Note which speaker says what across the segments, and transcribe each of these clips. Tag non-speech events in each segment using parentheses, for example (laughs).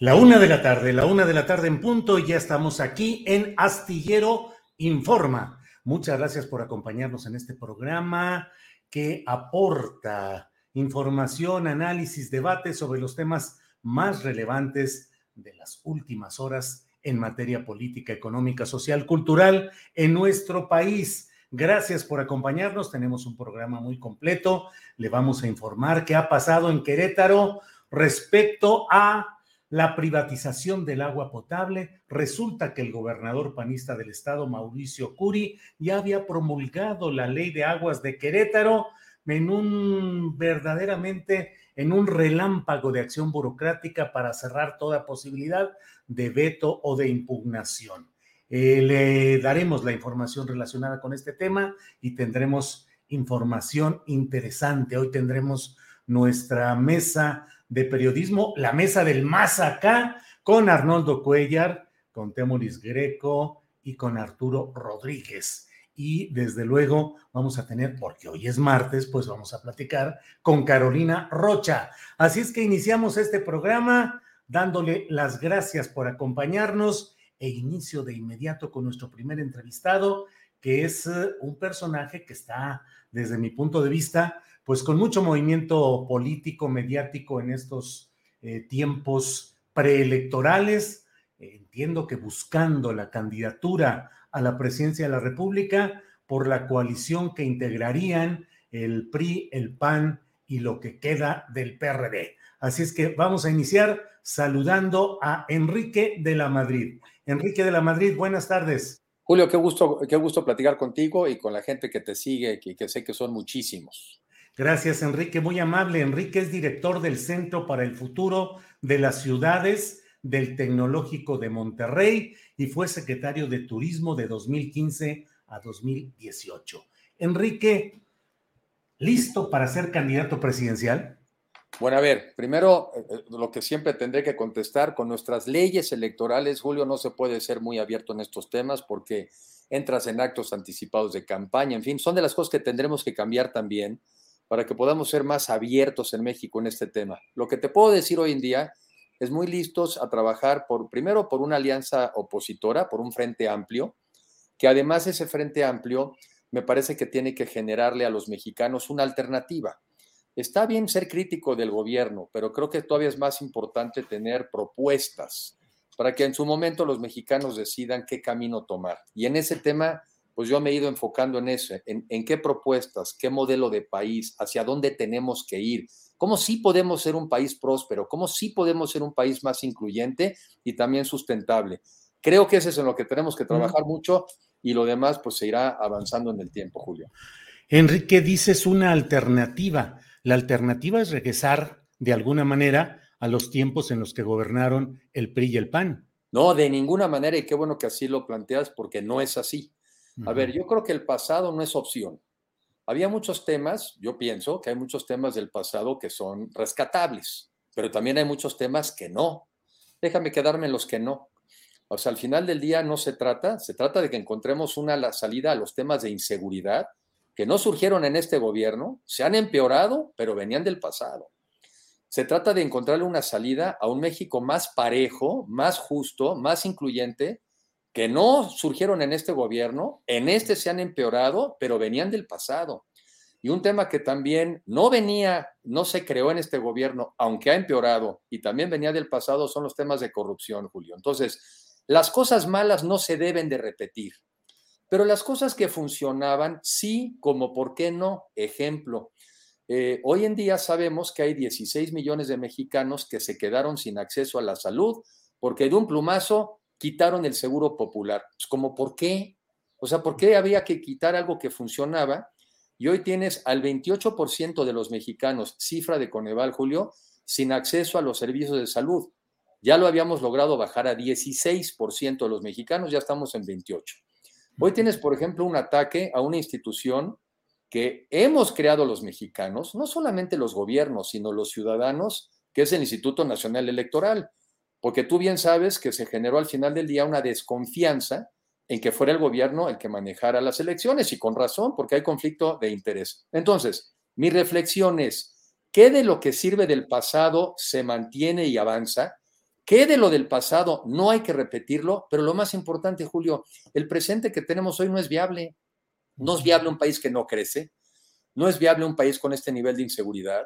Speaker 1: La una de la tarde, la una de la tarde en punto, y ya estamos aquí en Astillero Informa. Muchas gracias por acompañarnos en este programa que aporta información, análisis, debate sobre los temas más relevantes de las últimas horas en materia política, económica, social, cultural en nuestro país. Gracias por acompañarnos. Tenemos un programa muy completo. Le vamos a informar qué ha pasado en Querétaro respecto a la privatización del agua potable. Resulta que el gobernador panista del estado, Mauricio Curi, ya había promulgado la ley de aguas de Querétaro en un verdaderamente en un relámpago de acción burocrática para cerrar toda posibilidad de veto o de impugnación. Eh, le daremos la información relacionada con este tema y tendremos información interesante. Hoy tendremos nuestra mesa de periodismo, la mesa del más acá, con Arnoldo Cuellar, con Temoris Greco y con Arturo Rodríguez. Y desde luego vamos a tener, porque hoy es martes, pues vamos a platicar con Carolina Rocha. Así es que iniciamos este programa dándole las gracias por acompañarnos e inicio de inmediato con nuestro primer entrevistado, que es eh, un personaje que está, desde mi punto de vista, pues con mucho movimiento político, mediático en estos eh, tiempos preelectorales. entiendo que buscando la candidatura a la presidencia de la República por la coalición que integrarían el PRI, el PAN y lo que queda del PRD. Así es que vamos a iniciar saludando a Enrique de la Madrid. Enrique de la Madrid, buenas tardes.
Speaker 2: Julio, qué gusto, qué gusto platicar contigo y con la gente que te sigue, que, que sé que son muchísimos.
Speaker 1: Gracias, Enrique. Muy amable. Enrique es director del Centro para el Futuro de las Ciudades del Tecnológico de Monterrey y fue secretario de Turismo de 2015 a 2018. Enrique, ¿listo para ser candidato presidencial?
Speaker 2: Bueno, a ver, primero eh, eh, lo que siempre tendré que contestar, con nuestras leyes electorales, Julio, no se puede ser muy abierto en estos temas porque entras en actos anticipados de campaña, en fin, son de las cosas que tendremos que cambiar también para que podamos ser más abiertos en México en este tema. Lo que te puedo decir hoy en día es muy listos a trabajar por, primero, por una alianza opositora, por un frente amplio, que además ese frente amplio me parece que tiene que generarle a los mexicanos una alternativa. Está bien ser crítico del gobierno, pero creo que todavía es más importante tener propuestas para que en su momento los mexicanos decidan qué camino tomar. Y en ese tema pues yo me he ido enfocando en eso, en, qué propuestas, qué modelo de país, hacia dónde tenemos que ir, cómo sí podemos ser un país próspero, cómo sí podemos ser un país más incluyente y también sustentable. Creo que ese es en lo que tenemos que trabajar mucho y lo demás pues se irá avanzando en el tiempo, Julio.
Speaker 1: Enrique, dices una alternativa. La alternativa es regresar de alguna manera a los tiempos en los que gobernaron el PRI y el PAN.
Speaker 2: No, de ninguna manera, y qué bueno que así lo planteas, porque no es así. A ver, yo creo que el pasado no es opción. Había muchos temas, yo pienso que hay muchos temas del pasado que son rescatables, pero también hay muchos temas que no. Déjame quedarme en los que no. O sea, al final del día no se trata, se trata de que encontremos una salida a los temas de inseguridad que no surgieron en este gobierno, se han empeorado, pero venían del pasado. Se trata de encontrarle una salida a un México más parejo, más justo, más incluyente, que no surgieron en este gobierno, en este se han empeorado, pero venían del pasado. Y un tema que también no venía, no se creó en este gobierno, aunque ha empeorado y también venía del pasado, son los temas de corrupción, Julio. Entonces, las cosas malas no se deben de repetir, pero las cosas que funcionaban, sí, como por qué no. Ejemplo, eh, hoy en día sabemos que hay 16 millones de mexicanos que se quedaron sin acceso a la salud porque de un plumazo quitaron el seguro popular. Pues como, ¿por qué? O sea, ¿por qué había que quitar algo que funcionaba? Y hoy tienes al 28% de los mexicanos, cifra de Coneval, Julio, sin acceso a los servicios de salud. Ya lo habíamos logrado bajar a 16% de los mexicanos, ya estamos en 28. Hoy tienes, por ejemplo, un ataque a una institución que hemos creado los mexicanos, no solamente los gobiernos, sino los ciudadanos, que es el Instituto Nacional Electoral, porque tú bien sabes que se generó al final del día una desconfianza en que fuera el gobierno el que manejara las elecciones, y con razón, porque hay conflicto de interés. Entonces, mi reflexión es, ¿qué de lo que sirve del pasado se mantiene y avanza? ¿Qué de lo del pasado no hay que repetirlo? Pero lo más importante, Julio, el presente que tenemos hoy no es viable. No es viable un país que no crece, no es viable un país con este nivel de inseguridad,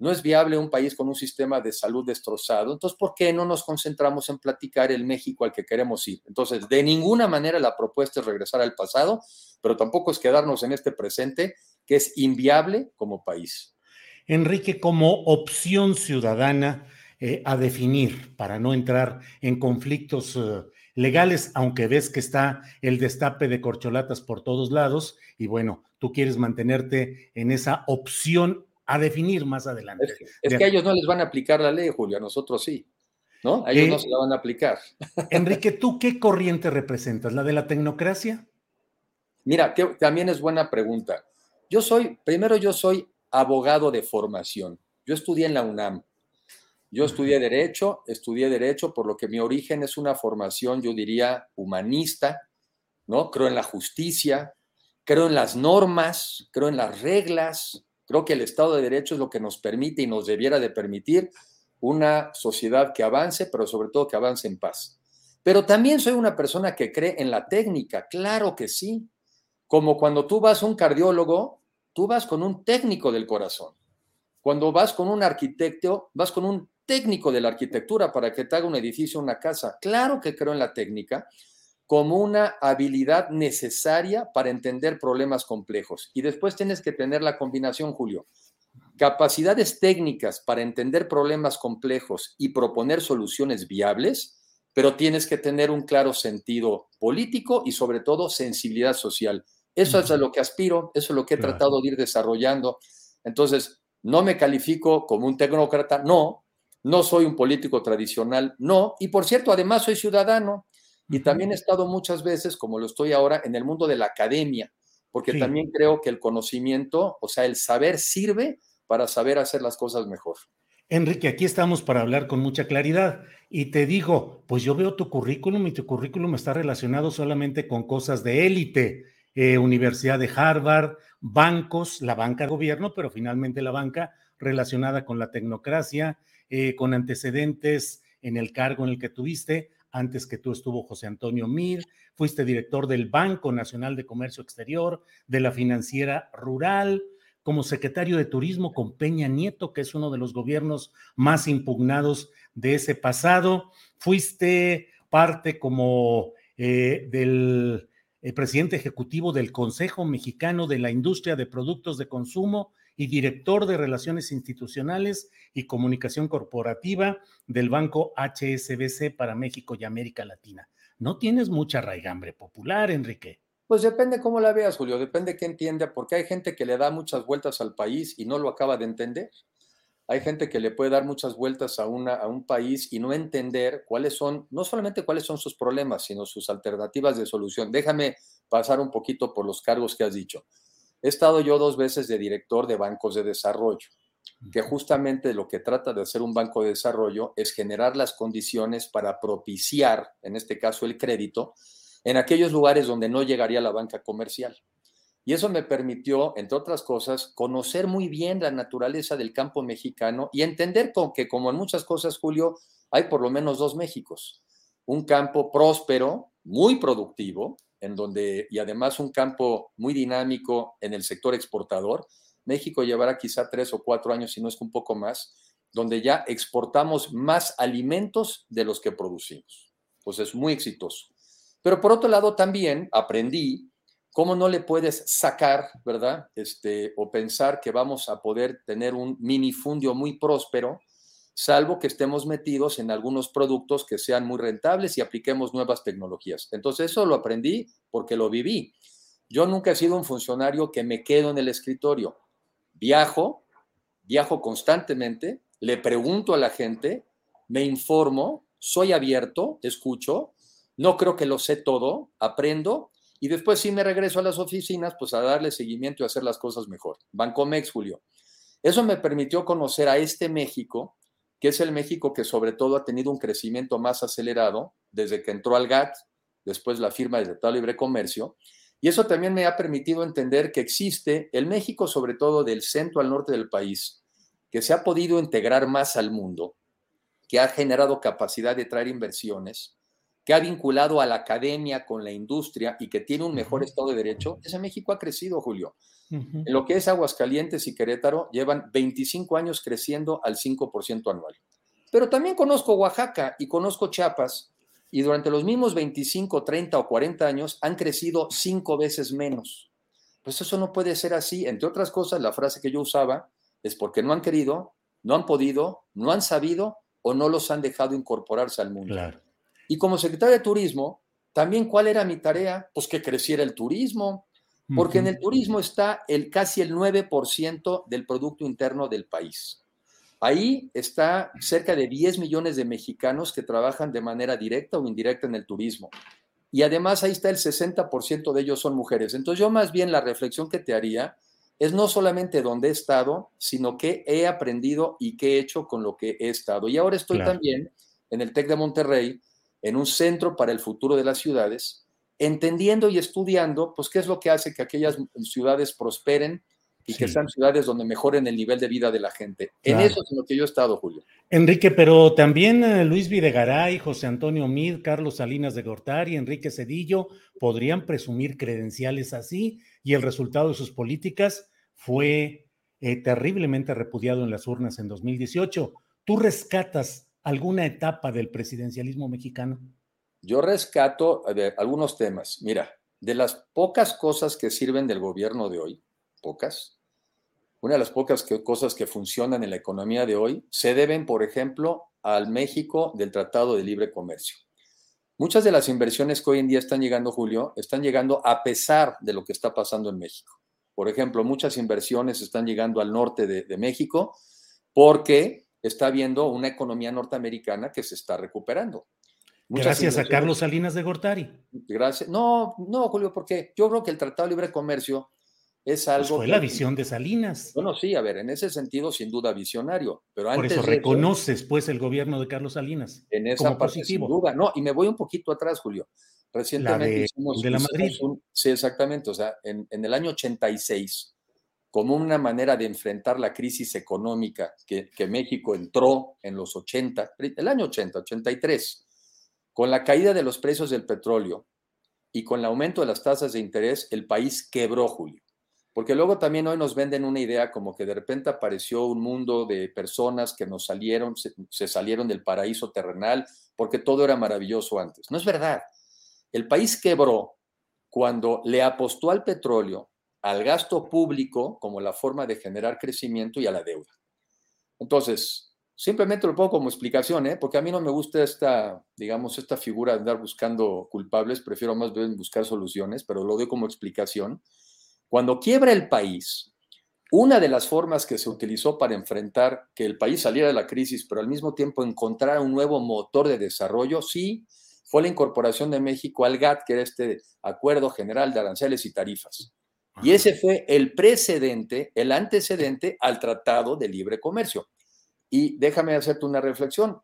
Speaker 2: no es viable un país con un sistema de salud destrozado. Entonces, ¿por qué no nos concentramos en platicar el México al que queremos ir? Entonces, de ninguna manera la propuesta es regresar al pasado, pero tampoco es quedarnos en este presente que es inviable como país.
Speaker 1: Enrique, como opción ciudadana eh, a definir para no entrar en conflictos eh, legales, aunque ves que está el destape de corcholatas por todos lados y bueno, tú quieres mantenerte en esa opción a definir más adelante.
Speaker 2: Es, que, a ellos no les van a aplicar la ley, Julio, a nosotros sí. ¿No? A ellos no se la van a aplicar. (laughs)
Speaker 1: Enrique, ¿tú qué corriente representas? ¿La de la tecnocracia?
Speaker 2: Mira, que también es buena pregunta. Yo soy, primero yo soy abogado de formación. Yo estudié en la UNAM. Yo estudié Derecho, estudié Derecho, por lo que mi origen es una formación, yo diría, humanista, ¿no? Creo en la justicia, creo en las normas, creo en las reglas, creo que el Estado de Derecho es lo que nos permite y nos debiera de permitir una sociedad que avance, pero sobre todo que avance en paz. Pero también soy una persona que cree en la técnica, claro que sí. Como cuando tú vas a un cardiólogo, tú vas con un técnico del corazón. Cuando vas con un arquitecto, vas con un técnico de la arquitectura para que te haga un edificio, una casa. Claro que creo en la técnica como una habilidad necesaria para entender problemas complejos. Y después tienes que tener la combinación, Julio. Capacidades técnicas para entender problemas complejos y proponer soluciones viables, pero tienes que tener un claro sentido político y sobre todo sensibilidad social. Eso es a lo que aspiro, eso es lo que he tratado de ir desarrollando. Entonces, no me califico como un tecnócrata, no, no soy un político tradicional, no, y por cierto, además soy ciudadano y también he estado muchas veces, como lo estoy ahora, en el mundo de la academia, porque también creo que el conocimiento, o sea, el saber sirve para saber hacer las cosas mejor.
Speaker 1: Enrique, aquí estamos para hablar con mucha claridad y te digo, pues yo veo tu currículum y tu currículum está relacionado solamente con cosas de élite, eh, Universidad de Harvard, bancos, la banca de gobierno, pero finalmente la banca relacionada con la tecnocracia, eh, con antecedentes en el cargo en el que tuviste. Antes que tú estuvo José Antonio Mir, fuiste director del Banco Nacional de Comercio Exterior, de la Financiera Rural, como secretario de Turismo con Peña Nieto, que es uno de los gobiernos más impugnados de ese pasado. Fuiste parte como eh, del eh, presidente ejecutivo del Consejo Mexicano de la Industria de Productos de Consumo y director de Relaciones Institucionales y Comunicación Corporativa del Banco HSBC para México y América Latina. No tienes mucha raigambre popular, Enrique.
Speaker 2: Pues depende cómo la veas, Julio, depende qué entienda, porque hay gente que le da muchas vueltas al país y no lo acaba de entender. hay gente que le puede dar muchas vueltas a, una, a un país y no entender cuáles son, no solamente cuáles son sus problemas, sino sus alternativas de solución. Déjame pasar un poquito por los cargos que has dicho. He estado yo dos veces de director de bancos de desarrollo, que justamente lo que trata de hacer un banco de desarrollo es generar las condiciones para propiciar, en este caso el crédito, en aquellos lugares donde no llegaría la banca comercial. Y eso me permitió, entre otras cosas, conocer muy bien la naturaleza del campo mexicano y entender que, como en muchas cosas, Julio, hay por lo menos dos Méxicos. Un campo próspero, muy productivo, en donde, y además un campo muy dinámico en el sector exportador. México llevará quizá tres o cuatro años, si no es que un poco más, donde ya exportamos más alimentos de los que producimos. Pues es muy exitoso. Pero por otro lado, también aprendí ¿Cómo no le puedes sacar, verdad? Este, o pensar que vamos a poder tener un minifundio muy próspero, salvo que estemos metidos en algunos productos que sean muy rentables y apliquemos nuevas tecnologías. Entonces, eso lo aprendí porque lo viví. Yo nunca he sido un funcionario que me quedo en el escritorio. Viajo, viajo constantemente, le pregunto a la gente, me informo, soy abierto, escucho, no creo que lo sé todo, aprendo y después sí me regreso a las oficinas, pues a darle seguimiento y hacer las cosas mejor. Bancomex, Julio. Eso me permitió conocer a este México, que es el México que sobre todo ha tenido un crecimiento más acelerado desde que entró al GATT, después la firma del Tratado Libre Comercio. Y eso también me ha permitido entender que existe el México, sobre todo del centro al norte del país, que se ha podido integrar más al mundo, que ha generado capacidad de traer inversiones, que ha vinculado a la academia con la industria y que tiene un mejor Estado de Derecho, ese México ha crecido, Julio. En lo que es Aguascalientes y Querétaro, llevan 25 años creciendo al 5% anual. Pero también conozco Oaxaca y conozco Chiapas, y durante los mismos 25, 30 o 40 años han crecido cinco veces menos. Pues eso no puede ser así. Entre otras cosas, la frase que yo usaba es porque no han querido, no han podido, no han sabido o no los han dejado incorporarse al mundo. Claro. Y como secretario de Turismo, también cuál era mi tarea? Pues que creciera el turismo, porque en el turismo está el casi el 9% del Producto Interno del país. Ahí está cerca de 10 millones de mexicanos que trabajan de manera directa o indirecta en el turismo. Y además ahí está el 60% de ellos son mujeres. Entonces yo más bien la reflexión que te haría es no solamente dónde he estado, sino qué he aprendido y qué he hecho con lo que he estado. Y ahora estoy también en el TEC de Monterrey, en un centro para el futuro de las ciudades, entendiendo y estudiando, pues, qué es lo que hace que aquellas ciudades prosperen y que sean ciudades donde mejoren el nivel de vida de la gente. En eso es en lo que yo he estado, Julio.
Speaker 1: Enrique, pero también eh, Luis Videgaray, José Antonio Mid, Carlos Salinas de Gortari, Enrique Cedillo podrían presumir credenciales así y el resultado de sus políticas fue eh, terriblemente repudiado en las urnas en 2018. ¿Tú rescatas alguna etapa del presidencialismo mexicano?
Speaker 2: Yo rescato algunos temas. Mira, de las pocas cosas que sirven del gobierno de hoy, pocas, una de las pocas cosas que funcionan en la economía de hoy se deben, por ejemplo, al México del Tratado de Libre Comercio. Muchas de las inversiones que hoy en día están llegando, Julio, están llegando a pesar de lo que está pasando en México. Por ejemplo, muchas inversiones están llegando al norte de, México porque está viendo una economía norteamericana que se está recuperando.
Speaker 1: Gracias a Carlos Salinas de Gortari.
Speaker 2: Gracias. No, no, Julio, porque yo creo que el Tratado de Libre Comercio es pues algo.
Speaker 1: fue la visión de Salinas.
Speaker 2: Bueno, sí, a ver, en ese sentido, sin duda visionario. Pero
Speaker 1: Por eso reconoces, pues, el gobierno de Carlos Salinas.
Speaker 2: En esa parte, sin duda. No, y me voy un poquito atrás, Julio. Recientemente
Speaker 1: de,
Speaker 2: hicimos.
Speaker 1: De la Madrid.
Speaker 2: sí, exactamente. O sea, en, en el año 86 como una manera de enfrentar la crisis económica que, México entró en los 80, el año 80, 83, con la caída de los precios del petróleo y con el aumento de las tasas de interés, el país quebró, Julio. Porque luego también hoy nos venden una idea como que de repente apareció un mundo de personas que nos salieron, se, salieron del paraíso terrenal porque todo era maravilloso antes. No es verdad. El país quebró cuando le apostó al petróleo al gasto público como la forma de generar crecimiento y a la deuda. Entonces, simplemente lo pongo como explicación, ¿eh? porque a mí no me gusta esta, digamos, esta figura de andar buscando culpables, prefiero más bien buscar soluciones, pero lo doy como explicación. Cuando quiebra el país, una de las formas que se utilizó para enfrentar que el país saliera de la crisis, pero al mismo tiempo encontrar un nuevo motor de desarrollo, sí, fue la incorporación de México al GATT, que era este Acuerdo General de Aranceles y Tarifas. Y ese fue el precedente, el antecedente al Tratado de Libre Comercio. Y déjame hacerte una reflexión.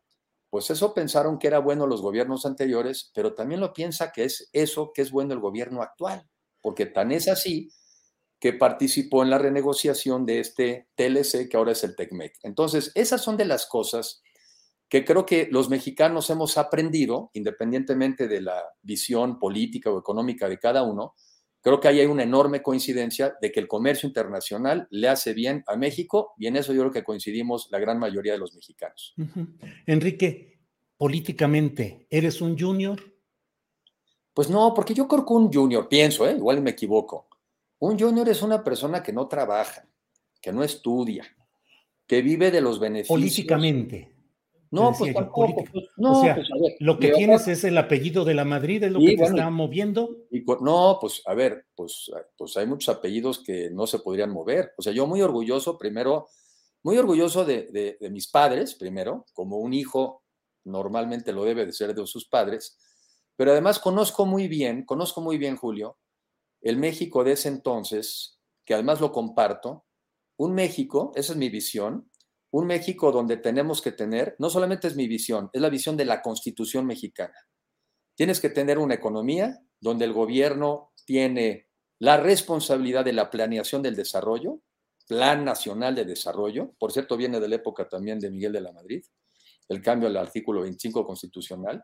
Speaker 2: Pues eso pensaron que era bueno los gobiernos anteriores, pero también lo piensa que es eso que es bueno el gobierno actual, porque tan es así que participó en la renegociación de este TLC que ahora es el TECMEC. Entonces, esas son de las cosas que creo que los mexicanos hemos aprendido, independientemente de la visión política o económica de cada uno, creo que ahí hay una enorme coincidencia de que el comercio internacional le hace bien a México y en eso yo creo que coincidimos la gran mayoría de los mexicanos.
Speaker 1: Enrique, políticamente, ¿eres un junior?
Speaker 2: Pues no, porque yo creo que un junior, pienso, ¿eh? igual me equivoco, un junior es una persona que no trabaja, que no estudia, que vive de los beneficios.
Speaker 1: Políticamente.
Speaker 2: No, pues tampoco. Pues, no,
Speaker 1: o sea,
Speaker 2: pues,
Speaker 1: lo que tienes es el apellido de la Madrid, es lo que te está moviendo.
Speaker 2: Y, no, pues a ver, pues, pues hay muchos apellidos que no se podrían mover. O sea, yo muy orgulloso, primero, muy orgulloso de, de mis padres, primero, como un hijo normalmente lo debe de ser de sus padres, pero además conozco muy bien, conozco muy bien, Julio, el México de ese entonces, que además lo comparto, un México, esa es mi visión, un México donde tenemos que tener, no solamente es mi visión, es la visión de la constitución mexicana. Tienes que tener una economía donde el gobierno tiene la responsabilidad de la planeación del desarrollo, Plan Nacional de Desarrollo, por cierto, viene de la época también de Miguel de la Madrid, el cambio al artículo 25 constitucional,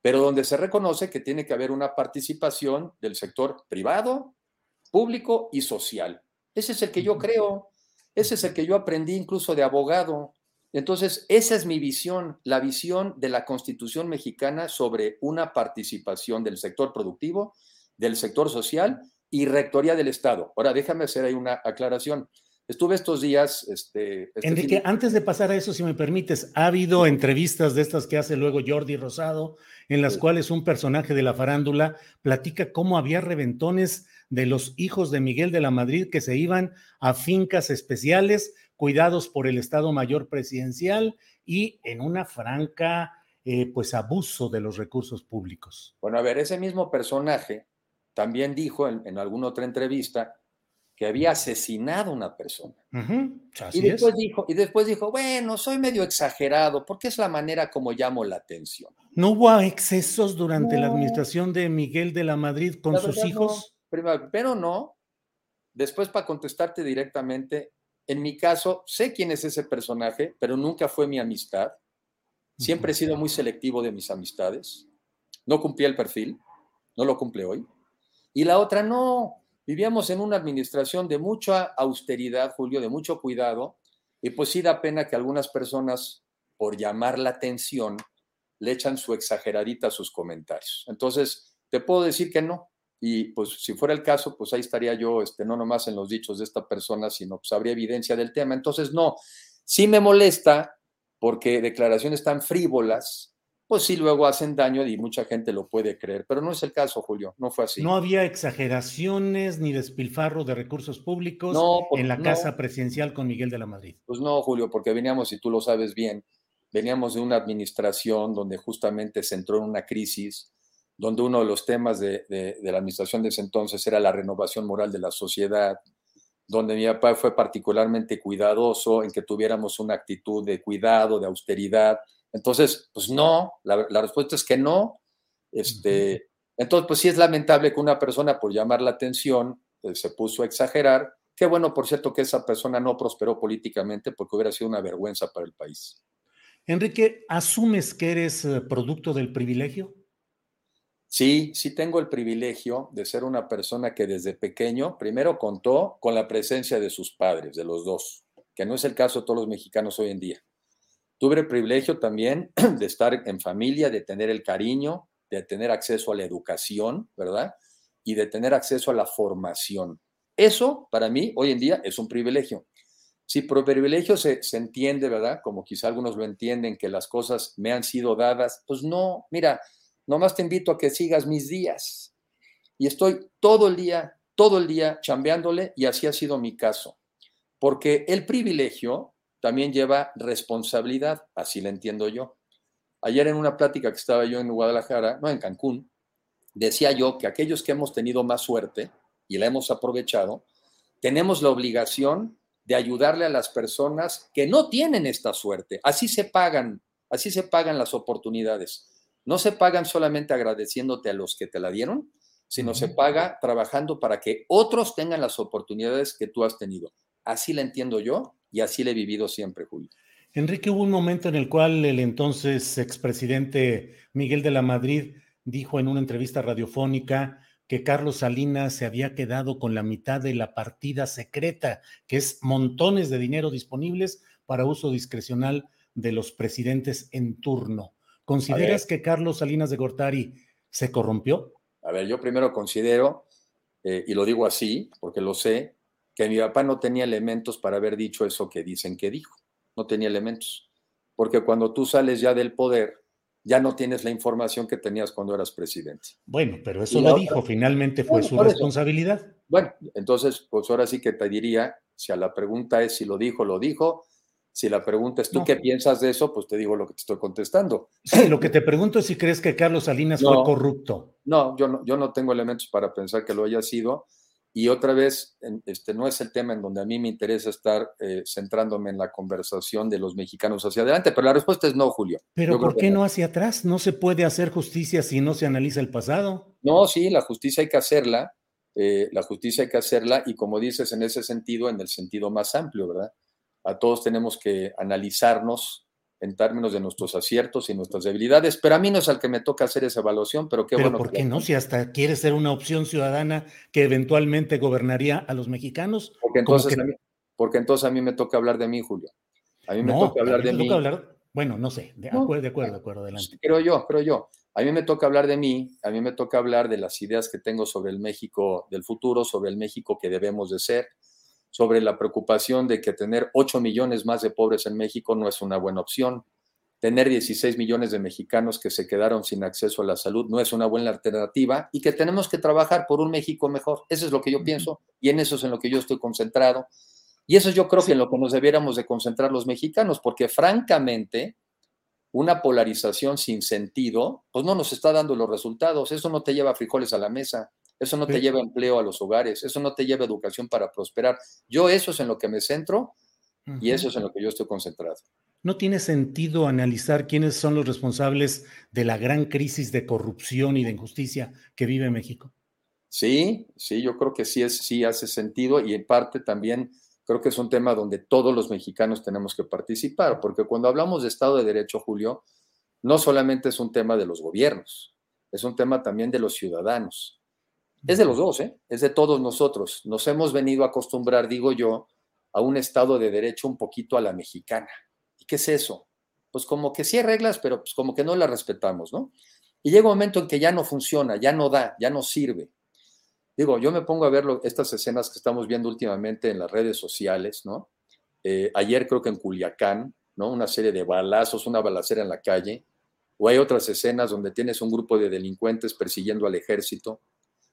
Speaker 2: pero donde se reconoce que tiene que haber una participación del sector privado, público y social. Ese es el que yo creo, ese es el que yo aprendí incluso de abogado. Entonces, esa es mi visión, la visión de la Constitución mexicana sobre una participación del sector productivo, del sector social y rectoría del Estado. Ahora, déjame hacer ahí una aclaración. Estuve estos días. Este, este
Speaker 1: Enrique, antes de pasar a eso, si me permites, ha habido entrevistas de estas que hace luego Jordi Rosado, en las cuales un personaje de la farándula platica cómo había reventones de los hijos de Miguel de la Madrid que se iban a fincas especiales cuidados por el Estado Mayor Presidencial y en una franca, eh, pues, abuso de los recursos públicos.
Speaker 2: Bueno, a ver, ese mismo personaje también dijo en, en alguna otra entrevista que había asesinado a una persona. y, después dijo, y después dijo, bueno, soy medio exagerado, porque es la manera como llamo la atención.
Speaker 1: ¿No hubo excesos durante la administración de Miguel de la Madrid con sus hijos?
Speaker 2: pero no. Después, para contestarte directamente, en mi caso, sé quién es ese personaje, pero nunca fue mi amistad. Siempre he sido muy selectivo de mis amistades. No cumplí el perfil, no lo cumple hoy. Y la otra, no, Vivíamos en una administración de mucha austeridad, Julio, de mucho cuidado, y pues sí da pena que algunas personas, por llamar la atención, le echan su exageradita a sus comentarios. Entonces, te puedo decir que no. Y pues si fuera el caso, pues ahí estaría yo, este, no nomás en los dichos de esta persona, sino pues habría evidencia del tema. Entonces, no, sí me molesta porque declaraciones tan frívolas pues sí luego hacen daño y mucha gente lo puede creer, pero no es el caso, Julio, no fue así.
Speaker 1: No había exageraciones ni despilfarro de recursos públicos pues en la casa presidencial con Miguel de la Madrid.
Speaker 2: Pues no, Julio, porque veníamos, y tú lo sabes bien, veníamos de una administración donde justamente se entró en una crisis, donde uno de los temas de, de la administración de ese entonces era la renovación moral de la sociedad, donde mi papá fue particularmente cuidadoso en que tuviéramos una actitud de cuidado, de austeridad, entonces, pues no, la, respuesta es que no. Este, Entonces, pues sí es lamentable que una persona, por llamar la atención, eh, se puso a exagerar. Qué bueno, por cierto, que esa persona no prosperó políticamente porque hubiera sido una vergüenza para el país.
Speaker 1: Enrique, ¿asumes que eres eh, producto del privilegio?
Speaker 2: Sí, sí tengo el privilegio de ser una persona que desde pequeño primero contó con la presencia de sus padres, de los dos, que no es el caso de todos los mexicanos hoy en día. Tuve el privilegio también (clears throat) de estar en familia, de tener el cariño, de tener acceso a la educación, ¿verdad? Y de tener acceso a la formación. Eso, para mí, hoy en día es un privilegio. Si por privilegio se, se entiende, ¿verdad? Como quizá algunos lo entienden, que las cosas me han sido dadas, pues no, mira, nomás te invito a que sigas mis días. Y estoy todo el día, todo el día chambeándole y así ha sido mi caso Porque el privilegio también lleva responsabilidad, así lo entiendo yo. Ayer en una plática que estaba yo en Guadalajara, no, en Cancún, decía yo que aquellos que hemos tenido más suerte y la hemos aprovechado, tenemos la obligación de ayudarle a las personas que no tienen esta suerte. Así se pagan, así se pagan las oportunidades. No se pagan solamente agradeciéndote a los que te la dieron, sino se paga trabajando para que otros tengan las oportunidades que tú has tenido. Así la entiendo yo y así la he vivido siempre, Julio.
Speaker 1: Enrique, hubo un momento en el cual el entonces expresidente Miguel de la Madrid dijo en una entrevista radiofónica que Carlos Salinas se había quedado con la mitad de la partida secreta, que es montones de dinero disponibles para uso discrecional de los presidentes en turno. ¿Consideras que Carlos Salinas de Gortari se corrompió?
Speaker 2: A ver, yo primero considero, eh, y lo digo así, porque lo sé, que mi papá no tenía elementos para haber dicho eso que dicen que dijo. No tenía elementos. Porque cuando tú sales ya del poder, ya no tienes la información que tenías cuando eras presidente.
Speaker 1: Bueno, pero eso lo dijo, finalmente fue su responsabilidad.
Speaker 2: Bueno, entonces, pues ahora sí que te diría, si a la pregunta es si lo dijo, lo dijo, si la pregunta es tú qué piensas de eso, pues te digo lo que te estoy contestando.
Speaker 1: Sí, lo que te pregunto es si crees que Carlos Salinas fue corrupto.
Speaker 2: No, yo no, yo no tengo elementos para pensar que lo haya sido. Y otra vez, este no es el tema en donde a mí me interesa estar eh, centrándome en la conversación de los mexicanos hacia adelante, pero la respuesta es no, Julio.
Speaker 1: Pero ¿por qué no. hacia atrás? ¿No se puede hacer justicia si no se analiza el pasado?
Speaker 2: No, sí, la justicia hay que hacerla, eh, la justicia hay que hacerla y como dices en ese sentido, en el sentido más amplio, ¿verdad? A todos tenemos que analizarnos en términos de nuestros aciertos y nuestras debilidades, pero a mí no es al que me toca hacer esa evaluación, pero qué
Speaker 1: ¿Pero
Speaker 2: bueno.
Speaker 1: ¿Por qué no? Si hasta quiere ser una opción ciudadana que eventualmente gobernaría a los mexicanos.
Speaker 2: Porque entonces, a, mí, porque entonces a mí me toca hablar de mí, Julio. A mí me toca hablar de mí.
Speaker 1: Hablar, bueno, no sé, de, acuerdo, de acuerdo, de acuerdo, adelante.
Speaker 2: Creo yo, creo yo. A mí me toca hablar de mí, a mí me toca hablar de las ideas que tengo sobre el México del futuro, sobre el México que debemos de ser, sobre la preocupación de que tener 8 millones más de pobres en México no es una buena opción, tener 16 millones de mexicanos que se quedaron sin acceso a la salud no es una buena alternativa y que tenemos que trabajar por un México mejor. Eso es lo que yo pienso y en eso es en lo que yo estoy concentrado. Y eso yo creo que en lo que nos debiéramos de concentrar los mexicanos, porque francamente una polarización sin sentido, pues no nos está dando los resultados. Eso no te lleva frijoles a la mesa, eso no te lleva empleo a los hogares, eso no te lleva educación para prosperar. Yo eso es en lo que me centro y eso es en lo que yo estoy concentrado.
Speaker 1: ¿No tiene sentido analizar quiénes son los responsables de la gran crisis de corrupción y de injusticia que vive México?
Speaker 2: Sí, sí, yo creo que sí, es, sí hace sentido y en parte también creo que es un tema donde todos los mexicanos tenemos que participar, porque cuando hablamos de Estado de Derecho, Julio, no solamente es un tema de los gobiernos, es un tema también de los ciudadanos. Es de los dos, ¿eh? es de todos nosotros. Nos hemos venido a acostumbrar, digo yo, a un Estado de Derecho un poquito a la mexicana qué es eso? Pues como que sí hay reglas, pero pues como que no las respetamos, ¿no? Y llega un momento en que ya no funciona, ya no da, ya no sirve. Digo, yo me pongo a ver estas escenas que estamos viendo últimamente en las redes sociales, ¿no? Eh, ayer creo que en Culiacán, ¿no? Una serie de balazos, una balacera en la calle, o hay otras escenas donde tienes un grupo de delincuentes persiguiendo al ejército,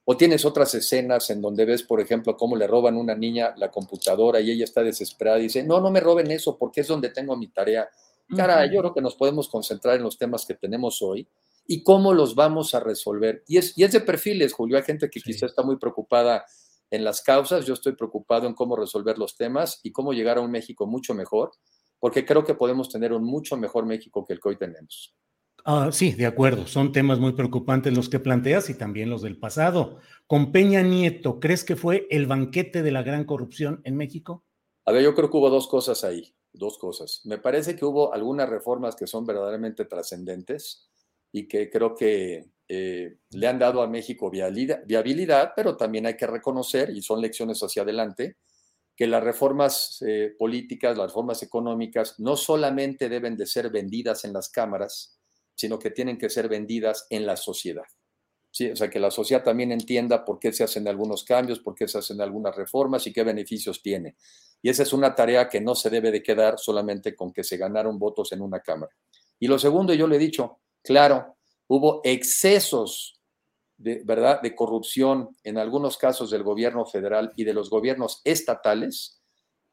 Speaker 2: o tienes otras escenas en donde ves, por ejemplo, cómo le roban a una niña la computadora y ella está desesperada y dice, no, no me roben eso porque es donde tengo mi tarea. Cara, yo creo que nos podemos concentrar en los temas que tenemos hoy y cómo los vamos a resolver. Y es, y es de perfiles, Julio. Hay gente que quizá está muy preocupada en las causas. Yo estoy preocupado en cómo resolver los temas y cómo llegar a un México mucho mejor, porque creo que podemos tener un mucho mejor México que el que hoy tenemos.
Speaker 1: Ah, sí, de acuerdo. Son temas muy preocupantes los que planteas y también los del pasado. Con Peña Nieto, ¿crees que fue el banquete de la gran corrupción en México?
Speaker 2: A ver, yo creo que hubo dos cosas ahí, dos cosas. Me parece que hubo algunas reformas que son verdaderamente trascendentes y que creo que eh, le han dado a México viabilidad, pero también hay que reconocer, y son lecciones hacia adelante, que las reformas eh, políticas, las reformas económicas, no solamente deben de ser vendidas en las cámaras, sino que tienen que ser vendidas en la sociedad. O sea, que la sociedad también entienda por qué se hacen algunos cambios, por qué se hacen algunas reformas y qué beneficios tiene. Y esa es una tarea que no se debe de quedar solamente con que se ganaron votos en una Cámara. Y lo segundo, yo le he dicho, claro, hubo excesos de, ¿verdad? de corrupción en algunos casos del gobierno federal y de los gobiernos estatales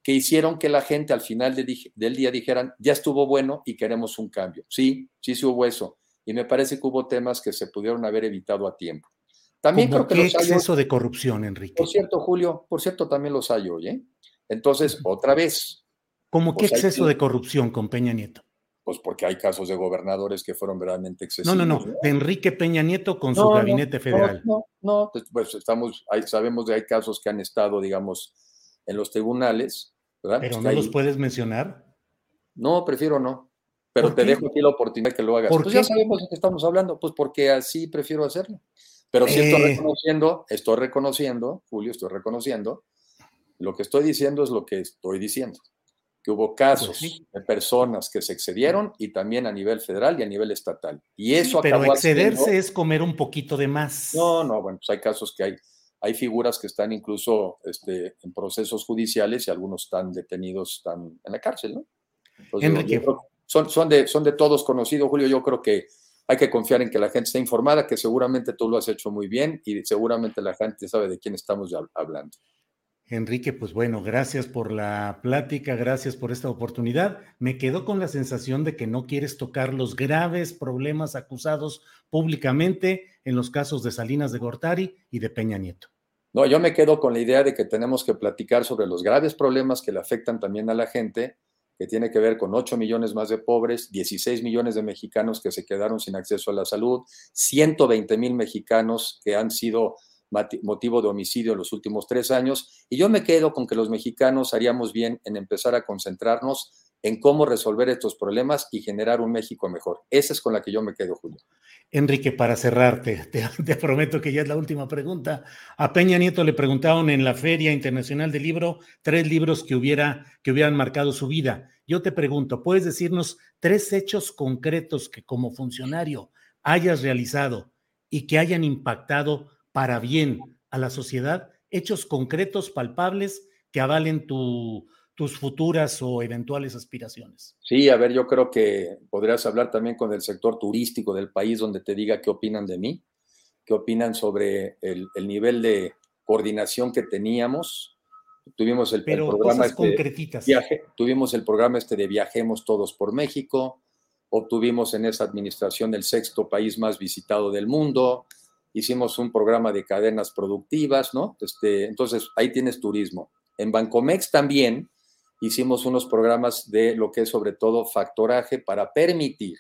Speaker 2: que hicieron que la gente al final del día dijeran, ya estuvo bueno y queremos un cambio. Sí, sí se hubo eso. Y me parece que hubo temas que se pudieron haber evitado a tiempo.
Speaker 1: También creo que qué exceso de corrupción, Enrique?
Speaker 2: Por cierto, Julio, por cierto, también los hay hoy, ¿eh? Entonces, otra vez.
Speaker 1: ¿Cómo qué pues exceso de corrupción con Peña Nieto?
Speaker 2: Pues porque hay casos de gobernadores que fueron verdaderamente excesivos.
Speaker 1: No, no, no, de Enrique Peña Nieto con su gabinete federal.
Speaker 2: No, no, pues, pues estamos, ahí sabemos de hay casos que han estado, digamos, en los tribunales, ¿verdad?
Speaker 1: Pero no los puedes mencionar.
Speaker 2: No, prefiero no. Pero te dejo aquí la oportunidad que lo hagas. pues ya sabemos de qué estamos hablando, pues porque así prefiero hacerlo. Pero sí estoy eh. reconociendo, estoy reconociendo, Julio, estoy reconociendo, lo que estoy diciendo es lo que estoy diciendo, que hubo pues casos de personas que se excedieron y también a nivel federal y a nivel estatal. Y eso
Speaker 1: Pero excederse es comer un poquito de más.
Speaker 2: No, no, bueno, pues hay casos que hay, hay figuras que están incluso este, en procesos judiciales y algunos están detenidos, están en la cárcel, ¿no? Enrique. son, son, de, son de todos conocidos, Julio, yo creo que hay que confiar en que la gente esté informada, que seguramente tú lo has hecho muy bien y seguramente la gente sabe de quién estamos hablando.
Speaker 1: Enrique, pues bueno, gracias por la plática, gracias por esta oportunidad. Me quedo con la sensación de que no quieres tocar los graves problemas acusados públicamente en los casos de Salinas de Gortari y de Peña Nieto.
Speaker 2: No, yo me quedo con la idea de que tenemos que platicar sobre los graves problemas que le afectan también a la gente que tiene que ver con 8 millones más de pobres, 16 millones de mexicanos que se quedaron sin acceso a la salud, 120 mil mexicanos que han sido motivo de homicidio en los últimos tres años. Y yo me quedo con que los mexicanos haríamos bien en empezar a concentrarnos en cómo resolver estos problemas y generar un México mejor. Esa es con la que yo me quedo, Julio.
Speaker 1: Enrique, para cerrarte, te, prometo que ya es la última pregunta. A Peña Nieto le preguntaron en la Feria Internacional del Libro tres libros que, hubiera, que hubieran marcado su vida. Yo te pregunto, ¿puedes decirnos tres hechos concretos que como funcionario hayas realizado y que hayan impactado para bien a la sociedad? Hechos concretos, palpables, que avalen tu, tus futuras o eventuales aspiraciones.
Speaker 2: Sí, a ver, yo creo que podrías hablar también con el sector turístico del país donde te diga qué opinan de mí, qué opinan sobre el, nivel de coordinación que teníamos. Tuvimos el, programa este Viaje, tuvimos el programa este de Viajemos Todos por México, obtuvimos en esa administración el sexto país más visitado del mundo, hicimos un programa de cadenas productivas, ¿no? Este, entonces, ahí tienes turismo. En Bancomex también, hicimos unos programas de lo que es sobre todo factoraje para permitir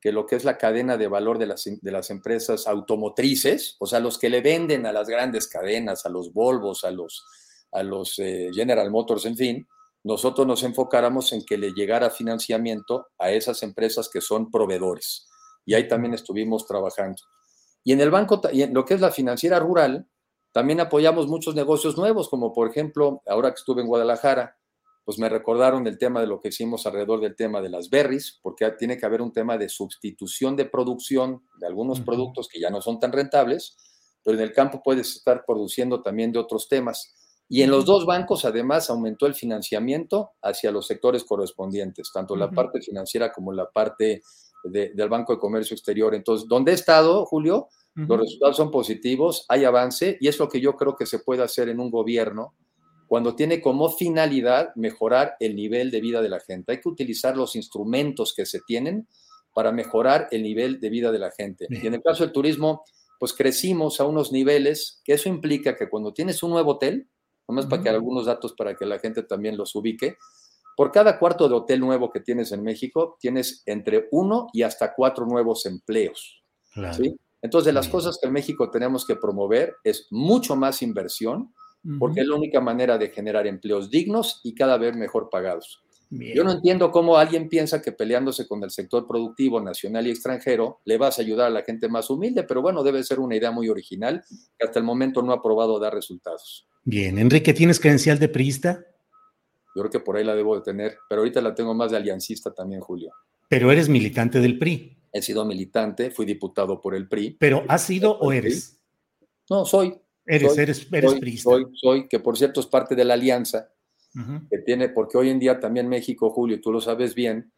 Speaker 2: que lo que es la cadena de valor de las, de las empresas automotrices, o sea, los que le venden a las grandes cadenas, a los Volvos, a los, a los eh, General Motors, en fin, nosotros nos enfocáramos en que le llegara financiamiento a esas empresas que son proveedores. Y ahí también estuvimos trabajando. Y en el banco, y en lo que es la financiera rural, también apoyamos muchos negocios nuevos, como por ejemplo, ahora que estuve en Guadalajara, pues me recordaron el tema de lo que hicimos alrededor del tema de las berries, porque tiene que haber un tema de sustitución de producción de algunos productos que ya no son tan rentables, pero en el campo puedes estar produciendo también de otros temas. Y en los dos bancos, además, aumentó el financiamiento hacia los sectores correspondientes, tanto la parte financiera como la parte del Banco de Comercio Exterior. Entonces, ¿dónde he estado, Julio? Los resultados son positivos, hay avance y es lo que yo creo que se puede hacer en un gobierno cuando tiene como finalidad mejorar el nivel de vida de la gente. Hay que utilizar los instrumentos que se tienen para mejorar el nivel de vida de la gente. Y en el caso del turismo, pues crecimos a unos niveles que eso implica que cuando tienes un nuevo hotel, nomás para que algunos datos para que la gente también los ubique, por cada cuarto de hotel nuevo que tienes en México, tienes entre uno y hasta cuatro nuevos empleos. Entonces, las cosas que en México tenemos que promover es mucho más inversión, porque es la única manera de generar empleos dignos y cada vez mejor pagados. Yo no entiendo cómo alguien piensa que peleándose con el sector productivo nacional y extranjero le vas a ayudar a la gente más humilde, pero bueno, debe ser una idea muy original que hasta el momento no ha probado dar resultados.
Speaker 1: Bien, Enrique, ¿tienes credencial de priista?
Speaker 2: Yo creo que por ahí la debo de tener, pero ahorita la tengo más de aliancista también, Julio.
Speaker 1: Pero eres militante del PRI.
Speaker 2: He sido militante, fui diputado por el PRI.
Speaker 1: ¿Pero has sido o eres?
Speaker 2: No, soy.
Speaker 1: Eres, eres, eres
Speaker 2: soy, Soy, que por cierto es parte de la alianza que tiene, porque hoy en día también México, Julio, tú lo sabes bien,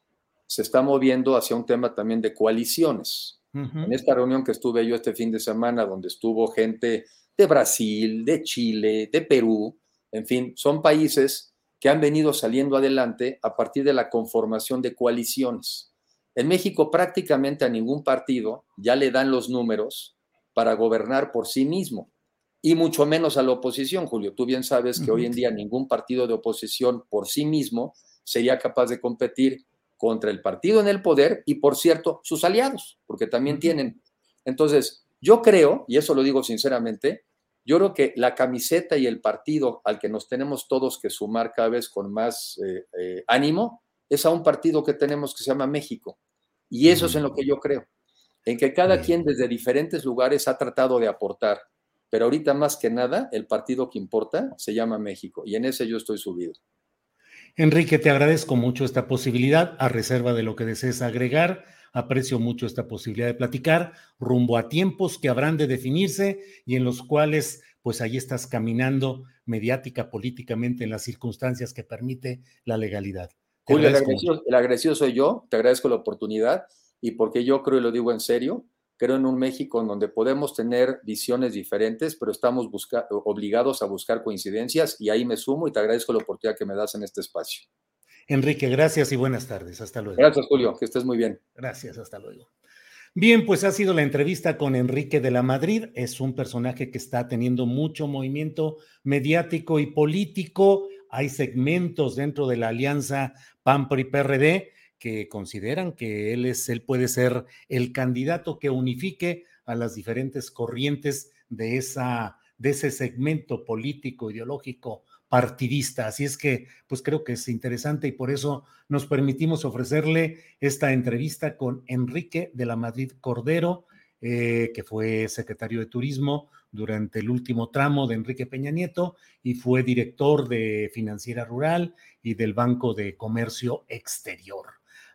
Speaker 2: se está moviendo hacia un tema también de coaliciones. En esta reunión que estuve yo este fin de semana, donde estuvo gente de Brasil, de Chile, de Perú, en fin, son países que han venido saliendo adelante a partir de la conformación de coaliciones. En México prácticamente a ningún partido ya le dan los números para gobernar por sí mismo y mucho menos a la oposición, Julio. Tú bien sabes que hoy en día ningún partido de oposición por sí mismo sería capaz de competir contra el partido en el poder y, por cierto, sus aliados, porque también tienen. Entonces, yo creo, y eso lo digo sinceramente, yo creo que la camiseta y el partido al que nos tenemos todos que sumar cada vez con más eh, eh, ánimo es a un partido que tenemos que se llama México. Y eso es en lo que yo creo, en que cada quien desde diferentes lugares ha tratado de aportar pero ahorita más que nada, el partido que importa se llama México y en ese yo estoy subido.
Speaker 1: Enrique, te agradezco mucho esta posibilidad, a reserva de lo que desees agregar. Aprecio mucho esta posibilidad de platicar rumbo a tiempos que habrán de definirse y en los cuales, pues ahí estás caminando mediática, políticamente en las circunstancias que permite la legalidad.
Speaker 2: Julio, el agresivo, el agresivo soy yo, te agradezco la oportunidad y porque yo creo y lo digo en serio, creo en un México en donde podemos tener visiones diferentes, pero estamos obligados a buscar coincidencias y ahí me sumo y te agradezco la oportunidad que me das en este espacio.
Speaker 1: Enrique, gracias y buenas tardes. Hasta luego.
Speaker 2: Gracias, Julio. Que estés muy bien.
Speaker 1: Gracias, hasta luego. Bien, pues ha sido la entrevista con Enrique de la Madrid. Es un personaje que está teniendo mucho movimiento mediático y político. Hay segmentos dentro de la alianza PAN-PRI-PRD que consideran que él es, él puede ser el candidato que unifique a las diferentes corrientes de esa, de ese segmento político, ideológico, partidista. Así es que, pues creo que es interesante y por eso nos permitimos ofrecerle esta entrevista con Enrique de la Madrid Cordero, eh, que fue secretario de Turismo durante el último tramo de Enrique Peña Nieto y fue director de Financiera Rural y del Banco de Comercio Exterior.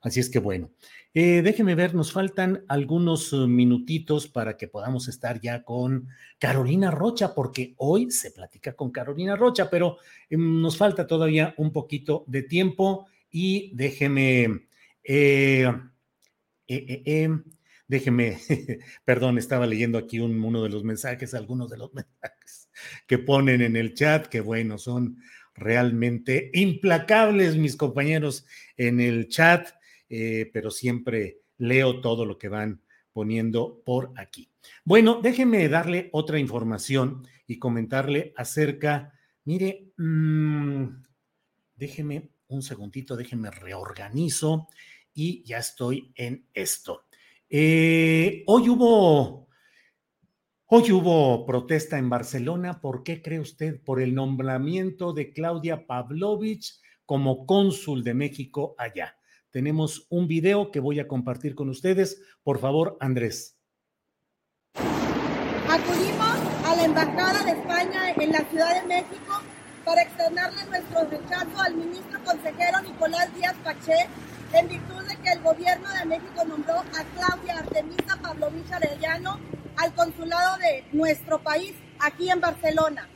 Speaker 1: Así es que bueno, eh, déjeme ver, nos faltan algunos uh, minutitos para que podamos estar ya con Carolina Rocha, porque hoy se platica con Carolina Rocha, pero em, nos falta todavía un poquito de tiempo y déjeme, eh, eh, déjeme, (laughs) perdón, estaba leyendo aquí uno de los mensajes, algunos de los (laughs) mensajes que ponen en el chat, que bueno, son realmente implacables mis compañeros en el chat. Eh, pero siempre leo todo lo que van poniendo por aquí. Bueno, déjeme darle otra información y comentarle acerca, mire, mmm, déjeme un segundito, déjeme reorganizo y ya estoy en esto. Eh, hoy hubo, hoy hubo protesta en Barcelona. ¿Por qué cree usted? Por el nombramiento de Claudia Pavlovich como cónsul de México allá tenemos un video que voy a compartir con ustedes. Por favor, Andrés.
Speaker 3: Acudimos a la Embajada de España en la Ciudad de México para externarle nuestro rechazo al ministro consejero Nicolás Díaz Paché en virtud de que el gobierno de México nombró a Claudia Artemisa Pavlovich Arellano al consulado de nuestro país aquí en Barcelona.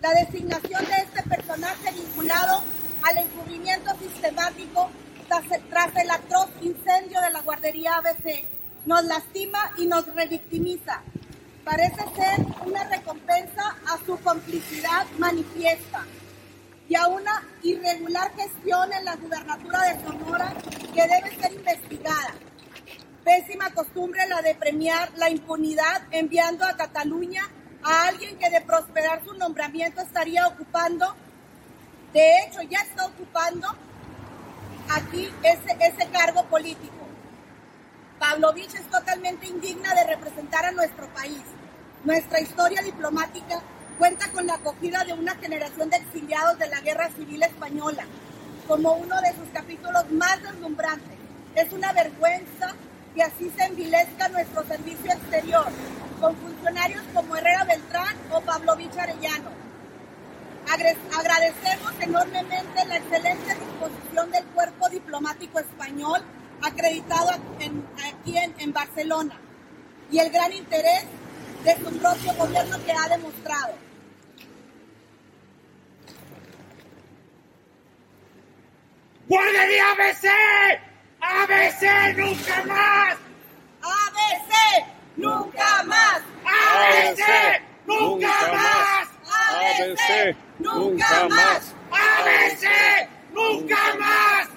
Speaker 3: La designación de este personaje vinculado al encubrimiento sistemático tras, el atroz incendio de la guardería ABC. Nos lastima y nos revictimiza. Parece ser una recompensa a su complicidad manifiesta y a una irregular gestión en la gubernatura de Sonora que debe ser investigada. Pésima costumbre la de premiar la impunidad enviando a Cataluña a alguien que de prosperar su nombramiento estaría ocupando, de hecho ya está ocupando aquí ese, ese cargo político. Pavlovich es totalmente indigna de representar a nuestro país. Nuestra historia diplomática cuenta con la acogida de una generación de exiliados de la Guerra Civil Española como uno de sus capítulos más deslumbrantes. Es una vergüenza que así se envilezca nuestro servicio exterior con funcionarios como Herrera Beltrán o Pavlovich Arellano Agradecemos enormemente la excelente disposición del cuerpo diplomático español acreditado aquí en, Barcelona y el gran interés de su propio gobierno que ha demostrado.
Speaker 4: ¡Guardería ABC! ¡ABC nunca más!
Speaker 3: ¡ABC nunca más!
Speaker 4: ¡ABC nunca más!
Speaker 3: ABC nunca más.
Speaker 4: ¡ABC! ¡Nunca más!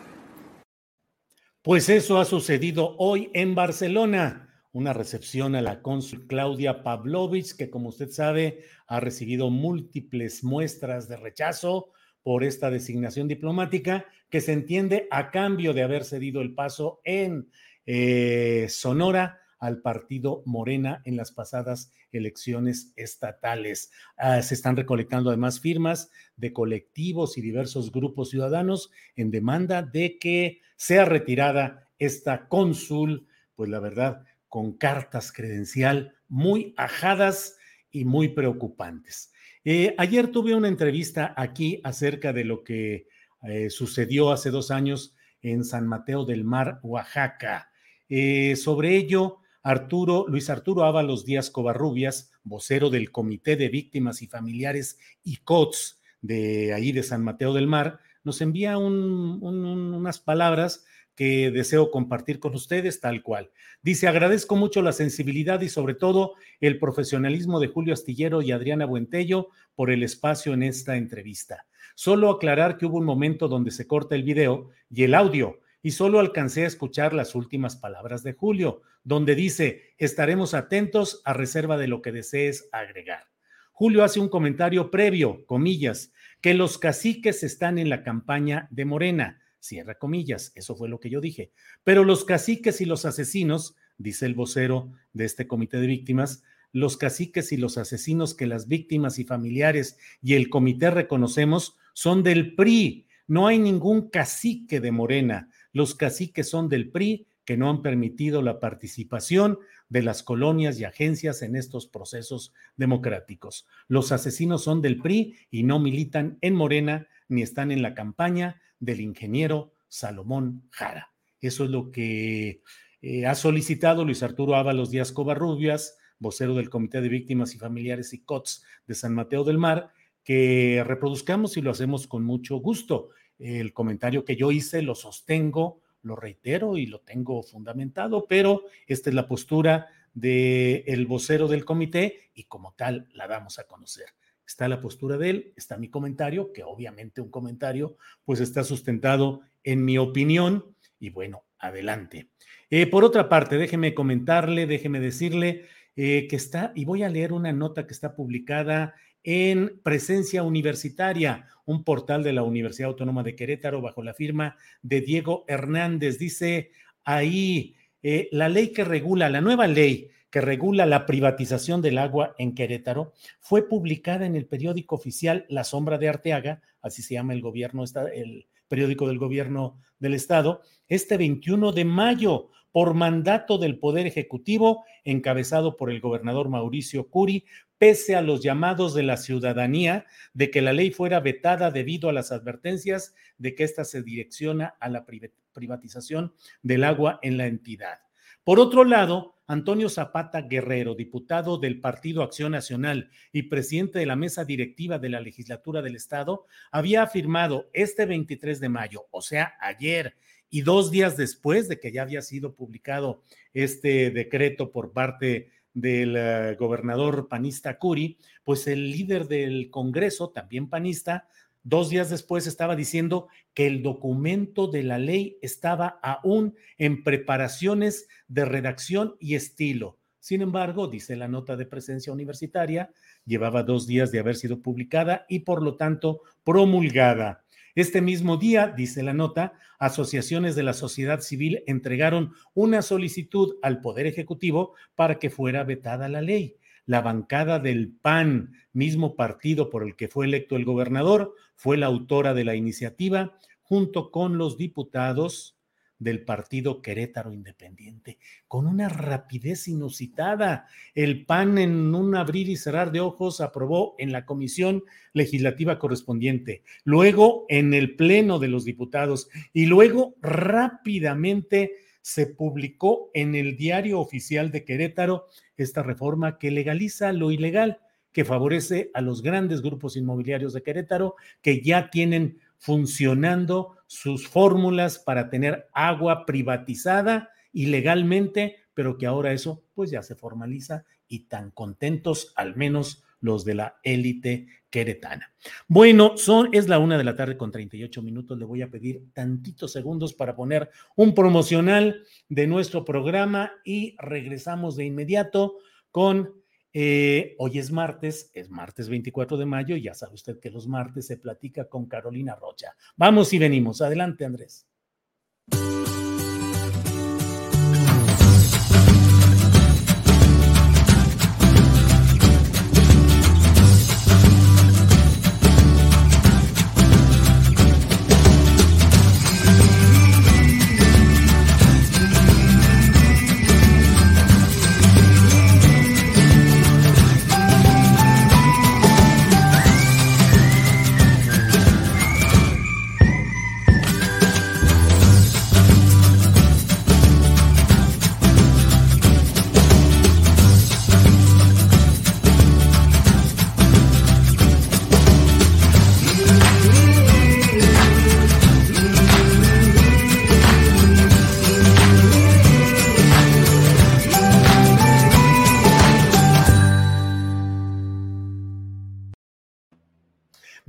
Speaker 1: Pues eso ha sucedido hoy en Barcelona. Una recepción a la cónsul Claudia Pavlovich, que como usted sabe ha recibido múltiples muestras de rechazo por esta designación diplomática, que se entiende a cambio de haber cedido el paso en eh, Sonora al partido Morena en las pasadas elecciones estatales. Ah, se están recolectando además firmas de colectivos y diversos grupos ciudadanos en demanda de que sea retirada esta cónsul, pues la verdad, con cartas credencial muy ajadas y muy preocupantes. Eh, ayer tuve una entrevista aquí acerca de lo que eh, sucedió hace dos años en San Mateo del Mar, Oaxaca. Eh, sobre ello, Arturo, Luis Arturo Ábalos Díaz Covarrubias, vocero del Comité de Víctimas y Familiares y COTS de ahí de San Mateo del Mar, nos envía unas palabras que deseo compartir con ustedes tal cual. Dice, agradezco mucho la sensibilidad y sobre todo el profesionalismo de Julio Astillero y Adriana Buentello por el espacio en esta entrevista. Solo aclarar que hubo un momento donde se corta el video y el audio y solo alcancé a escuchar las últimas palabras de Julio, donde dice, estaremos atentos a reserva de lo que desees agregar. Julio hace un comentario previo, comillas, que los caciques están en la campaña de Morena Cierra comillas, eso fue lo que yo dije. Pero los caciques y los asesinos, dice el vocero de este comité de víctimas, los caciques y los asesinos que las víctimas y familiares y el comité reconocemos son del PRI. No hay ningún cacique de Morena. Los caciques son del PRI que no han permitido la participación de las colonias y agencias en estos procesos democráticos. Los asesinos son del PRI y no militan en Morena ni están en la campaña del ingeniero Salomón Jara. Eso es lo que eh, ha solicitado Luis Arturo Ábalos Díaz Covarrubias, vocero del Comité de Víctimas y Familiares y COTS de San Mateo del Mar, que reproduzcamos y lo hacemos con mucho gusto. El comentario que yo hice lo sostengo, lo reitero y lo tengo fundamentado, pero esta es la postura del vocero del comité y como tal la damos a conocer está la postura de él, está mi comentario, que obviamente un comentario pues está sustentado en mi opinión y bueno, adelante. Eh, por otra parte, déjeme comentarle, déjeme decirle eh, que está, y voy a leer una nota que está publicada en Presencia Universitaria, un portal de la Universidad Autónoma de Querétaro bajo la firma de Diego Hernández. Dice ahí, eh, la ley que regula, la nueva ley que regula la privatización del agua en Querétaro, fue publicada en el periódico oficial La Sombra de Arteaga, así se llama el gobierno, el periódico del gobierno del estado, este 21 de mayo, por mandato del Poder Ejecutivo, encabezado por el gobernador Mauricio Curi, pese a los llamados de la ciudadanía de que la ley fuera vetada debido a las advertencias de que ésta se direcciona a la privatización del agua en la entidad. Por otro lado, Antonio Zapata Guerrero, diputado del Partido Acción Nacional y presidente de la mesa directiva de la legislatura del Estado, había afirmado este 23 de mayo, o sea, ayer, y dos días después de que ya había sido publicado este decreto por parte del eh, gobernador panista Curi, pues el líder del Congreso, también panista, Dos días después estaba diciendo que el documento de la ley estaba aún en preparaciones de redacción y estilo. Sin embargo, dice la nota de presencia universitaria, llevaba dos días de haber sido publicada y por lo tanto promulgada. Este mismo día, dice la nota, asociaciones de la sociedad civil entregaron una solicitud al Poder Ejecutivo para que fuera vetada la ley. La bancada del PAN, mismo partido por el que fue electo el gobernador, fue la autora de la iniciativa junto con los diputados del partido Querétaro Independiente, con una rapidez inusitada. El PAN en un abrir y cerrar de ojos aprobó en la comisión legislativa correspondiente, luego en el pleno de los diputados y luego rápidamente se publicó en el diario oficial de Querétaro esta reforma que legaliza lo ilegal, que favorece a los grandes grupos inmobiliarios de Querétaro que ya tienen funcionando sus fórmulas para tener agua privatizada ilegalmente, pero que ahora eso pues ya se formaliza y tan contentos al menos los de la élite queretana. Bueno, son, es la una de la tarde con 38 minutos. Le voy a pedir tantitos segundos para poner un promocional de nuestro programa y regresamos de inmediato con eh, hoy es martes, es martes 24 de mayo, y ya sabe usted que los martes se platica con Carolina Rocha. Vamos y venimos. Adelante, Andrés.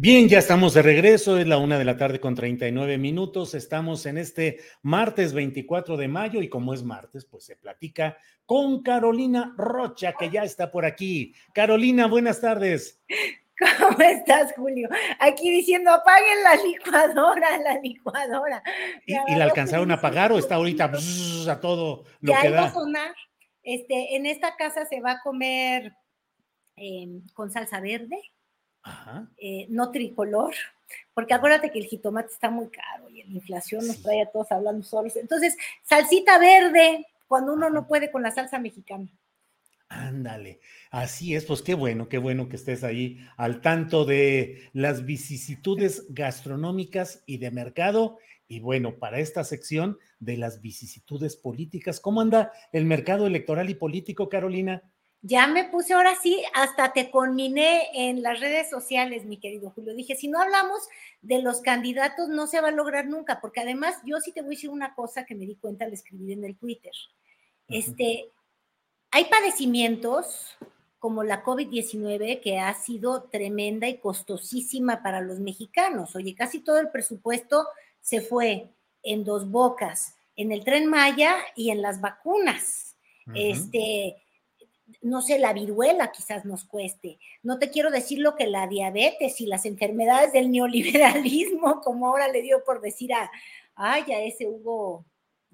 Speaker 1: Bien, ya estamos de regreso, es la una de la tarde con 39 minutos, estamos en este martes 24 de mayo y como es martes, pues se platica con Carolina Rocha, que ya está por aquí. Carolina, buenas tardes.
Speaker 5: ¿Cómo estás, Julio? Aquí diciendo, apaguen la licuadora, la licuadora.
Speaker 1: ¿Y, la alcanzaron a apagar o está ahorita (laughs) a todo lo que da?
Speaker 5: sonar. Este, en esta casa se va a comer em, con salsa verde, eh, no tricolor, porque acuérdate que el jitomate está muy caro y la inflación nos trae a todos hablando solos. Entonces, salsita verde, cuando uno no puede con la salsa mexicana.
Speaker 1: Ándale, así es, pues qué bueno, qué bueno que estés ahí al tanto de las vicisitudes (laughs) gastronómicas y de mercado. Y bueno, para esta sección de las vicisitudes políticas, ¿cómo anda el mercado electoral y político, Carolina?
Speaker 5: Ya me puse ahora sí, hasta te conminé en las redes sociales, mi querido Julio. Dije, si no hablamos de los candidatos, no se va a lograr nunca, porque además yo sí te voy a decir una cosa que me di cuenta al escribir en el Twitter. Este, hay padecimientos como la COVID-19 que ha sido tremenda y costosísima para los mexicanos. Oye, casi todo el presupuesto se fue en dos bocas, en el tren Maya y en las vacunas. Este, no sé, la viruela quizás nos cueste. No te quiero decir lo que la diabetes y las enfermedades del neoliberalismo, como ahora le dio por decir a, ay, a ese Hugo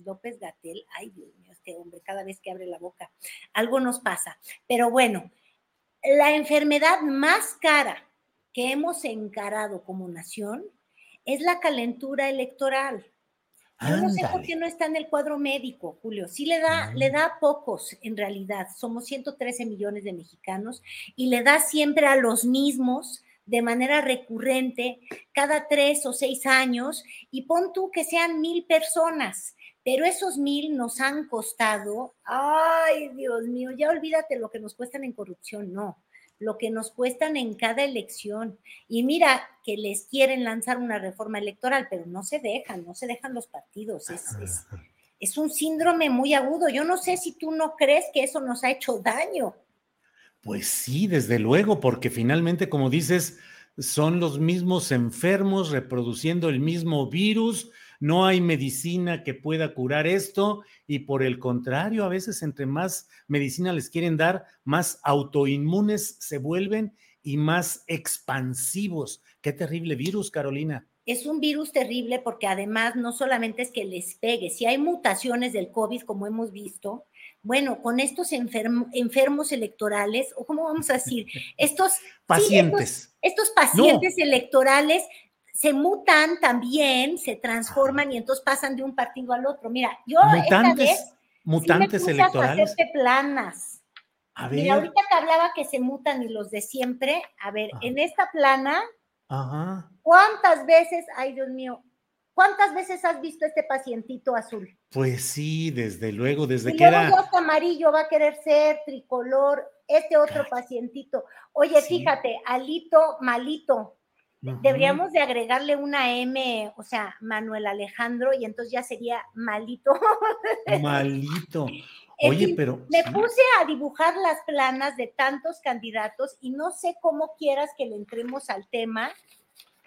Speaker 5: López Gatel, ay, Dios mío, este hombre, cada vez que abre la boca, algo nos pasa. Pero bueno, la enfermedad más cara que hemos encarado como nación es la calentura electoral. Yo no sé por qué no está en el cuadro médico, Julio. Sí le da, le da a pocos en realidad. Somos 113 millones de mexicanos y le da siempre a los mismos de manera recurrente cada tres o seis años y pon tú que sean mil personas, pero esos mil nos han costado, ay Dios mío, ya olvídate lo que nos cuestan en corrupción, no lo que nos cuestan en cada elección. Y mira que les quieren lanzar una reforma electoral, pero no se dejan, no se dejan los partidos. Es, es, un síndrome muy agudo. Yo no sé si tú no crees que eso nos ha hecho daño.
Speaker 1: Pues sí, desde luego, porque finalmente, como dices, son los mismos enfermos reproduciendo el mismo virus no hay medicina que pueda curar esto y por el contrario, a veces entre más medicina les quieren dar, más autoinmunes se vuelven y más expansivos. Qué terrible virus, Carolina.
Speaker 5: Es un virus terrible porque además no solamente es que les pegue, si hay mutaciones del COVID, como hemos visto, bueno, con estos enfermos electorales, o cómo vamos a decir, (laughs) estos
Speaker 1: pacientes.
Speaker 5: estos, pacientes electorales se mutan también, se transforman y entonces pasan de un partido al otro. Mira, yo
Speaker 1: mutantes, esta vez mutantes
Speaker 5: sí
Speaker 1: electorales.
Speaker 5: A planas. A ver. Mira, ahorita que hablaba que se mutan y los de siempre, a ver, en esta plana, ¿cuántas veces, ay Dios mío, cuántas veces has visto este pacientito azul?
Speaker 1: Pues sí, desde luego, desde
Speaker 5: y
Speaker 1: que
Speaker 5: luego
Speaker 1: era.
Speaker 5: Ya amarillo va a querer ser tricolor, este otro pacientito. Oye, fíjate, alito, malito, Deberíamos de agregarle una M, o sea, Manuel Alejandro, y entonces ya sería malito.
Speaker 1: Malito. (laughs) Oye, pero.
Speaker 5: Me puse a dibujar las planas de tantos candidatos y no sé cómo quieras que le entremos al tema.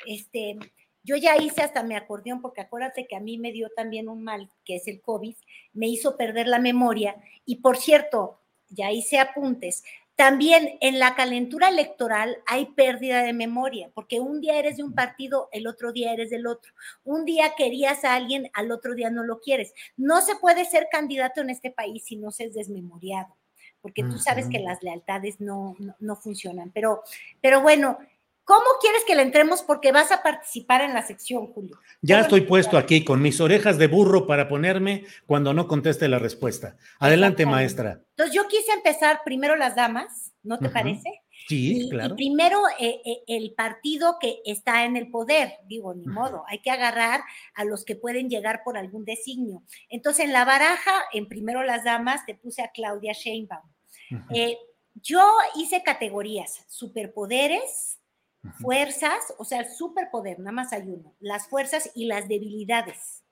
Speaker 5: Este, yo ya hice hasta mi acordeón, porque acuérdate que a mí me dio también un mal, que es el COVID, me hizo perder la memoria. Y por cierto, ya hice apuntes. También en la calentura electoral hay pérdida de memoria, porque un día eres de un partido, el otro día eres del otro. Un día querías a alguien, al otro día no lo quieres. No se puede ser candidato en este país si no se es desmemoriado, porque tú sabes que las lealtades no, no, no funcionan. Pero, pero bueno, ¿Cómo quieres que le entremos? Porque vas a participar en la sección, Julio.
Speaker 1: Ya estoy puesto aquí con mis orejas de burro para ponerme cuando no conteste la respuesta. Adelante, maestra.
Speaker 5: Entonces, yo quise empezar primero las damas, ¿no te parece?
Speaker 1: Sí, claro.
Speaker 5: Y primero eh, eh, el partido que está en el poder, digo, ni modo, hay que agarrar a los que pueden llegar por algún designio. Entonces, en la baraja, en primero las damas, te puse a Claudia Sheinbaum. Eh, yo hice categorías, superpoderes, fuerzas, o sea, el superpoder, nada más hay uno, las fuerzas y las debilidades.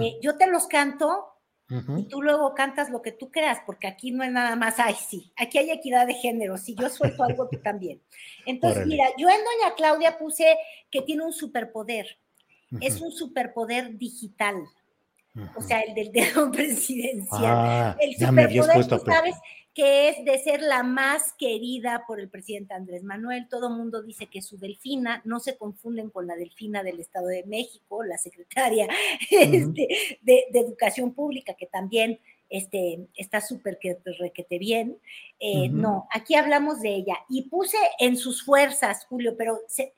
Speaker 5: Eh, yo te los canto y tú luego cantas lo que tú creas, porque aquí no es nada más, ay, sí, aquí hay equidad de género, si yo suelto algo, tú también. Entonces, mira, yo en Doña Claudia puse que tiene un superpoder, es un superpoder digital. O sea, el del dedo (laughs) presidencial.
Speaker 1: Ah,
Speaker 5: el superpoder, tú sabes, que es de ser la más querida por el presidente Andrés Manuel. Todo mundo dice que es su delfina, no se confunden con la delfina del Estado de México, la secretaria (laughs) este, de, de, Educación Pública, que también este, está súper que requete bien. Eh. No, aquí hablamos de ella. Y puse en sus fuerzas, Julio, pero se-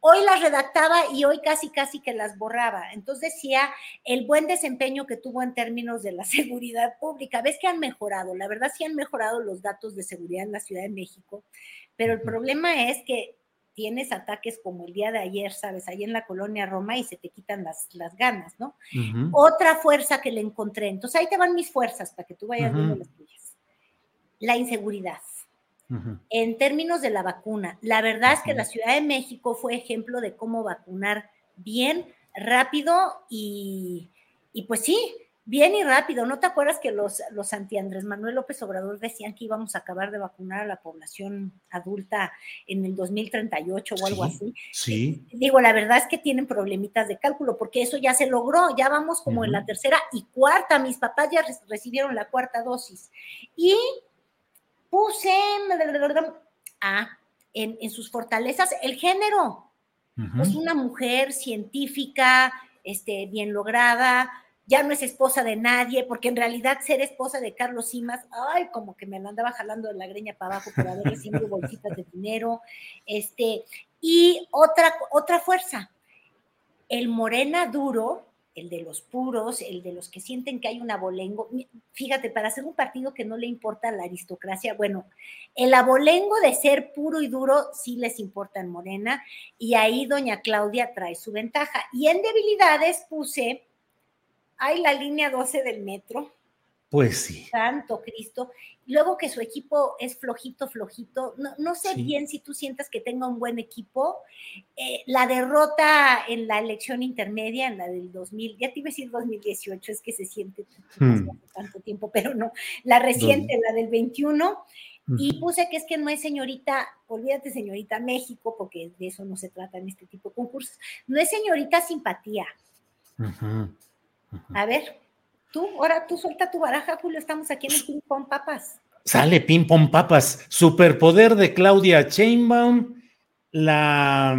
Speaker 5: hoy las redactaba y hoy casi, casi que las borraba. Entonces decía el buen desempeño que tuvo en términos de la (laughs) seguridad pública. Ves que han mejorado, la verdad sí han mejorado los datos de seguridad en la Ciudad de México, pero el problema es que tienes ataques como el día de ayer, sabes, ahí en la colonia Roma y se te quitan las, las ganas, ¿no? Otra fuerza que le encontré. Entonces ahí te van mis fuerzas para que tú vayas viendo las tuyas. La inseguridad En términos de la vacuna. La verdad es que la Ciudad de México fue ejemplo de cómo vacunar bien, rápido y, y pues sí, bien y rápido. ¿No te acuerdas que los, los anti Andrés Manuel López Obrador decían que íbamos a acabar de vacunar a la población adulta en el 2038 o algo
Speaker 1: Sí,
Speaker 5: así?
Speaker 1: Sí.
Speaker 5: Digo, la verdad es que tienen problemitas de cálculo, porque eso ya se logró, ya vamos como en la tercera y cuarta, mis papás ya re- recibieron la cuarta dosis. Y puse ah, en, en sus fortalezas el género, es una mujer científica, este, bien lograda, ya no es esposa de nadie, porque en realidad ser esposa de Carlos Simas, ay, como que me la andaba jalando de la greña para abajo por haber recibido (laughs) bolsitas de dinero, este, y otra, otra fuerza, el morena duro, el de los puros, el de los que sienten que hay un abolengo. Fíjate, para hacer un partido que no le importa la aristocracia, bueno, el abolengo de ser puro y duro sí les importa en Morena, y ahí doña Claudia trae su ventaja. Y en debilidades puse, hay la línea 12 del metro,
Speaker 1: Pues sí.
Speaker 5: Santo Cristo. Luego que su equipo es flojito, flojito. No, no sé
Speaker 1: Sí.
Speaker 5: bien si tú sientas que tenga un buen equipo. Eh, la derrota en la elección intermedia, en la del 2000, ya te iba a decir 2018, es que se siente
Speaker 1: Hmm.
Speaker 5: tanto tiempo, pero no. La reciente, la del 21. Y puse que es que no es señorita, olvídate señorita México, porque de eso no se trata en este tipo de concursos. No es señorita simpatía. A ver, tú, ahora tú suelta tu baraja, Julio, estamos aquí en el ping pong papas.
Speaker 1: Sale ping pong papas. Superpoder de Claudia Sheinbaum. La,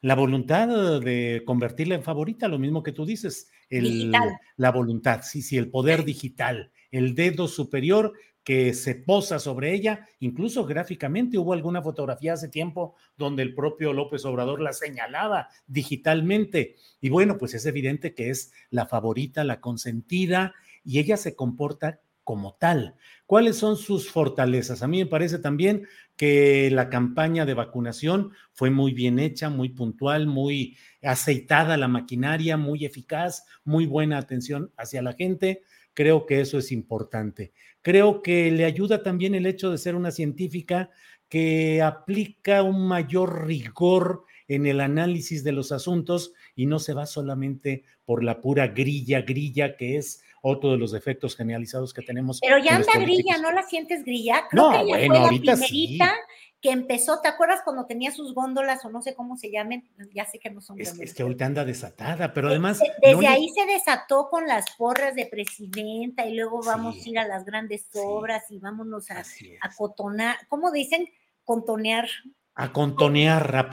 Speaker 1: la voluntad de convertirla en favorita, lo mismo que tú dices. El-
Speaker 5: Digital.
Speaker 1: La voluntad, sí, sí, el poder digital, el dedo superior que se posa sobre ella, incluso gráficamente hubo alguna fotografía hace tiempo donde el propio López Obrador la señalaba digitalmente. Y bueno, pues es evidente que es la favorita, la consentida, y ella se comporta como tal. ¿Cuáles son sus fortalezas? A mí me parece también que la campaña de vacunación fue muy bien hecha, muy puntual, muy aceitada la maquinaria, muy eficaz, muy buena atención hacia la gente. Creo que eso es importante. Creo que le ayuda también el hecho de ser una científica que aplica un mayor rigor en el análisis de los asuntos y no se va solamente por la pura grilla, grilla que es otro de los defectos generalizados que tenemos.
Speaker 5: Pero ya anda grilla, ¿no la sientes grilla?
Speaker 1: Creo no, que bueno, fue ahorita la primerita
Speaker 5: que empezó, ¿te acuerdas cuando tenía sus góndolas o no sé cómo se llamen? Ya sé que no son
Speaker 1: es, es que ahorita anda desatada, pero además...
Speaker 5: Desde, ahí se desató con las porras de presidenta y luego vamos a ir a las grandes obras y vámonos a, a cotonar, ¿cómo dicen? Contonear.
Speaker 1: A contonear, a,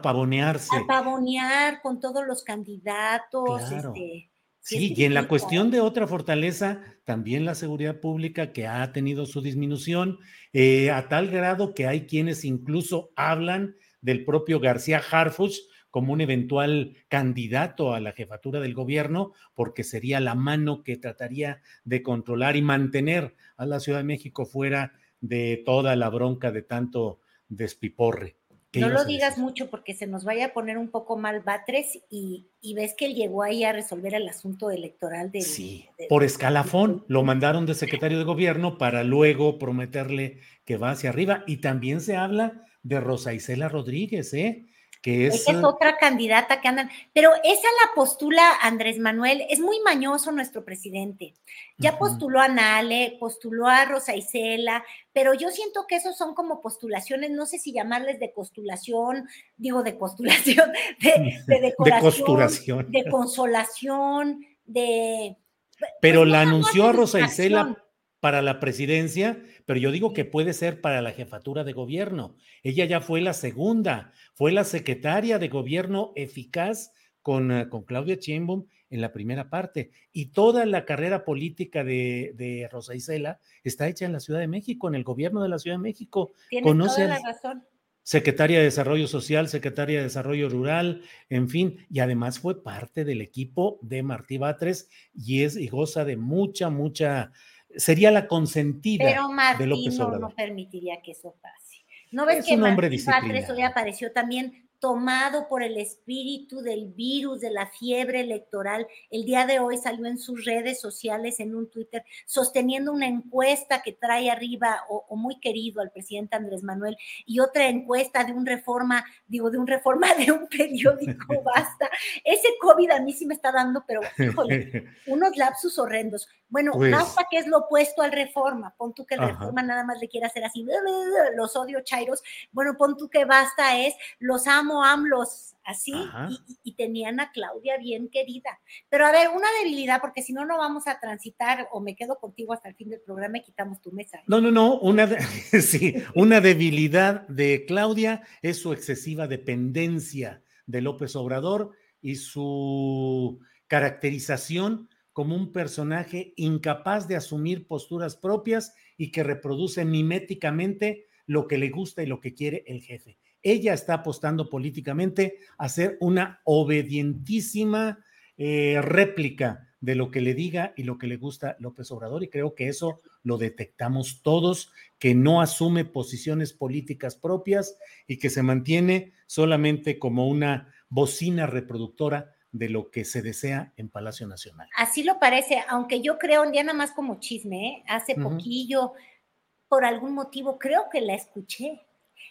Speaker 1: pavonearse.
Speaker 5: A pavonear con todos los candidatos. Este,
Speaker 1: sí, y en la cuestión de otra fortaleza, también la seguridad pública que ha tenido su disminución, eh, a tal grado que hay quienes incluso hablan del propio García Harfuch como un eventual candidato a la jefatura del gobierno, porque sería la mano que trataría de controlar y mantener a la Ciudad de México fuera de toda la bronca de tanto despiporre.
Speaker 5: No lo digas mucho porque se nos vaya a poner un poco mal Batres y, ves que él llegó ahí a resolver el asunto electoral del.
Speaker 1: Sí, por escalafón. Lo mandaron de secretario de gobierno para luego prometerle que va hacia arriba. Y también se habla de Rosa Isela Rodríguez, ¿eh? Que es,
Speaker 5: es otra candidata que andan, pero esa la postula Andrés Manuel, es muy mañoso nuestro presidente. Ya postuló a Nale, postuló a Rosa Isela, pero yo siento que esos son como postulaciones, no sé si llamarles de postulación, digo de postulación, (laughs) (laughs) de, de decoración, de, de consolación, de...
Speaker 1: Pero pues la anunció a Rosa Isela para la presidencia, pero yo digo que puede ser para la jefatura de gobierno. Ella ya fue la segunda, fue la secretaria de gobierno eficaz con, eh, con Claudia Sheinbaum en la primera parte. Y toda la carrera política de, de, Rosa Isela está hecha en la Ciudad de México, en el gobierno de la Ciudad de México.
Speaker 5: Tiene toda la razón.
Speaker 1: Secretaria de Desarrollo Social, Secretaria de Desarrollo Rural, en fin, y además fue parte del equipo de Martí Batres y es y goza de mucha, mucha sería la consentida
Speaker 5: Pero
Speaker 1: de López
Speaker 5: Obrador. no, permitiría que eso pase. ¿No ves que Martín Batres hoy apareció también tomado por el espíritu del virus, de la fiebre electoral. El día de hoy salió en sus redes sociales, en un Twitter, sosteniendo una encuesta que trae arriba o, muy querido al presidente Andrés Manuel y otra encuesta de un reforma, digo, de un reforma (laughs) de un periódico, basta. Ese COVID a mí sí me está dando, pero híjole, (laughs) unos lapsus horrendos. Bueno, pues basta que es lo opuesto al reforma. Pon tú que el reforma nada más le quiere hacer así, (laughs) los odio chairos. Bueno, pon tú que basta es los amo AMLOS, así, y, tenían a Claudia bien querida. Pero a ver, una debilidad, porque si no, no vamos a transitar o me quedo contigo hasta el fin del programa y quitamos tu mesa. ¿eh?
Speaker 1: No, no, no, una, (laughs) sí, una debilidad de Claudia es su excesiva dependencia de López Obrador y su caracterización como un personaje incapaz de asumir posturas propias y que reproduce miméticamente lo que le gusta y lo que quiere el jefe. Ella está apostando políticamente a ser una obedientísima eh, réplica de lo que le diga y lo que le gusta López Obrador y creo que eso lo detectamos todos, que no asume posiciones políticas propias y que se mantiene solamente como una bocina reproductora de lo que se desea en Palacio Nacional.
Speaker 5: Así lo parece, aunque yo creo, un día nada más como chisme, ¿eh? hace poquillo, por algún motivo, creo que la escuché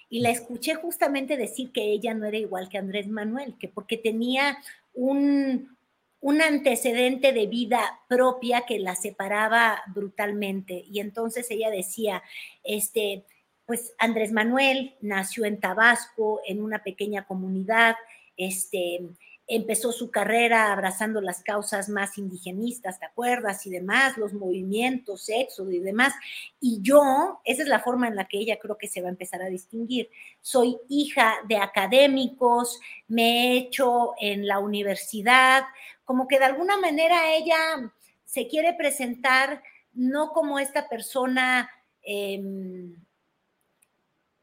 Speaker 5: y la escuché justamente decir que ella no era igual que Andrés Manuel, que porque tenía un, un antecedente de vida propia que la separaba brutalmente. Y entonces ella decía, este, pues Andrés Manuel nació en Tabasco, en una pequeña comunidad, este, empezó su carrera abrazando las causas más indigenistas, ¿te acuerdas? Y demás, los movimientos, éxodo y demás. Y yo, esa es la forma en la que ella creo que se va a empezar a distinguir. Soy hija de académicos, me he hecho en la universidad, como que de alguna manera ella se quiere presentar no como esta persona... Em,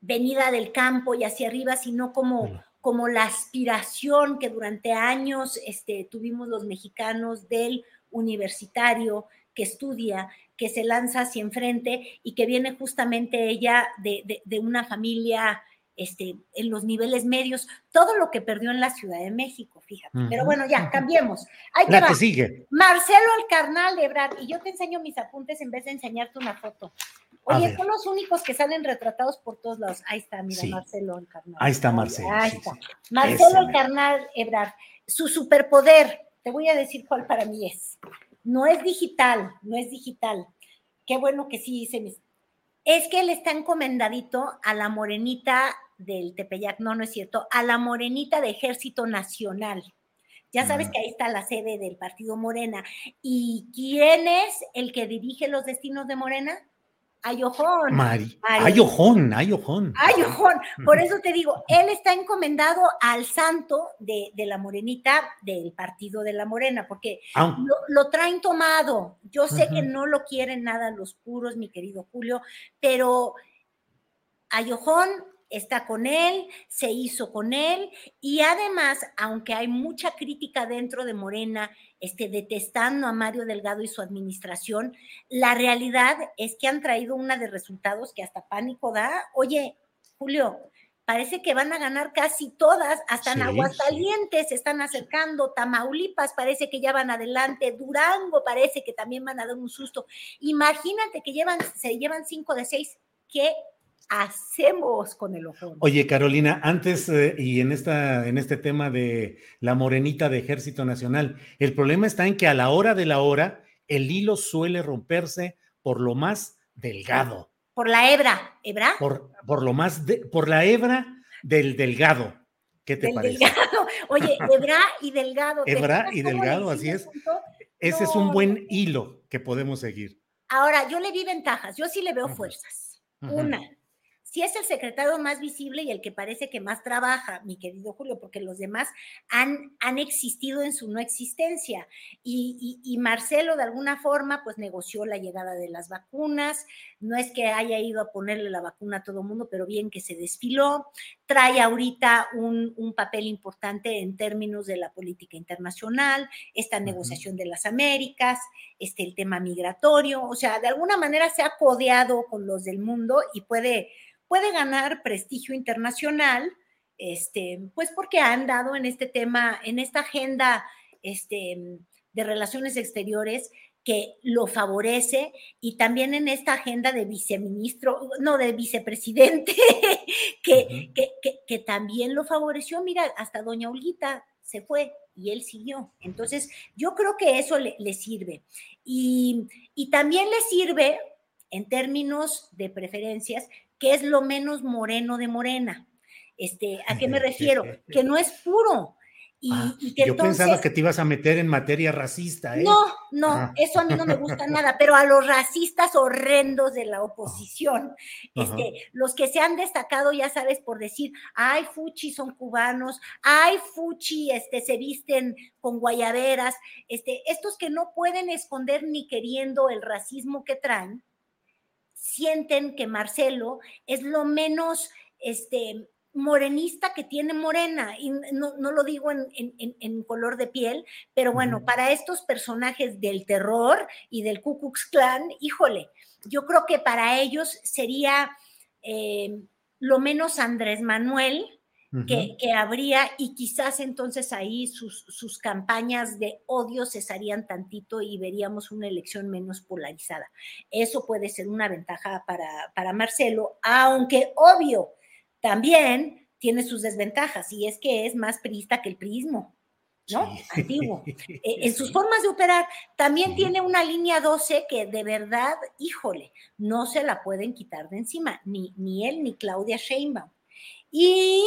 Speaker 5: venida del campo y hacia arriba, sino como, como la aspiración que durante años este, tuvimos los mexicanos del universitario que estudia, que se lanza hacia enfrente y que viene justamente ella de, de una familia este, en los niveles medios, todo lo que perdió en la Ciudad de México, fíjate. Pero bueno, ya, cambiemos. Ahí
Speaker 1: la que sigue.
Speaker 5: Marcelo Alcarnal Ebrard, y yo te enseño mis apuntes en vez de enseñarte una foto. Oye, son los únicos que salen retratados por todos lados. Ahí está, mira, Marcelo Alcarnal.
Speaker 1: Ahí está Marcelo.
Speaker 5: Ahí está. Marcelo Alcarnal Ebrard, su superpoder, te voy a decir cuál para mí es. No es digital, no es digital. Qué bueno que sí mis. Es que él está encomendadito a la morenita del Tepeyac, no, no es cierto, a la morenita de Ejército Nacional. Ya sabes que ahí está la sede del partido Morena. ¿Y quién es el que dirige los destinos de Morena? Ayojón.
Speaker 1: Mari. Ayojón, Ayojón.
Speaker 5: Ayojón. Por eso te digo, él está encomendado al santo de, la morenita del partido de la morena, porque lo, traen tomado. Yo sé que no lo quieren nada los puros, mi querido Julio, pero Ayojón está con él, se hizo con él y además, aunque hay mucha crítica dentro de Morena, este, detestando a Mario Delgado y su administración, la realidad es que han traído una de resultados que hasta pánico da. Oye, Julio, parece que van a ganar casi todas, hasta en Aguascalientes se están acercando, Tamaulipas parece que ya van adelante, Durango parece que también van a dar un susto. Imagínate que llevan, se llevan cinco de seis. ¿Qué hacemos con el ojo?
Speaker 1: Oye, Carolina, antes eh, y en, esta, en este tema de la morenita de Ejército Nacional, el problema está en que a la hora de la hora el hilo suele romperse por lo más delgado.
Speaker 5: Por la hebra, ¿hebra?
Speaker 1: Por, por lo más, por la hebra del delgado. ¿Qué te parece? Delgado.
Speaker 5: Oye, hebra y delgado.
Speaker 1: Hebra y delgado, así es. Ese es un buen hilo que podemos seguir.
Speaker 5: Ahora, yo le vi ventajas, yo sí le veo fuerzas. Una, si es el secretario más visible y el que parece que más trabaja, mi querido Julio, porque los demás han, han existido en su no existencia. Y, Marcelo, de alguna forma, pues negoció la llegada de las vacunas. No es que haya ido a ponerle la vacuna a todo el mundo, pero bien que se desfiló. Trae ahorita un, papel importante en términos de la política internacional, esta negociación de las Américas, este, el tema migratorio. O sea, de alguna manera se ha codeado con los del mundo y puede puede ganar prestigio internacional, este, pues porque han dado en este tema, en esta agenda este, de relaciones exteriores que lo favorece y también en esta agenda de viceministro, no, de vicepresidente, (laughs) que, que, también lo favoreció. Mira, hasta doña Olguita se fue y él siguió. Entonces, yo creo que eso le, le sirve. Y, y también le sirve en términos de preferencias que es lo menos moreno de morena. Este, ¿A qué me refiero? Que no es puro. Y,
Speaker 1: ah, yo pensaba que te ibas a meter en materia racista. ¿eh?
Speaker 5: No, no, eso a mí no me gusta (laughs) nada, pero a los racistas horrendos de la oposición, este, los que se han destacado, ya sabes, por decir, ay, fuchi son cubanos, ay, fuchi este, se visten con guayaberas, este, estos que no pueden esconder ni queriendo el racismo que traen, sienten que Marcelo es lo menos este, morenista que tiene Morena, y no, lo digo en, color de piel, pero bueno, para estos personajes del terror y del Ku Klux Klan, híjole, yo creo que para ellos sería eh, lo menos Andrés Manuel, que, habría y quizás entonces ahí sus, sus, campañas de odio cesarían tantito y veríamos una elección menos polarizada. Eso puede ser una ventaja para, para Marcelo, aunque obvio, también tiene sus desventajas y es que es más priista que el prismo. ¿no? Antiguo. (laughs) E, en sus formas de operar, también tiene una línea 12 que de verdad, híjole, no se la pueden quitar de encima, ni, ni él ni Claudia Sheinbaum. Y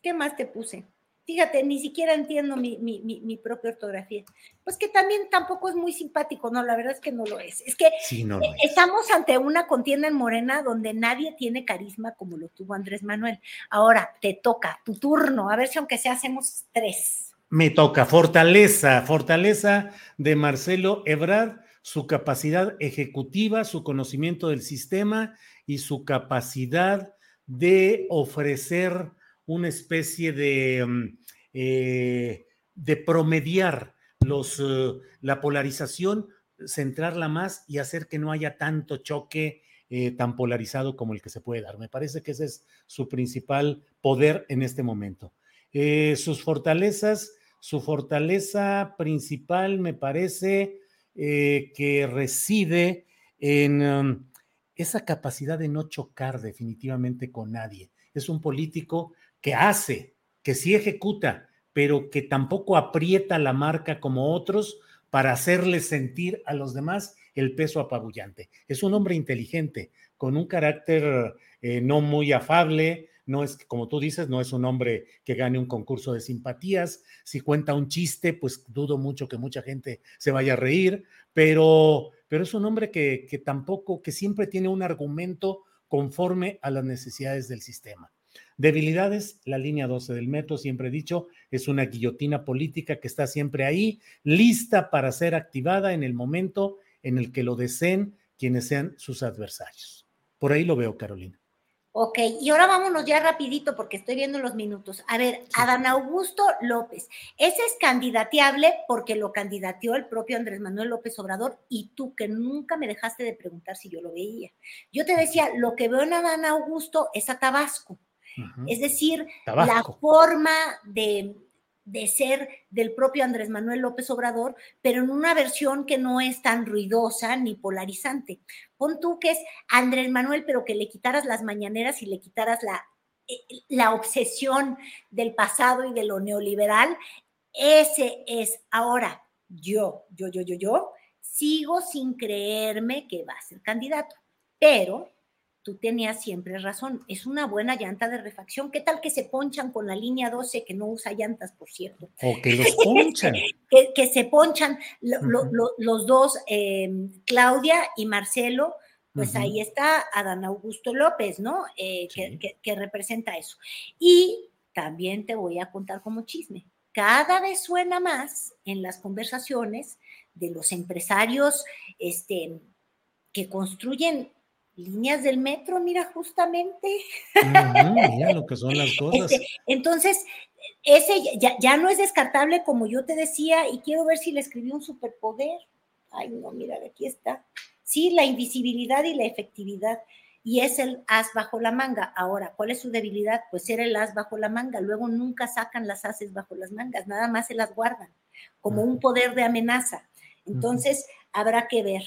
Speaker 5: ¿Qué más te puse? Fíjate, ni siquiera entiendo mi, propia ortografía. Pues que también tampoco es muy simpático, no, la verdad es que no lo es. Es que e, estamos ante una contienda en Morena donde nadie tiene carisma como lo tuvo Andrés Manuel. Ahora te toca, tu turno, a ver si aunque sea hacemos tres.
Speaker 1: Me toca, fortaleza, fortaleza de Marcelo Ebrard, su capacidad ejecutiva, su conocimiento del sistema y su capacidad de ofrecer una especie de, mm, eh, de promediar los, eh, la polarización, centrarla más y hacer que no haya tanto choque eh, tan polarizado como el que se puede dar. Me parece que ese es su principal poder en este momento. sus fortalezas, su fortaleza principal me parece que reside en um, esa capacidad de no chocar definitivamente con nadie. Es un político que hace, que sí ejecuta, pero que tampoco aprieta la marca como otros, para hacerle sentir a los demás el peso apabullante. Es un hombre inteligente, con un carácter eh, no muy afable, no es, como tú dices, no es un hombre que gane un concurso de simpatías. Si cuenta un chiste, pues dudo mucho que mucha gente se vaya a reír, pero, pero es un hombre que, que tampoco, que siempre tiene un argumento conforme a las necesidades del sistema. Debilidades, la línea 12 del metro, siempre he dicho, es una guillotina política que está siempre ahí, lista para ser activada en el momento en el que lo deseen quienes sean sus adversarios. Por ahí lo veo, Carolina.
Speaker 5: Ok, y ahora vámonos ya rapidito porque estoy viendo los minutos. A ver, Adán Augusto López, ese es candidateable porque lo candidateó el propio Andrés Manuel López Obrador y tú que nunca me dejaste de preguntar si yo lo veía. Yo te decía, lo que veo en Adán Augusto es a Tabasco. Es decir, la forma de, de ser del propio Andrés Manuel López Obrador, pero en una versión que no es tan ruidosa ni polarizante. Pon tú que es Andrés Manuel, pero que le quitaras las mañaneras y le quitaras la, eh, la obsesión del pasado y de lo neoliberal. Ese es ahora yo, yo, yo, yo, yo, sigo sin creerme que va a ser candidato, pero tú tenías siempre razón, es una buena llanta de refacción. ¿Qué tal que se ponchan con la línea 12 que no usa llantas, por cierto?
Speaker 1: O que (laughs) los ponchan.
Speaker 5: que, se ponchan los dos, em, Claudia y Marcelo, pues ahí está Adán Augusto López, ¿no? Eh, que, representa eso. Y también te voy a contar como chisme. Cada vez suena más en las conversaciones de los empresarios este, que construyen líneas del metro, mira, justamente.
Speaker 1: mira lo que son las (laughs) cosas.
Speaker 5: Este, entonces, ese ya, no es descartable, como yo te decía, y quiero ver si le escribí un superpoder. Ay, no, mira, aquí está. Sí, la invisibilidad y la efectividad. Y es el as bajo la manga. Ahora, ¿cuál es su debilidad? Pues ser el as bajo la manga. Luego nunca sacan las ases bajo las mangas, nada más se las guardan como un poder de amenaza. Entonces, habrá que ver.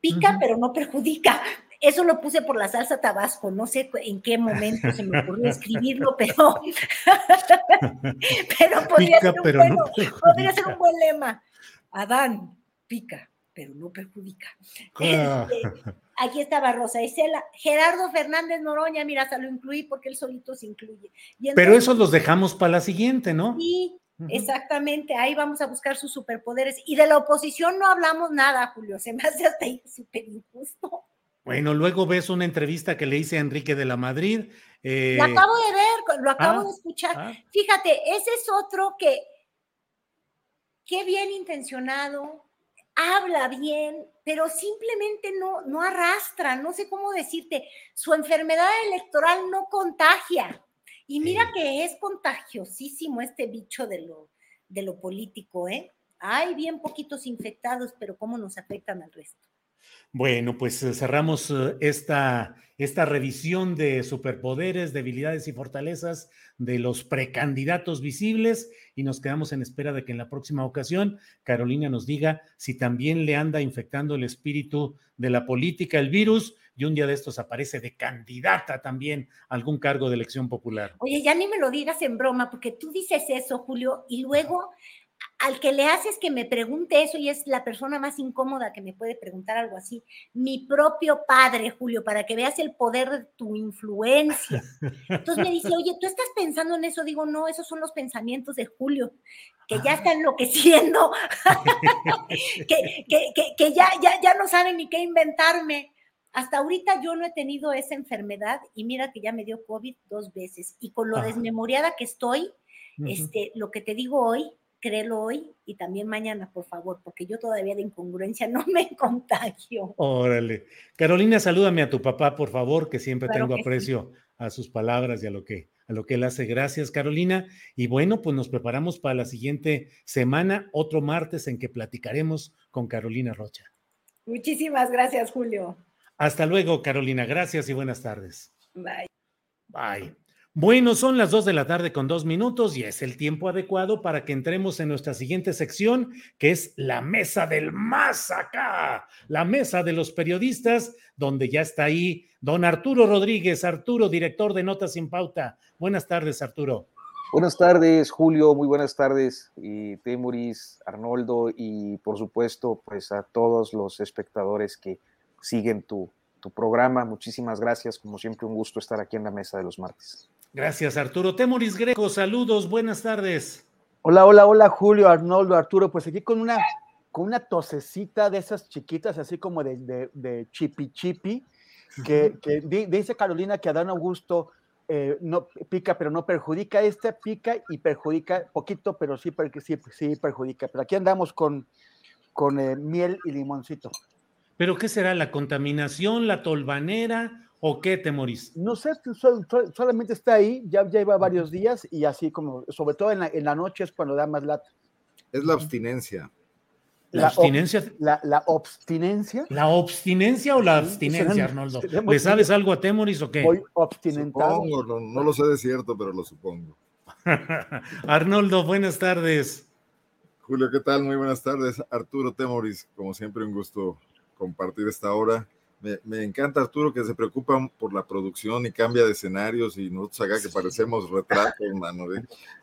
Speaker 5: Pica, pero no perjudica. Eso lo puse por la salsa tabasco, no sé en qué momento se me ocurrió (laughs) escribirlo, pero, (laughs) pero, podría, ser un podría ser un buen lema. Adán, pica, pero no perjudica. Ah. (laughs) Este, aquí estaba Rosa Isela. Gerardo Fernández Noroña, mira, hasta lo incluí porque él solito se incluye.
Speaker 1: pero esos los dejamos para la siguiente, ¿no?
Speaker 5: Sí, exactamente. Ahí vamos a buscar sus superpoderes. Y de la oposición no hablamos nada, Julio. Se me hace hasta ahí súper injusto.
Speaker 1: Bueno, luego ves una entrevista que le hice a Enrique de la Madrid.
Speaker 5: Eh... Lo acabo de ver, lo acabo ah, de escuchar. Ah. Fíjate, ese es otro que, qué bien intencionado, habla bien, pero simplemente no, no arrastra, no sé cómo decirte, su enfermedad electoral no contagia. Y mira que es contagiosísimo este bicho de lo, de lo político, ¿eh? Hay bien poquitos infectados, pero cómo nos afectan al resto.
Speaker 1: Bueno, pues eh, cerramos eh, esta, esta revisión de superpoderes, debilidades y fortalezas de los precandidatos visibles y nos quedamos en espera de que en la próxima ocasión Carolina nos diga si también le anda infectando el espíritu de la política, el virus, y un día de estos aparece de candidata también a algún cargo de elección popular.
Speaker 5: Oye, ya ni me lo digas en broma, porque tú dices eso, Julio, y luego al que le haces que me pregunte eso y es la persona más incómoda que me puede preguntar algo así, mi propio padre, Julio, para que veas el poder de tu influencia. Entonces me dice, oye, ¿tú estás pensando en eso? Digo, no, esos son los pensamientos de Julio, que ya está enloqueciendo, (laughs) que, que, ya, ya, ya no sabe ni qué inventarme. Hasta ahorita yo no he tenido esa enfermedad y mira que ya me dio COVID dos veces. Y con lo desmemoriada que estoy, este, lo que te digo hoy, créelo hoy y también mañana, por favor, porque yo todavía de incongruencia (laughs) no me contagio.
Speaker 1: Órale. Carolina, salúdame a tu papá, por favor, que siempre tengo aprecio a sus palabras y a lo que a lo que él hace. Gracias, Carolina. Y bueno, pues nos preparamos para la siguiente semana, otro martes en que platicaremos con Carolina Rocha.
Speaker 5: Muchísimas gracias, Julio.
Speaker 1: Hasta luego, Carolina. Gracias y buenas tardes.
Speaker 5: Bye.
Speaker 1: Bye. Bueno, son las dos de la tarde con dos minutos y es el tiempo adecuado para que entremos en nuestra siguiente sección, que es la mesa del más acá, la mesa de los periodistas, donde ya está ahí don Arturo Rodríguez. Arturo, director de Notas sin Pauta. Buenas tardes, Arturo.
Speaker 6: Buenas tardes, Julio, muy buenas tardes, y Temuris, Arnoldo, y por supuesto, pues a todos los espectadores que siguen tu, tu programa. Muchísimas gracias, como siempre, un gusto estar aquí en la mesa de los martes.
Speaker 1: Gracias, Arturo. Temuris Greco, saludos, buenas tardes.
Speaker 7: Hola, hola, hola, Julio, Arnoldo, Arturo, pues aquí con una, con una tosecita de esas chiquitas, así como de, de, de chipi chipi, que, que dice Carolina que Adán Augusto eh, no pica, pero no perjudica. Este pica y perjudica poquito, pero sí, sí, sí perjudica. Pero aquí andamos con, con eh, miel y limoncito.
Speaker 1: ¿Pero qué será? ¿La contaminación, la tolvanera o qué, Temoris?
Speaker 7: No sé, solamente está ahí, ya, ya lleva varios días y así como, sobre todo en la, en la noche es cuando da más lata.
Speaker 8: Es la abstinencia.
Speaker 1: ¿La, abstinencia?
Speaker 7: La, la, abstinencia.
Speaker 1: ¿La abstinencia o la abstinencia, Arnoldo? ¿Le sabes algo a Temoris o qué?
Speaker 7: Voy abstinentado.
Speaker 8: Supongo, no, no, lo sé de cierto, pero lo supongo. (laughs)
Speaker 1: Arnoldo, buenas tardes.
Speaker 8: Julio, ¿qué tal? Muy buenas tardes. Arturo Temoris, como siempre, un gusto compartir esta hora me, encanta Arturo que se preocupa por la producción y cambia de escenarios y nosotros acá que parecemos retratos, hermano.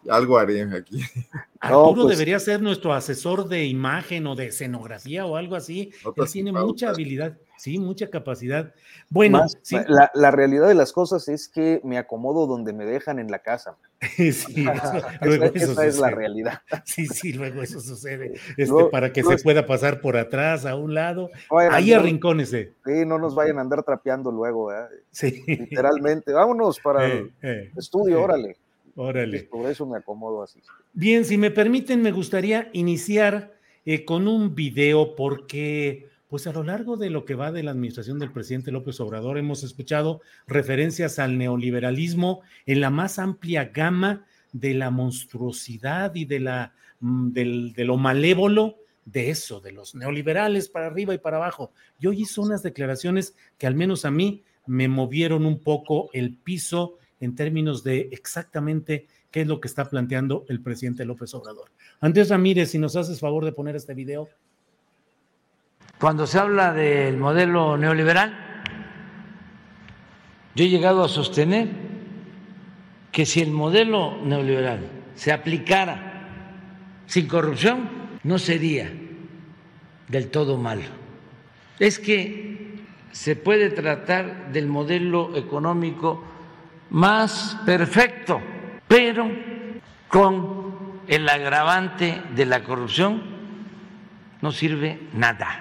Speaker 8: algo haré aquí. (laughs)
Speaker 1: Arturo pues debería ser nuestro asesor de imagen o de escenografía o algo así. Él tiene mucha habilidad, sí, mucha capacidad. Bueno,
Speaker 6: la, realidad de las cosas es que me acomodo donde me dejan en la casa. (laughs)
Speaker 1: sí, (laughs) (laughs) luego
Speaker 6: esa, es la realidad.
Speaker 1: Sí, sí, luego eso sucede. Este, para que se pueda pasar por atrás, a un lado. Ahí arrincónese.
Speaker 6: Sí, no nos vayan a andar trapeando luego, Sí. Literalmente. Vámonos para el estudio, órale.
Speaker 1: Órale.
Speaker 6: Por eso me acomodo así.
Speaker 1: Bien, si me permiten, me gustaría iniciar eh, con un video porque, pues a lo largo de lo que va de la administración del presidente López Obrador, hemos escuchado referencias al neoliberalismo en la más amplia gama de la monstruosidad y de, la, mm, de lo malévolo de eso, de los neoliberales para arriba y para abajo. Yo hice unas declaraciones que al menos a mí me movieron un poco el piso en términos de exactamente qué es lo que está planteando el presidente López Obrador. Andrés Ramírez, si nos haces favor de poner este video.
Speaker 9: Cuando se habla del modelo neoliberal, yo he llegado a sostener que si el modelo neoliberal se aplicara sin corrupción, no sería del todo malo. Es que se puede tratar del modelo económico más perfecto, pero con el agravante de la corrupción no sirve nada.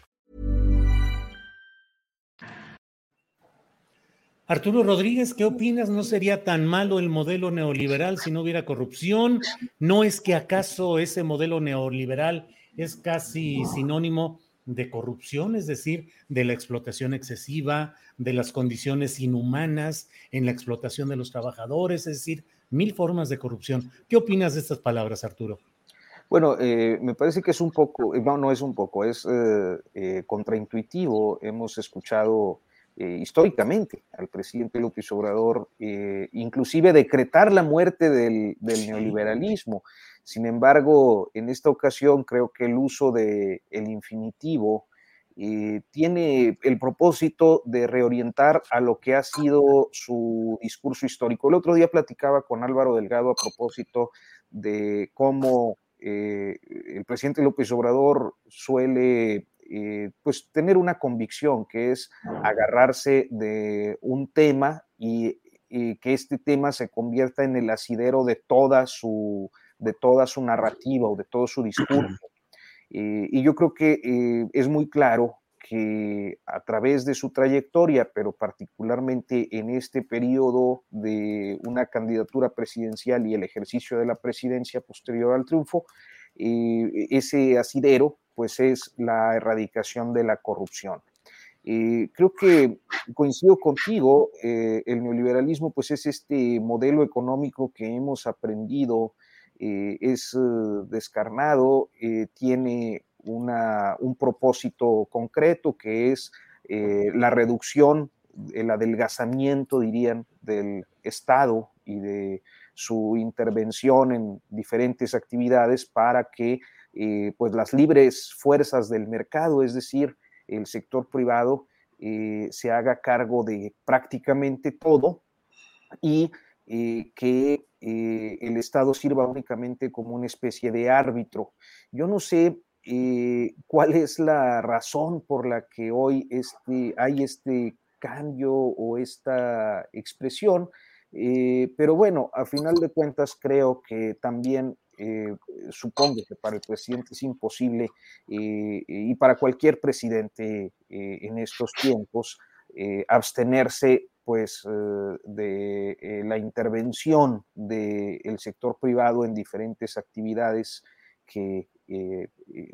Speaker 1: Arturo Rodríguez, ¿qué opinas? ¿No sería tan malo el modelo neoliberal si no hubiera corrupción? ¿No es que acaso ese modelo neoliberal es casi sinónimo de corrupción, es decir, de la explotación excesiva, de las condiciones inhumanas en la explotación de los trabajadores, es decir, mil formas de corrupción? ¿Qué opinas de estas palabras, Arturo?
Speaker 6: Bueno, eh, me parece que es un poco, no, no es un poco, es eh, eh, contraintuitivo. Hemos escuchado eh, históricamente al presidente López Obrador, eh, inclusive decretar la muerte del, neoliberalismo. Sin embargo, en esta ocasión creo que el uso del el infinitivo eh, tiene el propósito de reorientar a lo que ha sido su discurso histórico. El otro día platicaba con Álvaro Delgado a propósito de cómo el presidente López Obrador suele eh, pues tener una convicción que es agarrarse de un tema y que este tema se convierta en el asidero de toda su, de toda su narrativa o de todo su discurso. (clears throat) y yo creo que es muy claro que a través de su trayectoria, pero particularmente en este periodo de una candidatura presidencial y el ejercicio de la presidencia posterior al triunfo, eh, ese asidero pues es la erradicación de la corrupción. Eh, creo que coincido contigo, eh, el neoliberalismo pues es este modelo económico que hemos aprendido, es descarnado, tiene un propósito concreto que es eh, la reducción, el adelgazamiento, dirían, del Estado y de su intervención en diferentes actividades para que eh, pues las libres fuerzas del mercado, es decir, el sector privado, eh, se haga cargo de prácticamente todo y que el Estado sirva únicamente como una especie de árbitro. Yo no sé eh, cuál es la razón por la que hoy este, hay este cambio o esta expresión. Eh, pero bueno, a final de cuentas creo que también eh, supongo que para el presidente es imposible y para cualquier presidente en estos tiempos abstenerse pues de la intervención del sector privado en diferentes actividades que eh, eh,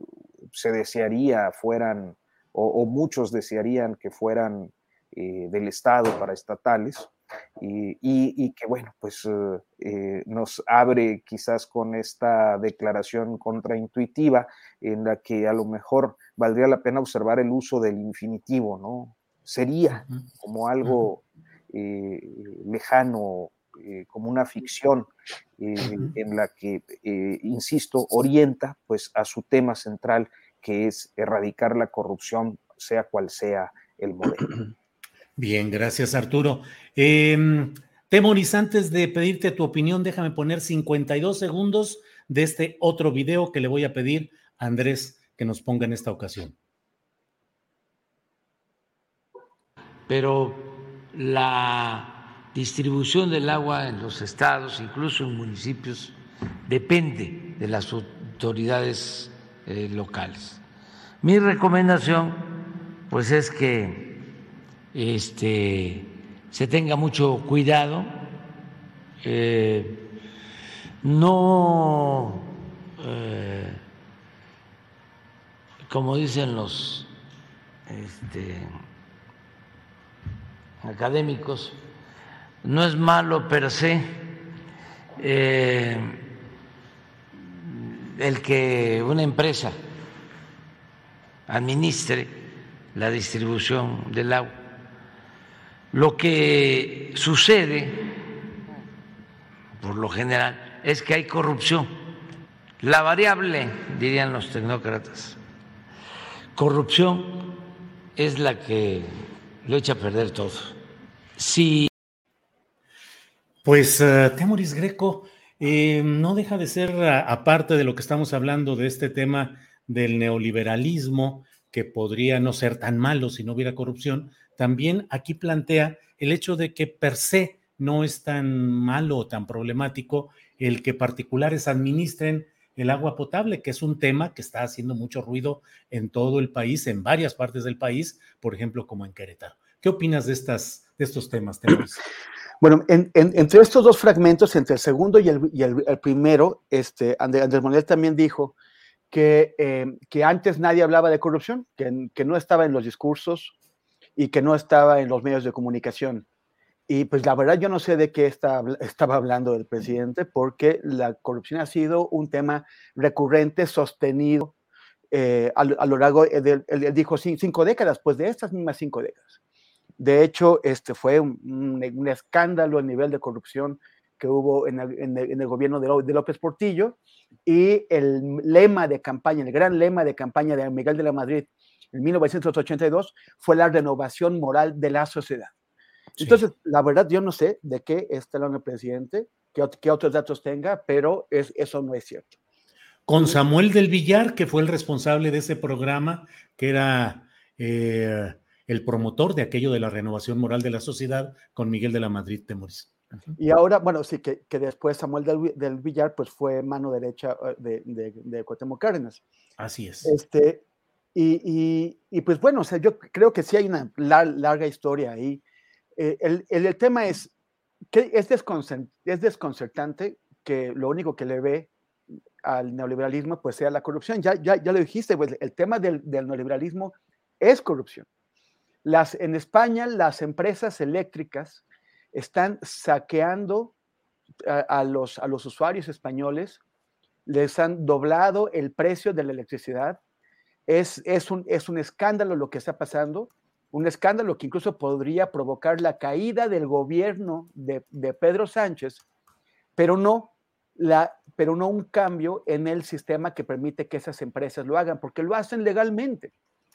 Speaker 6: se desearía fueran, o, muchos desearían que fueran eh, del Estado para estatales, y, que bueno, pues nos abre quizás con esta declaración contraintuitiva en la que a lo mejor valdría la pena observar el uso del infinitivo, ¿no? Sería como algo lejano eh, como una ficción eh, en la que, eh, insisto, orienta pues a su tema central, que es erradicar la corrupción, sea cual sea el modelo. (clears throat)
Speaker 1: Bien, gracias Arturo. Eh, Temoris, antes de pedirte tu opinión, déjame poner 52 segundos de este otro video que le voy a pedir a Andrés que nos ponga en esta ocasión.
Speaker 9: Pero la distribución del agua en los estados, incluso en municipios, depende de las autoridades eh, locales. Mi recomendación, pues, es que este, se tenga mucho cuidado, eh, no, eh, como dicen los este, académicos, no es malo per se eh, el que una empresa administre la distribución del agua. Lo que sucede, por lo general, es que hay corrupción. La variable, dirían los tecnócratas, corrupción es la que lo echa a perder todo. Si
Speaker 1: pues uh, Temoris Greco eh, no deja de ser, aparte de lo que estamos hablando de este tema del neoliberalismo, que podría no ser tan malo si no hubiera corrupción, también aquí plantea el hecho de que per se no es tan malo o tan problemático el que particulares administren el agua potable, que es un tema que está haciendo mucho ruido en todo el país, en varias partes del país, por ejemplo, como en Querétaro. ¿Qué opinas de, estas, de estos temas?
Speaker 7: Bueno, entre estos dos fragmentos, entre el segundo y el, primero, este, Andrés, Manuel también dijo que, eh, que, antes nadie hablaba de corrupción, que, no estaba en los discursos y que no estaba en los medios de comunicación. Y pues la verdad yo no sé de qué (laughs) estaba hablando el presidente, porque la corrupción ha sido un tema recurrente, sostenido eh, a, lo largo, de, él dijo cinco décadas, pues de estas mismas cinco décadas. De hecho, este fue un, escándalo a nivel de corrupción que hubo en el, gobierno de, López Portillo y el lema de campaña, el gran lema de campaña de Miguel de la Madrid en 1982 fue la renovación moral de la sociedad. Entonces, la verdad, yo no sé de qué está el presidente, qué, otros datos tenga, pero es, eso no es cierto.
Speaker 1: Con Samuel del Villar, que fue el responsable de ese programa, que era... Eh, el promotor de aquello de la renovación moral de la sociedad con Miguel de la Madrid Temoris.
Speaker 7: Y ahora, bueno, sí, que, que después Samuel del, Villar, pues fue mano derecha eh, de, de, de Cuauhtémoc Cárdenas.
Speaker 1: Así es.
Speaker 7: Este, y, y, y, pues bueno, o sea, yo creo que sí hay una larga historia ahí. Eh, el, el, el, tema es que es, es desconcertante que lo único que le ve al neoliberalismo pues sea la corrupción. Ya, ya, ya lo dijiste, pues el tema del, del neoliberalismo es corrupción. Las, en España las empresas eléctricas están saqueando a, a, los, a los usuarios españoles, les han doblado el precio de la electricidad. Es, es, un, es un escándalo lo que está pasando, un escándalo que incluso podría provocar la caída del gobierno de, de Pedro Sánchez, pero no, la, pero no un cambio en el sistema que permite que esas empresas lo hagan, porque lo hacen legalmente.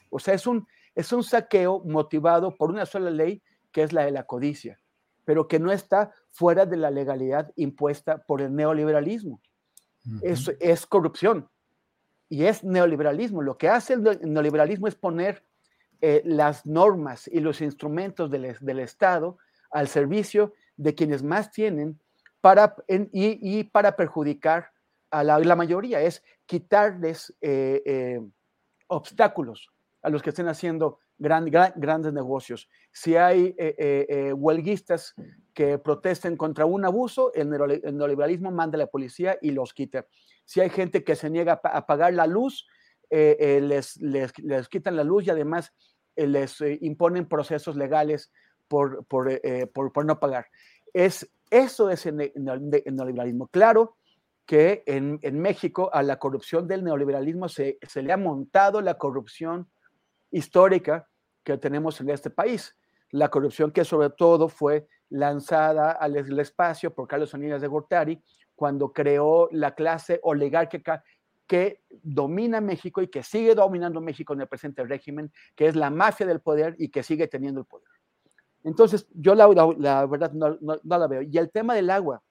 Speaker 7: O sea, es un, es un saqueo motivado por una sola ley, que es la de la codicia pero que no está fuera de la legalidad impuesta por el neoliberalismo. Uh -huh. es, es, corrupción y es neoliberalismo. Lo que hace el neoliberalismo es poner eh, las normas y los instrumentos del, del, Estado al servicio de quienes más tienen para, en, y, para perjudicar a la, la mayoría, es quitarles eh, eh, obstáculos a los que estén haciendo gran, gran, grandes negocios. Si hay eh, eh, eh, huelguistas que protesten contra un abuso, el, neoliberalismo manda a la policía y los quita. Si hay gente que se niega a pagar la luz, les, les, les, quitan la luz y además les imponen procesos legales por, por, por, por, no pagar. Es, eso es el neoliberalismo. Claro que en, en, México a la corrupción del neoliberalismo se, se le ha montado la corrupción histórica que tenemos en este país. La corrupción que sobre todo fue lanzada al espacio por Carlos Salinas de Gortari cuando creó la clase oligárquica que domina México y que sigue dominando México en el presente régimen, que es la mafia del poder y que sigue teniendo el poder. Entonces, yo la, la, verdad no, la veo. Y el tema del agua,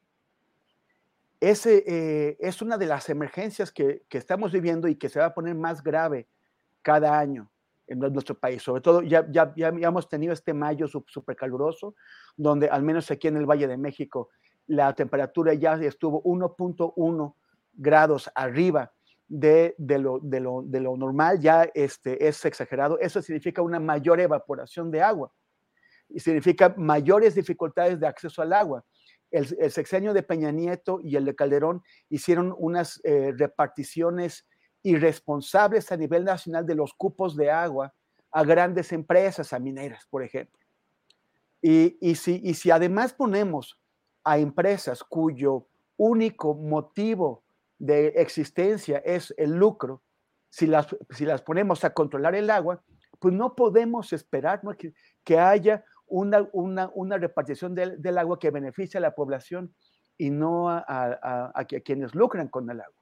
Speaker 7: ese, eh, es una de las emergencias que, que estamos viviendo y que se va a poner más grave cada año en nuestro país. Sobre todo, ya, ya, ya, hemos tenido este mayo súper caluroso, donde al menos aquí en el Valle de México la temperatura ya estuvo 1.1 grados arriba de, de, lo, de, lo, de, lo, normal, ya este, es exagerado. Eso significa una mayor evaporación de agua y significa mayores dificultades de acceso al agua. El, el sexenio de Peña Nieto y el de Calderón hicieron unas eh, reparticiones irresponsables a nivel nacional de los cupos de agua a grandes empresas, a mineras, por ejemplo. Y, y, si, y si además ponemos a empresas cuyo único motivo de existencia es el lucro, si las, si las ponemos a controlar el agua, pues no podemos esperar ¿no? Que, que, haya una, una, una repartición del, del, agua que beneficie a la población y no a, a, a, a quienes lucran con el agua.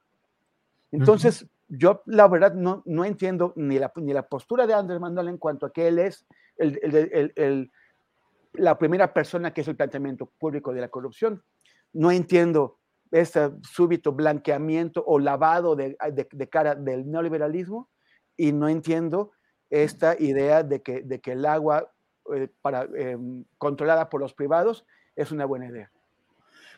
Speaker 7: Entonces, uh -huh yo la verdad no, no entiendo ni la, ni la, postura de Andrés Manuel en cuanto a que él es el, el, el, la primera persona que es el planteamiento público de la corrupción. No entiendo este súbito blanqueamiento o lavado de, de, cara del neoliberalismo y no entiendo esta idea de que, de que el agua eh, para, eh, controlada por los privados es una buena idea.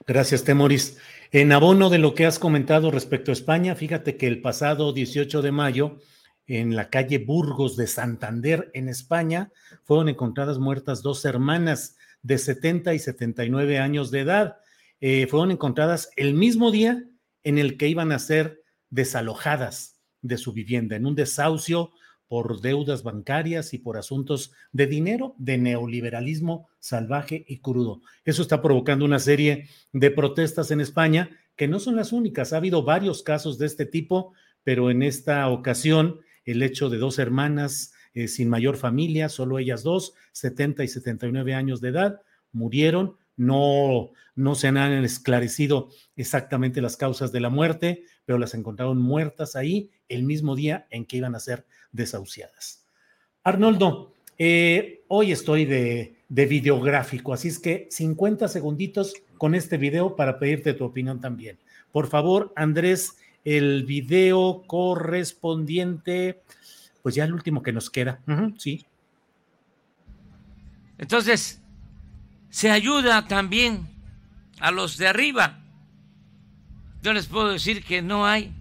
Speaker 1: Gracias, Temoris. En abono de lo que has comentado respecto a España, fíjate que el pasado 18 de mayo, en la calle Burgos de Santander, en España, fueron encontradas muertas dos hermanas de 70 y 79 años de edad. Eh, fueron encontradas el mismo día en el que iban a ser desalojadas de su vivienda, en un desahucio por deudas bancarias y por asuntos de dinero, de neoliberalismo salvaje y crudo. Eso está provocando una serie de protestas en España que no son las únicas. Ha habido varios casos de este tipo, pero en esta ocasión el hecho de dos hermanas eh, sin mayor familia, solo ellas dos, 70 y 79 años de edad, murieron. No, no se han esclarecido exactamente las causas de la muerte, pero las encontraron muertas ahí el mismo día en que iban a ser desahuciadas. Arnoldo, eh, hoy estoy de, de videográfico, así es que 50 segunditos con este video para pedirte tu opinión también. Por favor, Andrés, el video correspondiente, pues ya el último que nos queda. Sí.
Speaker 9: Entonces, se ayuda también a los de arriba. Yo les puedo decir que no hay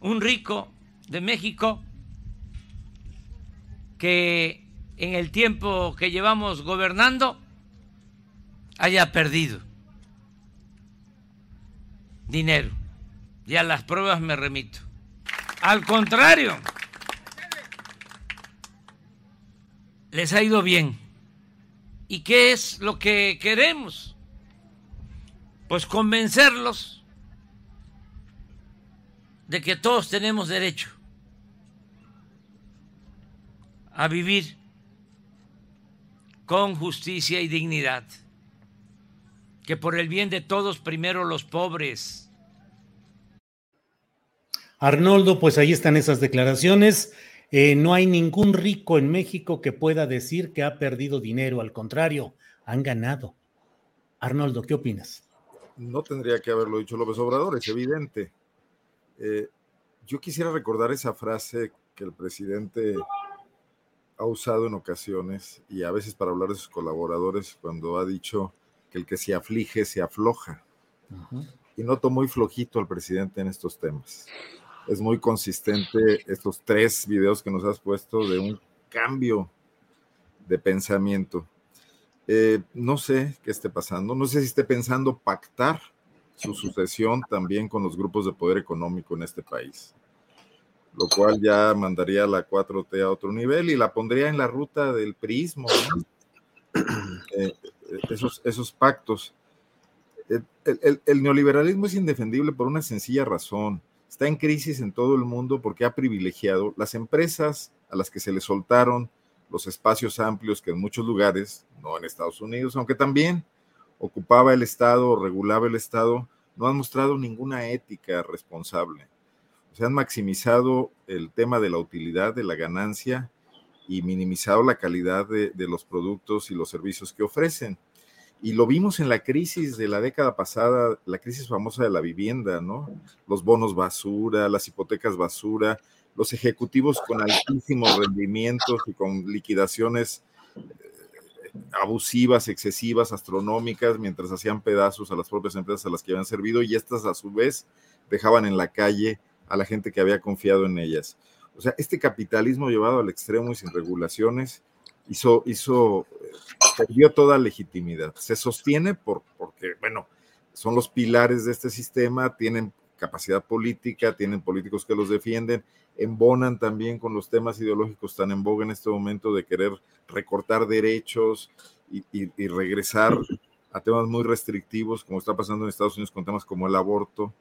Speaker 9: un rico de México que en el tiempo que llevamos gobernando haya perdido dinero. Y a las pruebas me remito. Al contrario, les ha ido bien. ¿Y qué es lo que queremos? Pues convencerlos de que todos tenemos derecho a vivir con justicia y dignidad. Que por el bien de todos, primero los pobres.
Speaker 1: Arnoldo, pues ahí están esas declaraciones. Eh, no hay ningún rico en México que pueda decir que ha perdido dinero, al contrario, han ganado. Arnoldo, ¿qué opinas?
Speaker 8: No tendría que haberlo dicho López Obrador, es evidente. Eh, yo quisiera recordar esa frase que el presidente ha usado en ocasiones y a veces para hablar de sus colaboradores cuando ha dicho que el que se aflige se afloja. Y noto muy flojito al presidente en estos temas. Es muy consistente estos tres videos que nos has puesto de un cambio de pensamiento. Eh, no sé qué esté pasando, no sé si esté pensando pactar su (laughs) sucesión también con los grupos de poder económico en este país lo cual ya mandaría la 4T a otro nivel y la pondría en la ruta del prismo, (clears throat) eh, esos, esos pactos. El, el, neoliberalismo es indefendible por una sencilla razón. Está en crisis en todo el mundo porque ha privilegiado las empresas a las que se le soltaron los espacios amplios que en muchos lugares, no en Estados Unidos, aunque también ocupaba el Estado o regulaba el Estado, no han mostrado ninguna ética responsable se han maximizado el tema de la utilidad, de la ganancia y minimizado la calidad de, los productos y los servicios que ofrecen. Y lo vimos en la crisis de la década pasada, la crisis famosa de la vivienda, ¿no? Los bonos basura, las hipotecas basura, los ejecutivos con altísimos rendimientos y con liquidaciones eh, abusivas, excesivas, astronómicas, mientras hacían pedazos a las propias empresas a las que habían servido y estas a su vez dejaban en la calle a la gente que había confiado en ellas. O sea, este capitalismo llevado al extremo y sin regulaciones hizo, hizo, eh, perdió toda legitimidad. Se sostiene por, porque, bueno, son los pilares de este sistema, tienen capacidad política, tienen políticos que los defienden, embonan también con los temas ideológicos tan en boga en este momento de querer recortar derechos y, y regresar a temas muy restrictivos, como está pasando en Estados Unidos con temas como el aborto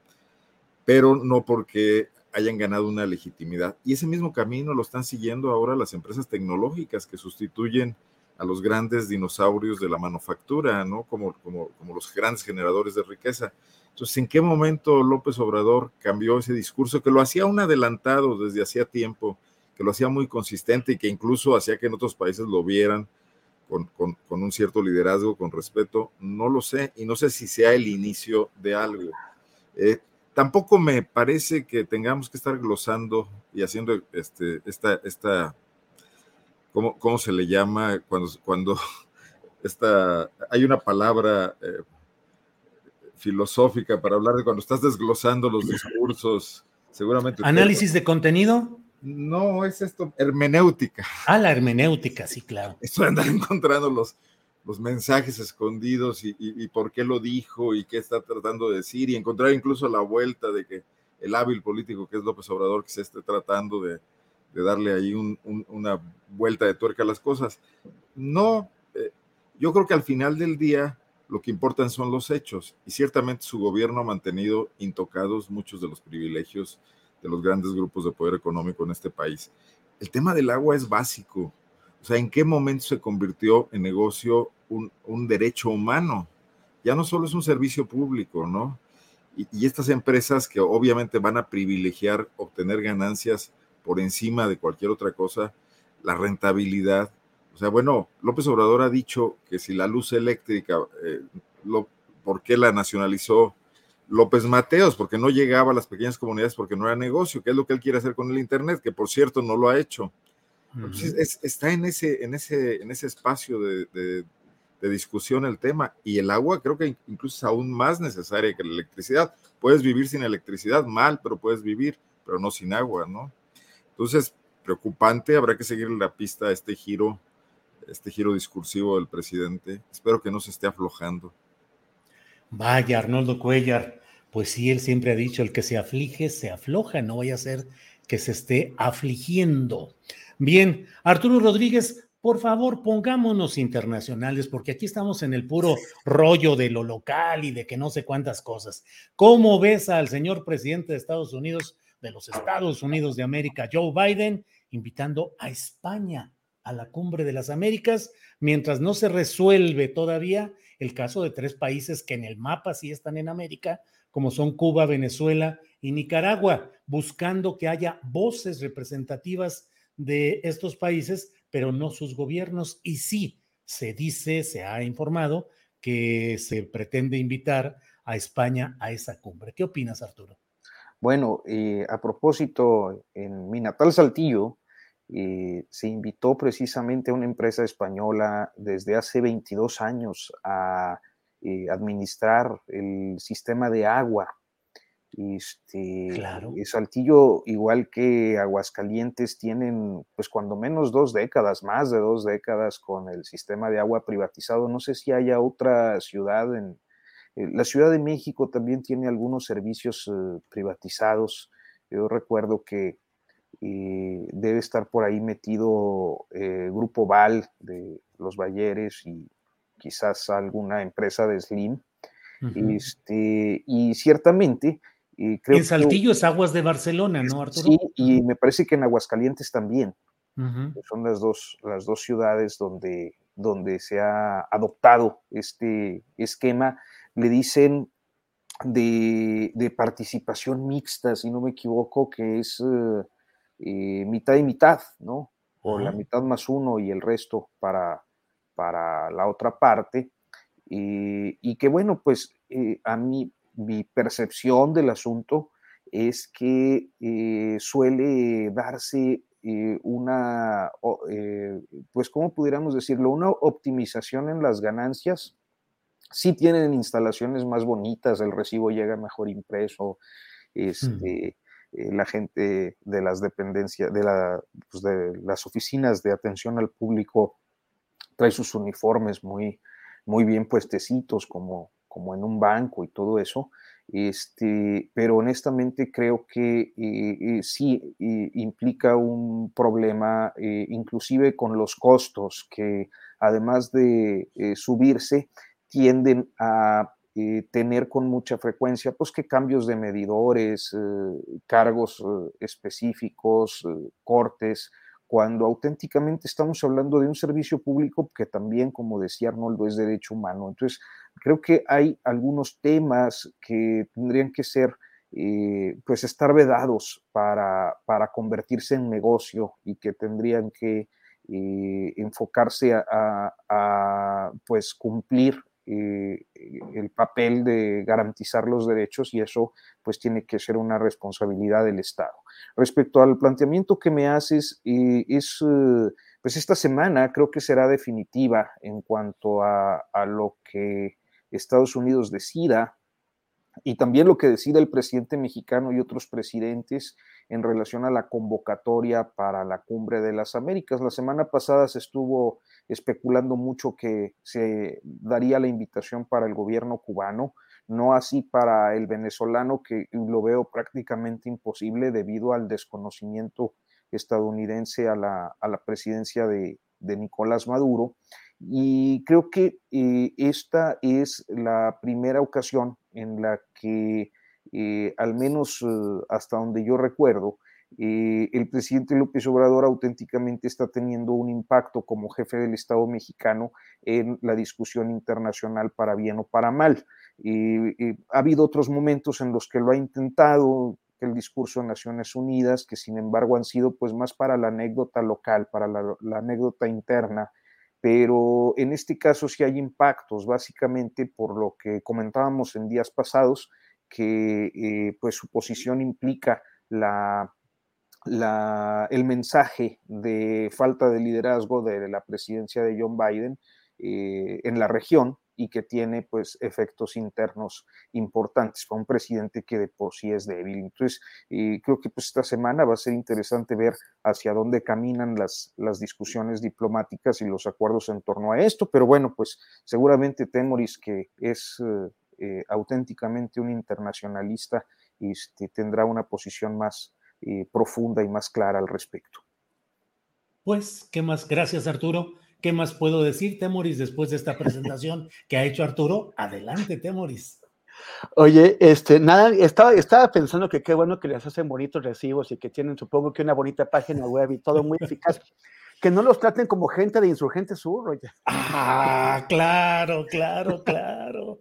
Speaker 8: pero no porque hayan ganado una legitimidad. Y ese mismo camino lo están siguiendo ahora las empresas tecnológicas que sustituyen a los grandes dinosaurios de la manufactura, ¿no? Como, como, como los grandes generadores de riqueza. Entonces, ¿en qué momento López Obrador cambió ese discurso que lo hacía un adelantado desde hacía tiempo, que lo hacía muy consistente y que incluso hacía que en otros países lo vieran con, con, con un cierto liderazgo, con respeto? No lo sé y no sé si sea el inicio de algo. Eh, tampoco me parece que tengamos que estar glosando y haciendo este, esta, esta ¿cómo, cómo se le llama? Cuando, cuando (laughs) esta, hay una palabra eh, filosófica para hablar de cuando estás desglosando los discursos, seguramente.
Speaker 1: ¿Análisis de contenido?
Speaker 8: No, es esto, hermenéutica.
Speaker 1: Ah, la hermenéutica, sí, claro.
Speaker 8: Esto de andar (laughs) encontrando los, los mensajes escondidos y, por qué lo dijo y qué está tratando de decir y encontrar incluso la vuelta de que el hábil político que es López Obrador que se esté tratando de, darle ahí una vuelta de tuerca a las cosas. No, eh, yo creo que al final del día lo que importan son los hechos y ciertamente su gobierno ha mantenido intocados muchos de los privilegios de los grandes grupos de poder económico en este país. El tema del agua es básico. O sea, ¿en qué momento se convirtió en negocio un, derecho humano? Ya no solo es un servicio público, ¿no? Y, estas empresas que obviamente van a privilegiar obtener ganancias por encima de cualquier otra cosa, la rentabilidad. O sea, bueno, López Obrador ha dicho que si la luz eléctrica, eh, ¿por qué la nacionalizó López Mateos? Porque no llegaba a las pequeñas comunidades porque no era negocio, que es lo que él quiere hacer con el Internet, que por cierto no lo ha hecho. Está en ese, en ese, en ese espacio de, discusión el tema y el agua creo que incluso es aún más necesaria que la electricidad. Puedes vivir sin electricidad mal, pero puedes vivir, pero no sin agua, ¿no? Entonces, preocupante, habrá que seguir la pista a este giro, este giro discursivo del presidente. Espero que no se esté aflojando.
Speaker 1: Vaya, Arnoldo Cuellar, pues sí, él siempre ha dicho, el que se aflige, se afloja, no vaya a ser que se esté afligiendo. Bien, Arturo Rodríguez, por favor, pongámonos internacionales, porque aquí estamos en el puro rollo de lo local y de que no sé cuántas cosas. ¿Cómo ves al señor presidente de Estados Unidos, de los Estados Unidos de América, Joe Biden, invitando a España a la cumbre de las Américas, mientras no se resuelve todavía el caso de tres países que en el mapa sí están en América, como son Cuba, Venezuela y Nicaragua, buscando que haya voces representativas de estos países, pero no sus gobiernos. Y sí, se dice, se ha informado que se pretende invitar a España a esa cumbre. ¿Qué opinas, Arturo?
Speaker 6: Bueno, eh, a propósito, en mi natal Saltillo eh, se invitó precisamente a una empresa española desde hace 22 años a eh, administrar el sistema de agua este, claro. Saltillo, igual que Aguascalientes, tienen pues cuando menos dos décadas, más de dos décadas con el sistema de agua privatizado. No sé si haya otra ciudad en... Eh, la Ciudad de México también tiene algunos servicios eh, privatizados. Yo recuerdo que eh, debe estar por ahí metido Grupo Val de los Balleres y quizás alguna empresa de Slim. este, y ciertamente
Speaker 1: en Saltillo es Aguas de Barcelona, ¿no, Arturo?
Speaker 6: Sí, y me parece que en Aguascalientes también. Son las dos, las dos ciudades donde, donde se ha adoptado este esquema. Le dicen de, participación mixta, si no me equivoco, que es eh, eh, mitad y mitad, ¿no? O la mitad más uno y el resto para, para la otra parte. y que bueno, pues eh, a mí mi percepción del asunto es que eh, suele darse eh, una, eh, pues, ¿cómo pudiéramos decirlo? Una optimización en las ganancias. Sí tienen instalaciones más bonitas, el recibo llega mejor impreso, este, la gente de las dependencias, de, la, pues, de las oficinas de atención al público trae sus uniformes muy, muy bien puestecitos, como, como en un banco y todo eso, este, pero honestamente creo que eh, eh, sí eh, implica un problema, inclusive con los costos que además de subirse, tienden a tener con mucha frecuencia, pues que cambios de medidores, cargos específicos, cortes, cuando auténticamente estamos hablando de un servicio público que también, como decía Arnoldo, es derecho humano. Entonces, creo que hay algunos temas que tendrían que ser, eh, pues, estar vedados para, para, convertirse en negocio y que tendrían que eh, enfocarse a, a, pues, cumplir eh, el papel de garantizar los derechos y eso pues tiene que ser una responsabilidad del Estado. Respecto al planteamiento que me haces, eh, es eh, pues esta semana creo que será definitiva en cuanto a, a lo que Estados Unidos decida y también lo que decida el presidente mexicano y otros presidentes en relación a la convocatoria para la cumbre de las Américas. La semana pasada se estuvo especulando mucho que se daría la invitación para el gobierno cubano, no así para el venezolano, que lo veo prácticamente imposible debido al desconocimiento estadounidense a la, presidencia de, Nicolás Maduro. Y creo que eh, esta es la primera ocasión en la que, eh, al menos eh, hasta donde yo recuerdo, el presidente López Obrador auténticamente está teniendo un impacto como jefe del Estado mexicano en la discusión internacional para bien o para mal. ha habido otros momentos en los que lo ha intentado, el discurso de Naciones Unidas, que sin embargo han sido pues más para la anécdota local, para la, anécdota interna, pero en este caso sí hay impactos, básicamente por lo que comentábamos en días pasados, que eh, pues su posición implica el mensaje de falta de liderazgo de la presidencia de John Biden eh, en la región y que tiene pues efectos internos importantes para un presidente que de por sí es débil. Entonces, eh, creo que pues esta semana va a ser interesante ver hacia dónde caminan las, las discusiones diplomáticas y los acuerdos en torno a esto, pero bueno, pues seguramente Temoris, que es eh, auténticamente un internacionalista, este, tendrá una posición más profunda y más clara al respecto.
Speaker 1: Pues, ¿qué más? Gracias, Arturo. ¿Qué más puedo decir, Temoris, después de esta presentación que ha hecho Arturo? Adelante, Temoris.
Speaker 7: Oye, este, nada, estaba, estaba pensando que qué bueno que les hacen bonitos recibos y que tienen, supongo que una bonita página web y todo muy eficaz. que no los traten como gente de Insurgente Sur, oye.
Speaker 1: Ah, claro, claro, claro.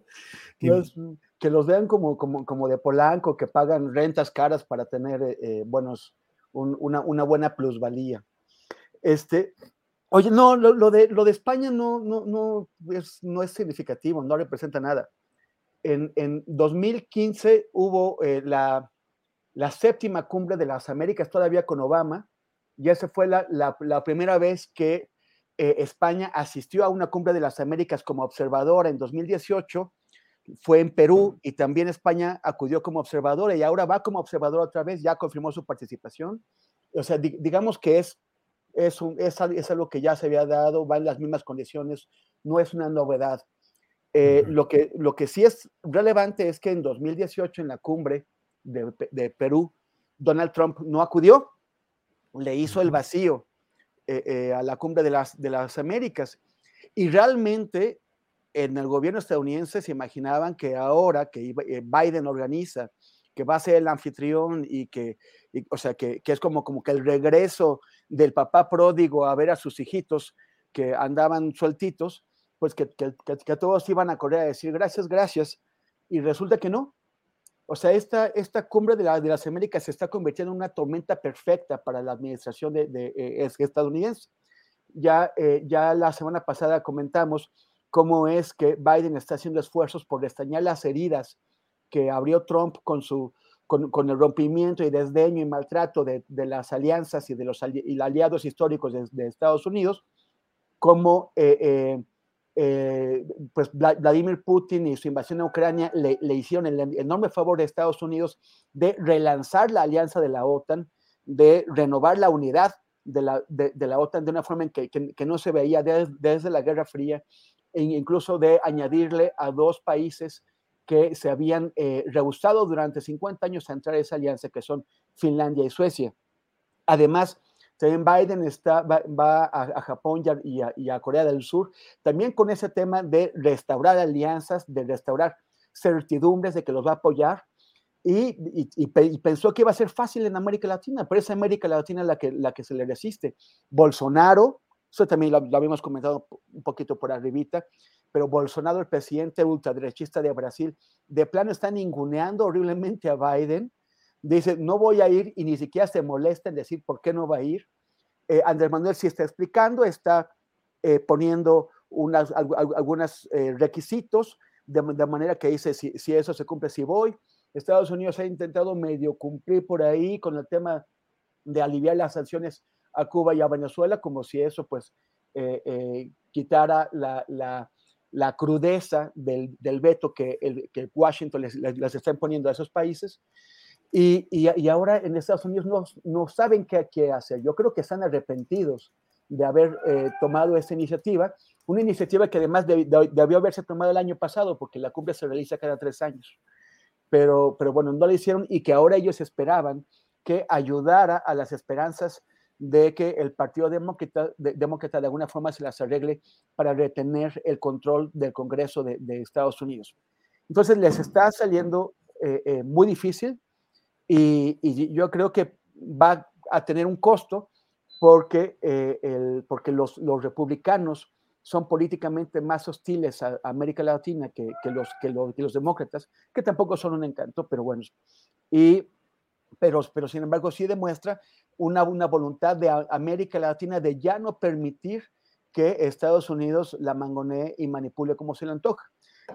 Speaker 1: (laughs)
Speaker 7: que los vean como, como, como, de Polanco, que pagan rentas caras para tener eh, eh, buenos, una, una, buena plusvalía. Este, Oye, no, lo, de, lo de España no, no, no, es, no es significativo, no representa nada. En, en 2015 hubo eh, la, la, séptima cumbre de las Américas, todavía con Obama, y esa fue la, la, primera vez que eh, España asistió a una cumbre de las Américas como observadora en 2018, fue en Perú y también España acudió como observadora y ahora va como observadora otra vez, ya confirmó su participación. O sea, digamos que es es, un, es, algo que ya se había dado, va en las mismas condiciones, no es una novedad. Eh, lo, que, lo que sí es relevante es que en 2018, en la cumbre de, Perú, Donald Trump no acudió, le hizo el vacío eh, eh, a la cumbre de las, de las Américas. Y realmente en el gobierno estadounidense se imaginaban que ahora que Biden organiza, que va a ser el anfitrión y que, o sea, que, que, es como, como que el regreso del papá pródigo a ver a sus hijitos que andaban sueltitos, pues que, que, todos iban a correr a decir gracias, gracias, y resulta que no. O sea, esta, esta cumbre de, la, de las Américas se está convirtiendo en una tormenta perfecta para la administración de, de eh, estadounidense. Ya, eh, ya la semana pasada comentamos cómo es que Biden está haciendo esfuerzos por destañar las heridas que abrió Trump con su con, el rompimiento y desdeño y maltrato de, las alianzas y de los aliados históricos de, Estados Unidos, como eh, eh, eh, pues Vladimir Putin y su invasión a Ucrania le, hicieron el enorme favor de Estados Unidos de relanzar la alianza de la OTAN, de renovar la unidad de la, de, la OTAN de una forma en que, que, no se veía desde, desde la Guerra Fría, e incluso de añadirle a dos países que se habían eh, rehusado durante 50 años a entrar a esa alianza, que son Finlandia y Suecia. Además, también Biden está, va, a, Japón y a, Corea del Sur, también con ese tema de restaurar alianzas, de restaurar certidumbres de que los va a apoyar. Y, pensó que iba a ser fácil en América Latina, pero es América Latina la que, la que se le resiste. Bolsonaro, eso también lo, lo habíamos comentado un poquito por arribita, pero Bolsonaro, el presidente ultraderechista de Brasil, de plano está ninguneando horriblemente a Biden. Dice, no voy a ir y ni siquiera se molesta en decir por qué no va a ir. Eh, Andrés Manuel sí está explicando, está eh, poniendo unas, algunos eh, requisitos de, manera que dice, si, si eso se cumple, si voy. Estados Unidos ha intentado medio cumplir por ahí con el tema de aliviar las sanciones a Cuba y a Venezuela, como si eso pues quitara la, la, la crudeza del, veto que, Washington les, les, está imponiendo a esos países. Y, ahora en Estados Unidos no, saben qué, hacer. Yo creo que están arrepentidos de haber eh, tomado esta iniciativa, una iniciativa que además debió haberse tomado el año pasado, porque la cumbre se realiza cada tres años. Pero, pero bueno, no lo hicieron y que ahora ellos esperaban que ayudara a las esperanzas de que el Partido Demócrata de, Demócrata de alguna forma se las arregle para retener el control del Congreso de, Estados Unidos. Entonces les está saliendo eh, eh, muy difícil y, yo creo que va a tener un costo porque, eh, el, porque los, republicanos son políticamente más hostiles a América Latina que, que los, que, los, que los demócratas, que tampoco son un encanto, pero bueno. Y, pero, pero sin embargo sí demuestra una, una voluntad de América Latina de ya no permitir que Estados Unidos la mangonee y manipule como se le antoja.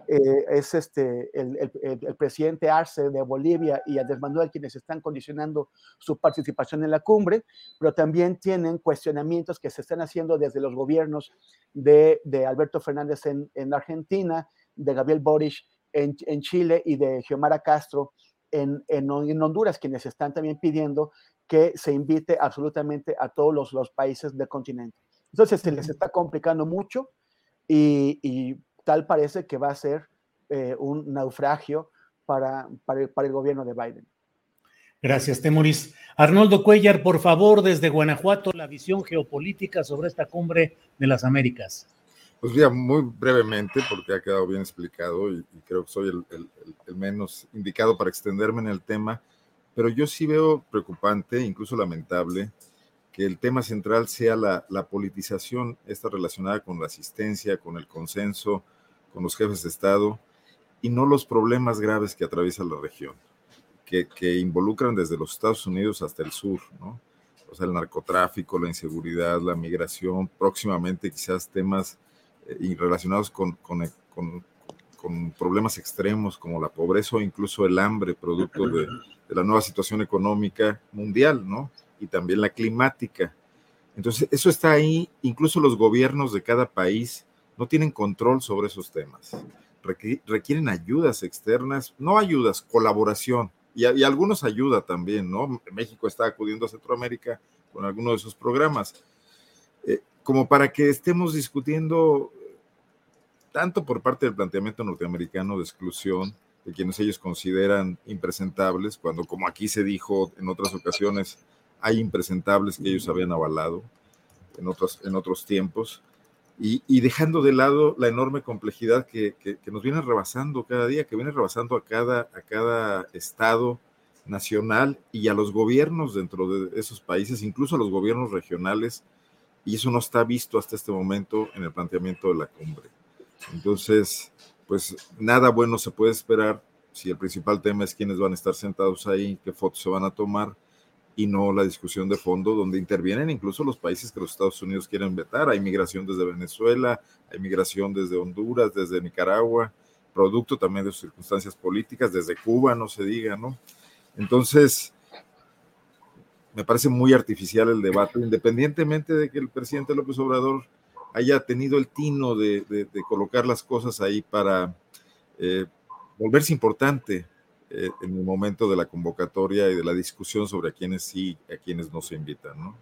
Speaker 7: eh, es este, el, el, presidente Arce de Bolivia y Andrés Manuel quienes están condicionando su participación en la cumbre, pero también tienen cuestionamientos que se están haciendo desde los gobiernos de, de Alberto Fernández en, en, Argentina, de Gabriel Boric en, en Chile y de Xiomara Castro en, en, Honduras, quienes están también pidiendo que se invite absolutamente a todos los, los países del continente. Entonces se les está complicando mucho y, y tal parece que va a ser eh, un naufragio para, para, el, para el gobierno de Biden.
Speaker 1: Gracias, Temoris. Arnoldo Cuellar, por favor, desde Guanajuato, la visión geopolítica sobre esta cumbre de las Américas.
Speaker 8: Pues muy brevemente, porque ha quedado bien explicado y, y creo que soy el, el, el, menos indicado para extenderme en el tema, pero yo sí veo preocupante, incluso lamentable, que el tema central sea la, la politización, esta relacionada con la asistencia, con el consenso, con los jefes de Estado, y no los problemas graves que atraviesa la región, que, que involucran desde los Estados Unidos hasta el sur, ¿no? O sea, el narcotráfico, la inseguridad, la migración, próximamente quizás temas eh, relacionados con, con, con, con, problemas extremos como la pobreza o incluso el hambre, producto de, de, la nueva situación económica mundial, ¿no? Y también la climática. Entonces, eso está ahí, incluso los gobiernos de cada país no tienen control sobre esos temas. Requieren ayudas externas, no ayudas, colaboración. Y, y algunos ayuda también, ¿no? México está acudiendo a Centroamérica con algunos de esos programas. Como para que estemos discutiendo tanto por parte del planteamiento norteamericano de exclusión de quienes ellos consideran impresentables, cuando como aquí se dijo en otras ocasiones, hay impresentables que ellos habían avalado en otros, en otros tiempos, y, y, dejando de lado la enorme complejidad que, que, que, nos viene rebasando cada día, que viene rebasando a cada, a cada estado nacional y a los gobiernos dentro de esos países, incluso a los gobiernos regionales, y eso no está visto hasta este momento en el planteamiento de la cumbre. Entonces, pues nada bueno se puede esperar si el principal tema es quiénes van a estar sentados ahí, qué fotos se van a tomar, y no la discusión de fondo donde intervienen incluso los países que los Estados Unidos quieren vetar. Hay migración desde Venezuela, hay migración desde Honduras, desde Nicaragua, producto también de circunstancias políticas, desde Cuba, no se diga, ¿no? Entonces, me parece muy artificial el debate, independientemente de que el presidente López Obrador haya tenido el tino de, de, de colocar las cosas ahí para eh, volverse importante eh, en el momento de la convocatoria y de la discusión sobre a quienes sí, a quienes no se invitan, ¿no?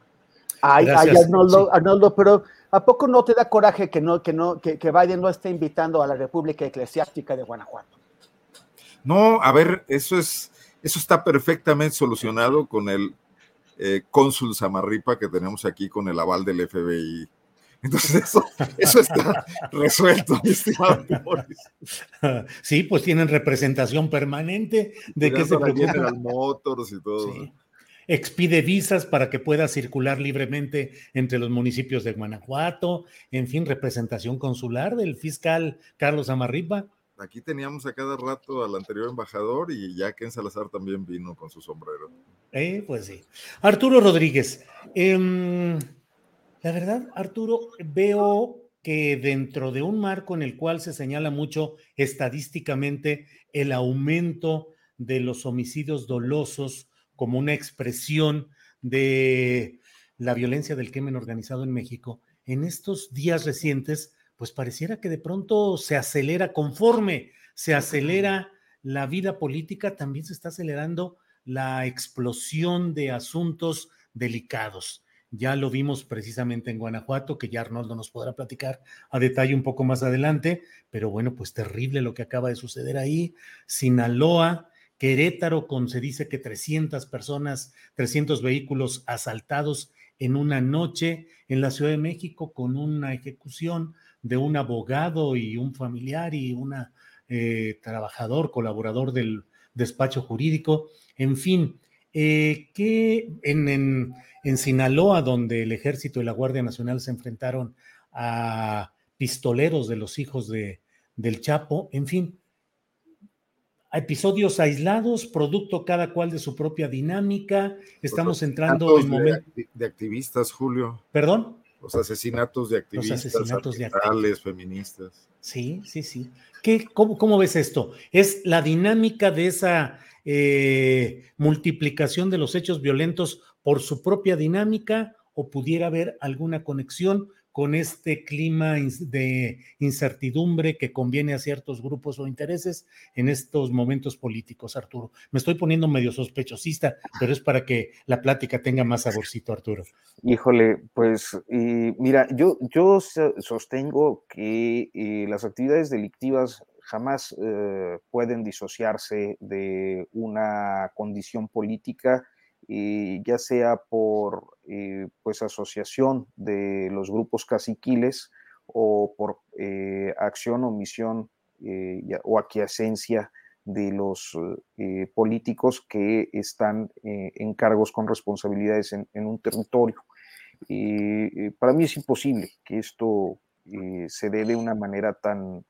Speaker 7: Ay, ay Arnoldo, sí. Arnoldo, pero ¿a poco no te da coraje que, no, que, no, que, que Biden no esté invitando a la República Eclesiástica de Guanajuato?
Speaker 8: No, a ver, eso es, eso está perfectamente solucionado con el eh, cónsul Samarripa que tenemos aquí con el aval del FBI entonces, eso, eso está resuelto, mi estimado.
Speaker 1: Sí, pues tienen representación permanente de que se
Speaker 8: preocupan. Motors y todo. Sí.
Speaker 1: Expide visas para que pueda circular libremente entre los municipios de Guanajuato, en fin, representación consular del fiscal Carlos Amarripa.
Speaker 8: Aquí teníamos a cada rato al anterior embajador y ya Ken Salazar también vino con su sombrero.
Speaker 1: Eh, pues sí. Arturo Rodríguez, eh, la verdad, Arturo, veo que dentro de un marco en el cual se señala mucho estadísticamente el aumento de los homicidios dolosos como una expresión de la violencia del crimen organizado en México, en estos días recientes, pues pareciera que de pronto se acelera conforme se acelera la vida política, también se está acelerando la explosión de asuntos delicados. Ya lo vimos precisamente en Guanajuato, que ya Arnoldo nos podrá platicar a detalle un poco más adelante, pero bueno, pues terrible lo que acaba de suceder ahí. Sinaloa, Querétaro, con se dice que 300 personas, 300 vehículos asaltados en una noche, en la Ciudad de México con una ejecución de un abogado y un familiar y un eh, trabajador, colaborador del despacho jurídico, en fin, eh, que en, en en Sinaloa, donde el ejército y la Guardia Nacional se enfrentaron a pistoleros de los hijos de, del Chapo, en fin, episodios aislados, producto cada cual de su propia dinámica. Estamos entrando en
Speaker 8: momentos. De, de, activistas, Julio.
Speaker 1: ¿Perdón?
Speaker 8: Los asesinatos de activistas,
Speaker 1: asesinatos de
Speaker 8: feministas.
Speaker 1: Sí, sí, sí. ¿Qué, cómo, ves esto? ¿Es la dinámica de esa eh, multiplicación de los hechos violentos por su propia dinámica o pudiera haber alguna conexión con este clima de incertidumbre que conviene a ciertos grupos o intereses en estos momentos políticos, Arturo. Me estoy poniendo medio sospechosista, pero es para que la plática tenga más saborcito, Arturo.
Speaker 6: Híjole, pues mira, yo, yo sostengo que eh, las actividades delictivas jamás eh, pueden disociarse de una condición política ya sea por eh, pues asociación de los grupos caciquiles o por eh, acción o misión eh, o aquiescencia de los políticos que están en cargos con responsabilidades en, en un territorio. para mí es imposible que esto se dé de una manera tan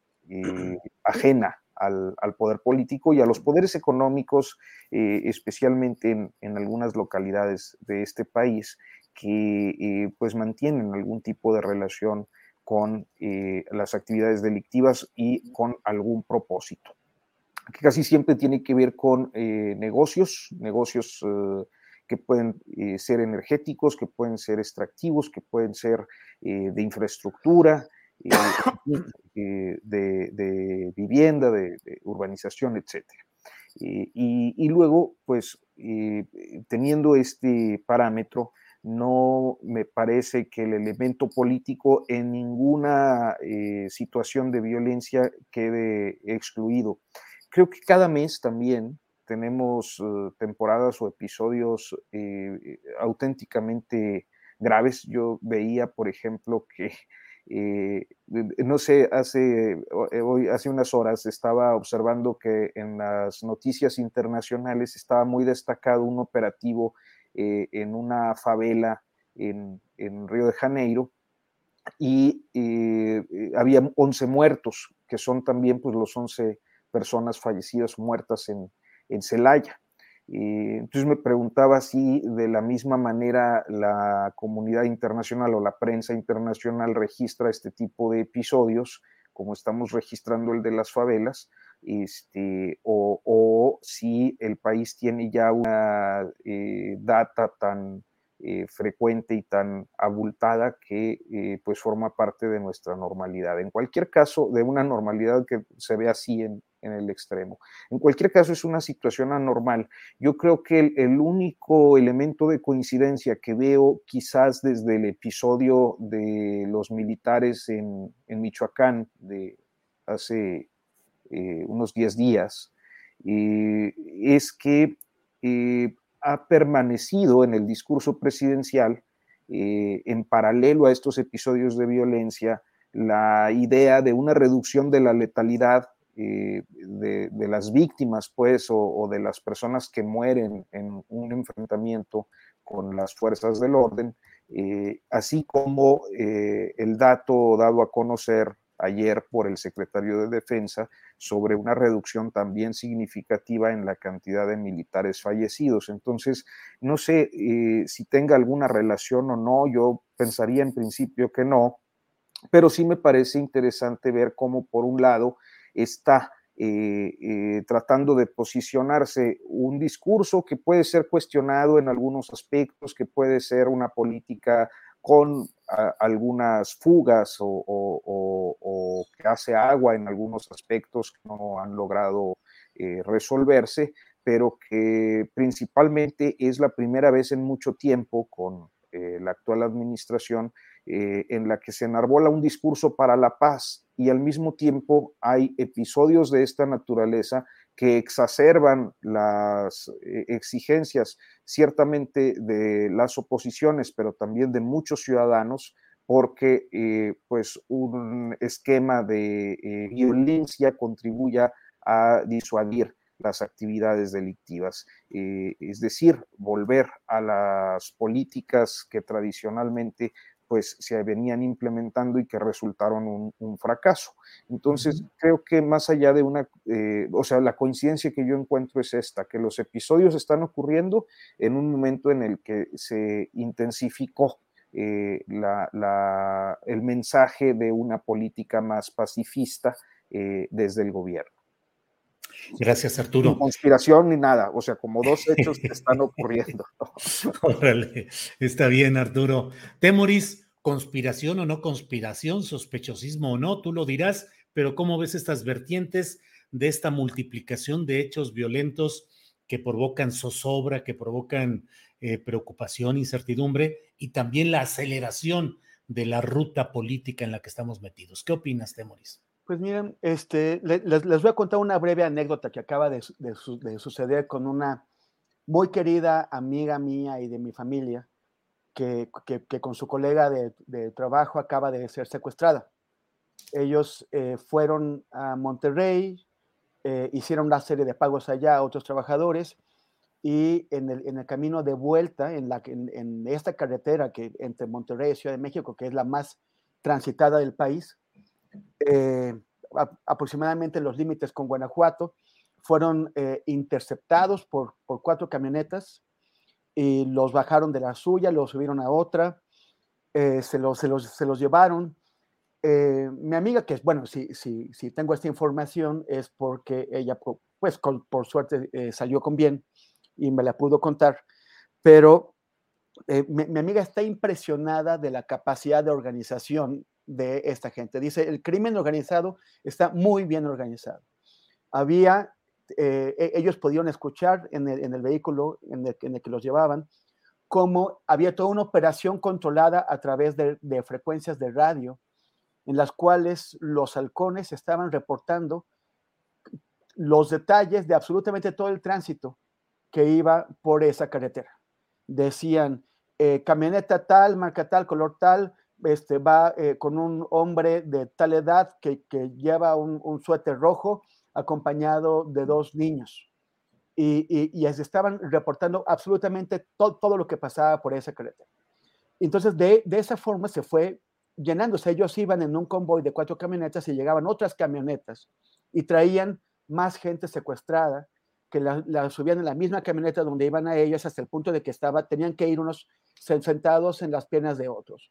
Speaker 6: ajena al, poder político y a los poderes económicos, eh, especialmente en, algunas localidades de este país, que eh, pues mantienen algún tipo de relación con eh, las actividades delictivas y con algún propósito, que casi siempre tiene que ver con negocios, negocios que pueden ser energéticos, que pueden ser extractivos, que pueden ser de infraestructura, eh, (coughs) de, vivienda, de, urbanización, etc. y, luego, pues, eh, teniendo este parámetro, no me parece que el elemento político en ninguna eh, situación de violencia quede excluido. Creo que cada mes también tenemos temporadas o episodios auténticamente graves. Yo veía, por ejemplo, que eh, no sé, hace, eh, hoy, hace unas horas estaba observando que en las noticias internacionales estaba muy destacado un operativo eh, en una favela en, Río de Janeiro y había 11 muertos, que son también pues, los 11 personas fallecidas muertas en, en Celaya entonces me preguntaba si de la misma manera la comunidad internacional o la prensa internacional registra este tipo de episodios, como estamos registrando el de las favelas, este, o, si el país tiene ya una eh, data tan eh, frecuente y tan abultada que eh, pues forma parte de nuestra normalidad. En cualquier caso, de una normalidad que se ve así en, en el extremo. En cualquier caso, es una situación anormal. Yo creo que el, único elemento de coincidencia que veo quizás desde el episodio de los militares en, Michoacán de hace eh, unos 10 días, es que ha permanecido en el discurso presidencial, eh, en paralelo a estos episodios de violencia, la idea de una reducción de la letalidad eh, de, las víctimas, pues, o, de las personas que mueren en un enfrentamiento con las fuerzas del orden, eh, así como el dato dado a conocer ayer por el secretario de Defensa sobre una reducción también significativa en la cantidad de militares fallecidos. Entonces, no sé eh, si tenga alguna relación o no, yo pensaría en principio que no, pero sí me parece interesante ver cómo por un lado está eh, eh, tratando de posicionarse un discurso que puede ser cuestionado en algunos aspectos, que puede ser una política con algunas fugas o, que hace agua en algunos aspectos que no han logrado eh, resolverse, pero que principalmente es la primera vez en mucho tiempo con eh, la actual administración eh, en la que se enarbola un discurso para la paz y al mismo tiempo hay episodios de esta naturaleza que exacerban las eh, exigencias ciertamente de las oposiciones, pero también de muchos ciudadanos, porque pues un esquema de violencia contribuya a disuadir las actividades delictivas, es decir, volver a las políticas que tradicionalmente pues se venían implementando y que resultaron un, fracaso. Entonces, creo que más allá de una, eh, o sea, la coincidencia que yo encuentro es esta, que los episodios están ocurriendo en un momento en el que se intensificó eh, el mensaje de una política más pacifista eh, desde el gobierno.
Speaker 1: Gracias, Arturo.
Speaker 6: Ni conspiración ni nada, o sea, como dos hechos que están ocurriendo. (laughs) (laughs)
Speaker 1: Órale, está bien, Arturo. Temoris, conspiración o no conspiración, sospechosismo o no, tú lo dirás, pero ¿cómo ves estas vertientes de esta multiplicación de hechos violentos que provocan zozobra, que provocan eh, preocupación, incertidumbre y también la aceleración de la ruta política en la que estamos metidos? ¿Qué opinas, Temoris?
Speaker 7: Pues miren, este, les, voy a contar una breve anécdota que acaba de, suceder con una muy querida amiga mía y de mi familia, que, con su colega de, trabajo acaba de ser secuestrada. Ellos eh, fueron a Monterrey, eh, hicieron una serie de pagos allá a otros trabajadores y en el, camino de vuelta, en, la, en, esta carretera que entre Monterrey y Ciudad de México, que es la más transitada del país, eh, aproximadamente los límites con Guanajuato, fueron eh, interceptados por, por, cuatro camionetas y los bajaron de la suya, los subieron a otra, eh, se, los, se, los, se, los, llevaron. mi amiga, que es, bueno, si, si, si, tengo esta información es porque ella, pues por suerte, salió con bien y me la pudo contar, pero mi, mi, amiga está impresionada de la capacidad de organización de esta gente. Dice, el crimen organizado está muy bien organizado. Había, eh, e, ellos podían escuchar en el, vehículo en el, que los llevaban, cómo había toda una operación controlada a través de, frecuencias de radio, en las cuales los halcones estaban reportando los detalles de absolutamente todo el tránsito que iba por esa carretera. Decían, eh, camioneta tal, marca tal, color tal, este, va eh, con un hombre de tal edad que, lleva un, suéter rojo acompañado de dos niños. Y, y, estaban reportando absolutamente todo lo que pasaba por esa carretera. Entonces, de, esa forma se fue llenándose. Ellos iban en un convoy de cuatro camionetas y llegaban otras camionetas y traían más gente secuestrada que la, subían en la misma camioneta donde iban a ellos hasta el punto de que estaba, tenían que ir unos sentados en las piernas de otros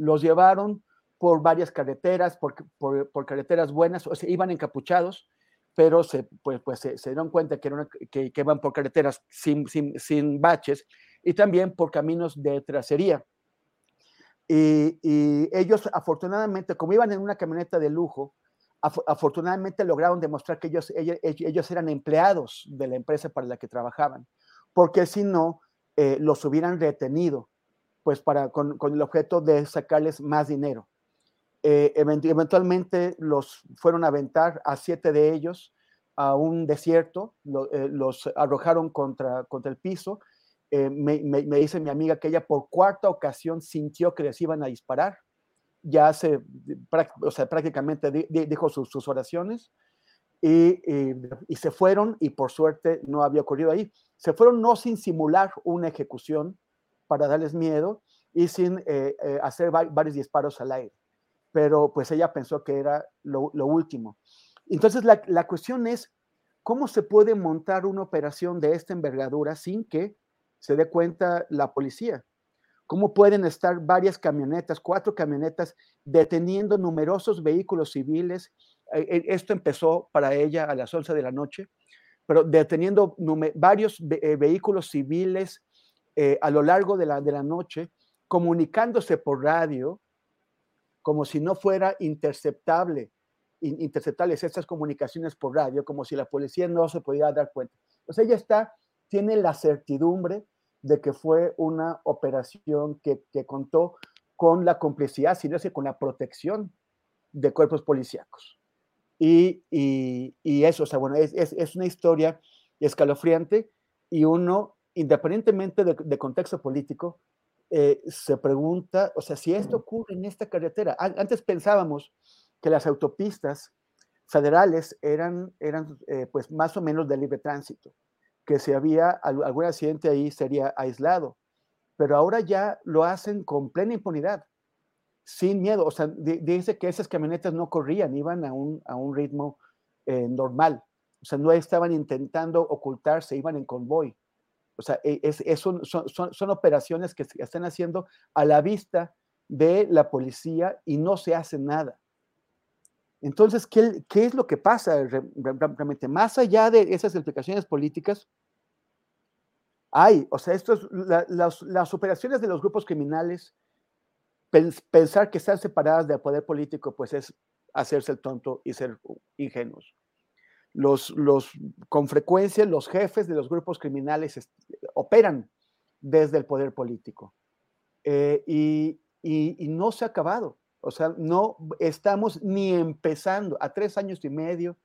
Speaker 7: los llevaron por varias carreteras, por, por, carreteras buenas, o sea, iban encapuchados, pero se, pues, pues se, dieron cuenta que, eran, que, que, por carreteras sin, sin, sin, baches y también por caminos de tracería. Y, y, ellos, afortunadamente, como iban en una camioneta de lujo, afortunadamente lograron demostrar que ellos, ellos, ellos, eran empleados de la empresa para la que trabajaban, porque si no, eh, los hubieran retenido pues para, con, el objeto de sacarles más dinero. Eh, eventualmente los fueron a aventar a siete de ellos a un desierto, eh, los arrojaron contra, contra el piso. Eh, me, dice mi amiga que ella por cuarta ocasión sintió que les iban a disparar. Ya se, o sea, prácticamente dijo sus, oraciones y, y, se fueron y por suerte no había ocurrido ahí. Se fueron no sin simular una ejecución, para darles miedo y sin eh, eh, hacer varios disparos al aire. Pero pues ella pensó que era lo, último. Entonces la, la, cuestión es, ¿cómo se puede montar una operación de esta envergadura sin que se dé cuenta la policía? ¿Cómo pueden estar varias camionetas, cuatro camionetas, deteniendo numerosos vehículos civiles? Eh, esto empezó para ella a las 11 de la noche, pero deteniendo varios vehículos civiles eh, a lo largo de la, de la noche, comunicándose por radio, como si no fuera interceptable, interceptables estas comunicaciones por radio, como si la policía no se pudiera dar cuenta. O ella está, tiene la certidumbre de que fue una operación que, que contó con la complicidad, sino que con la protección de cuerpos policíacos. Y, y, y, eso, o sea, bueno, es, es, es, una historia escalofriante y uno independientemente de, contexto político, eh, se pregunta, o sea, si esto ocurre en esta carretera. Antes pensábamos que las autopistas federales eran, eran eh, pues más o menos de libre tránsito, que si había algún accidente ahí sería aislado, pero ahora ya lo hacen con plena impunidad, sin miedo. O sea, dice que esas camionetas no corrían, iban a un, a un ritmo eh, normal. O sea, no estaban intentando ocultarse, iban en convoy O sea, e, es, son, operaciones que se están haciendo a la vista de la policía y no se hace nada. Entonces, ¿qué, es lo que pasa realmente? Más allá de esas implicaciones políticas, hay, o sea, esto las, las, operaciones de los grupos criminales, pensar que están separadas del poder político, pues es hacerse el tonto y ser ingenuos. Los, los, con frecuencia los jefes de los grupos criminales operan desde el poder político. Eh, y, y, no se ha acabado. O sea, no estamos ni empezando, a tres años y medio,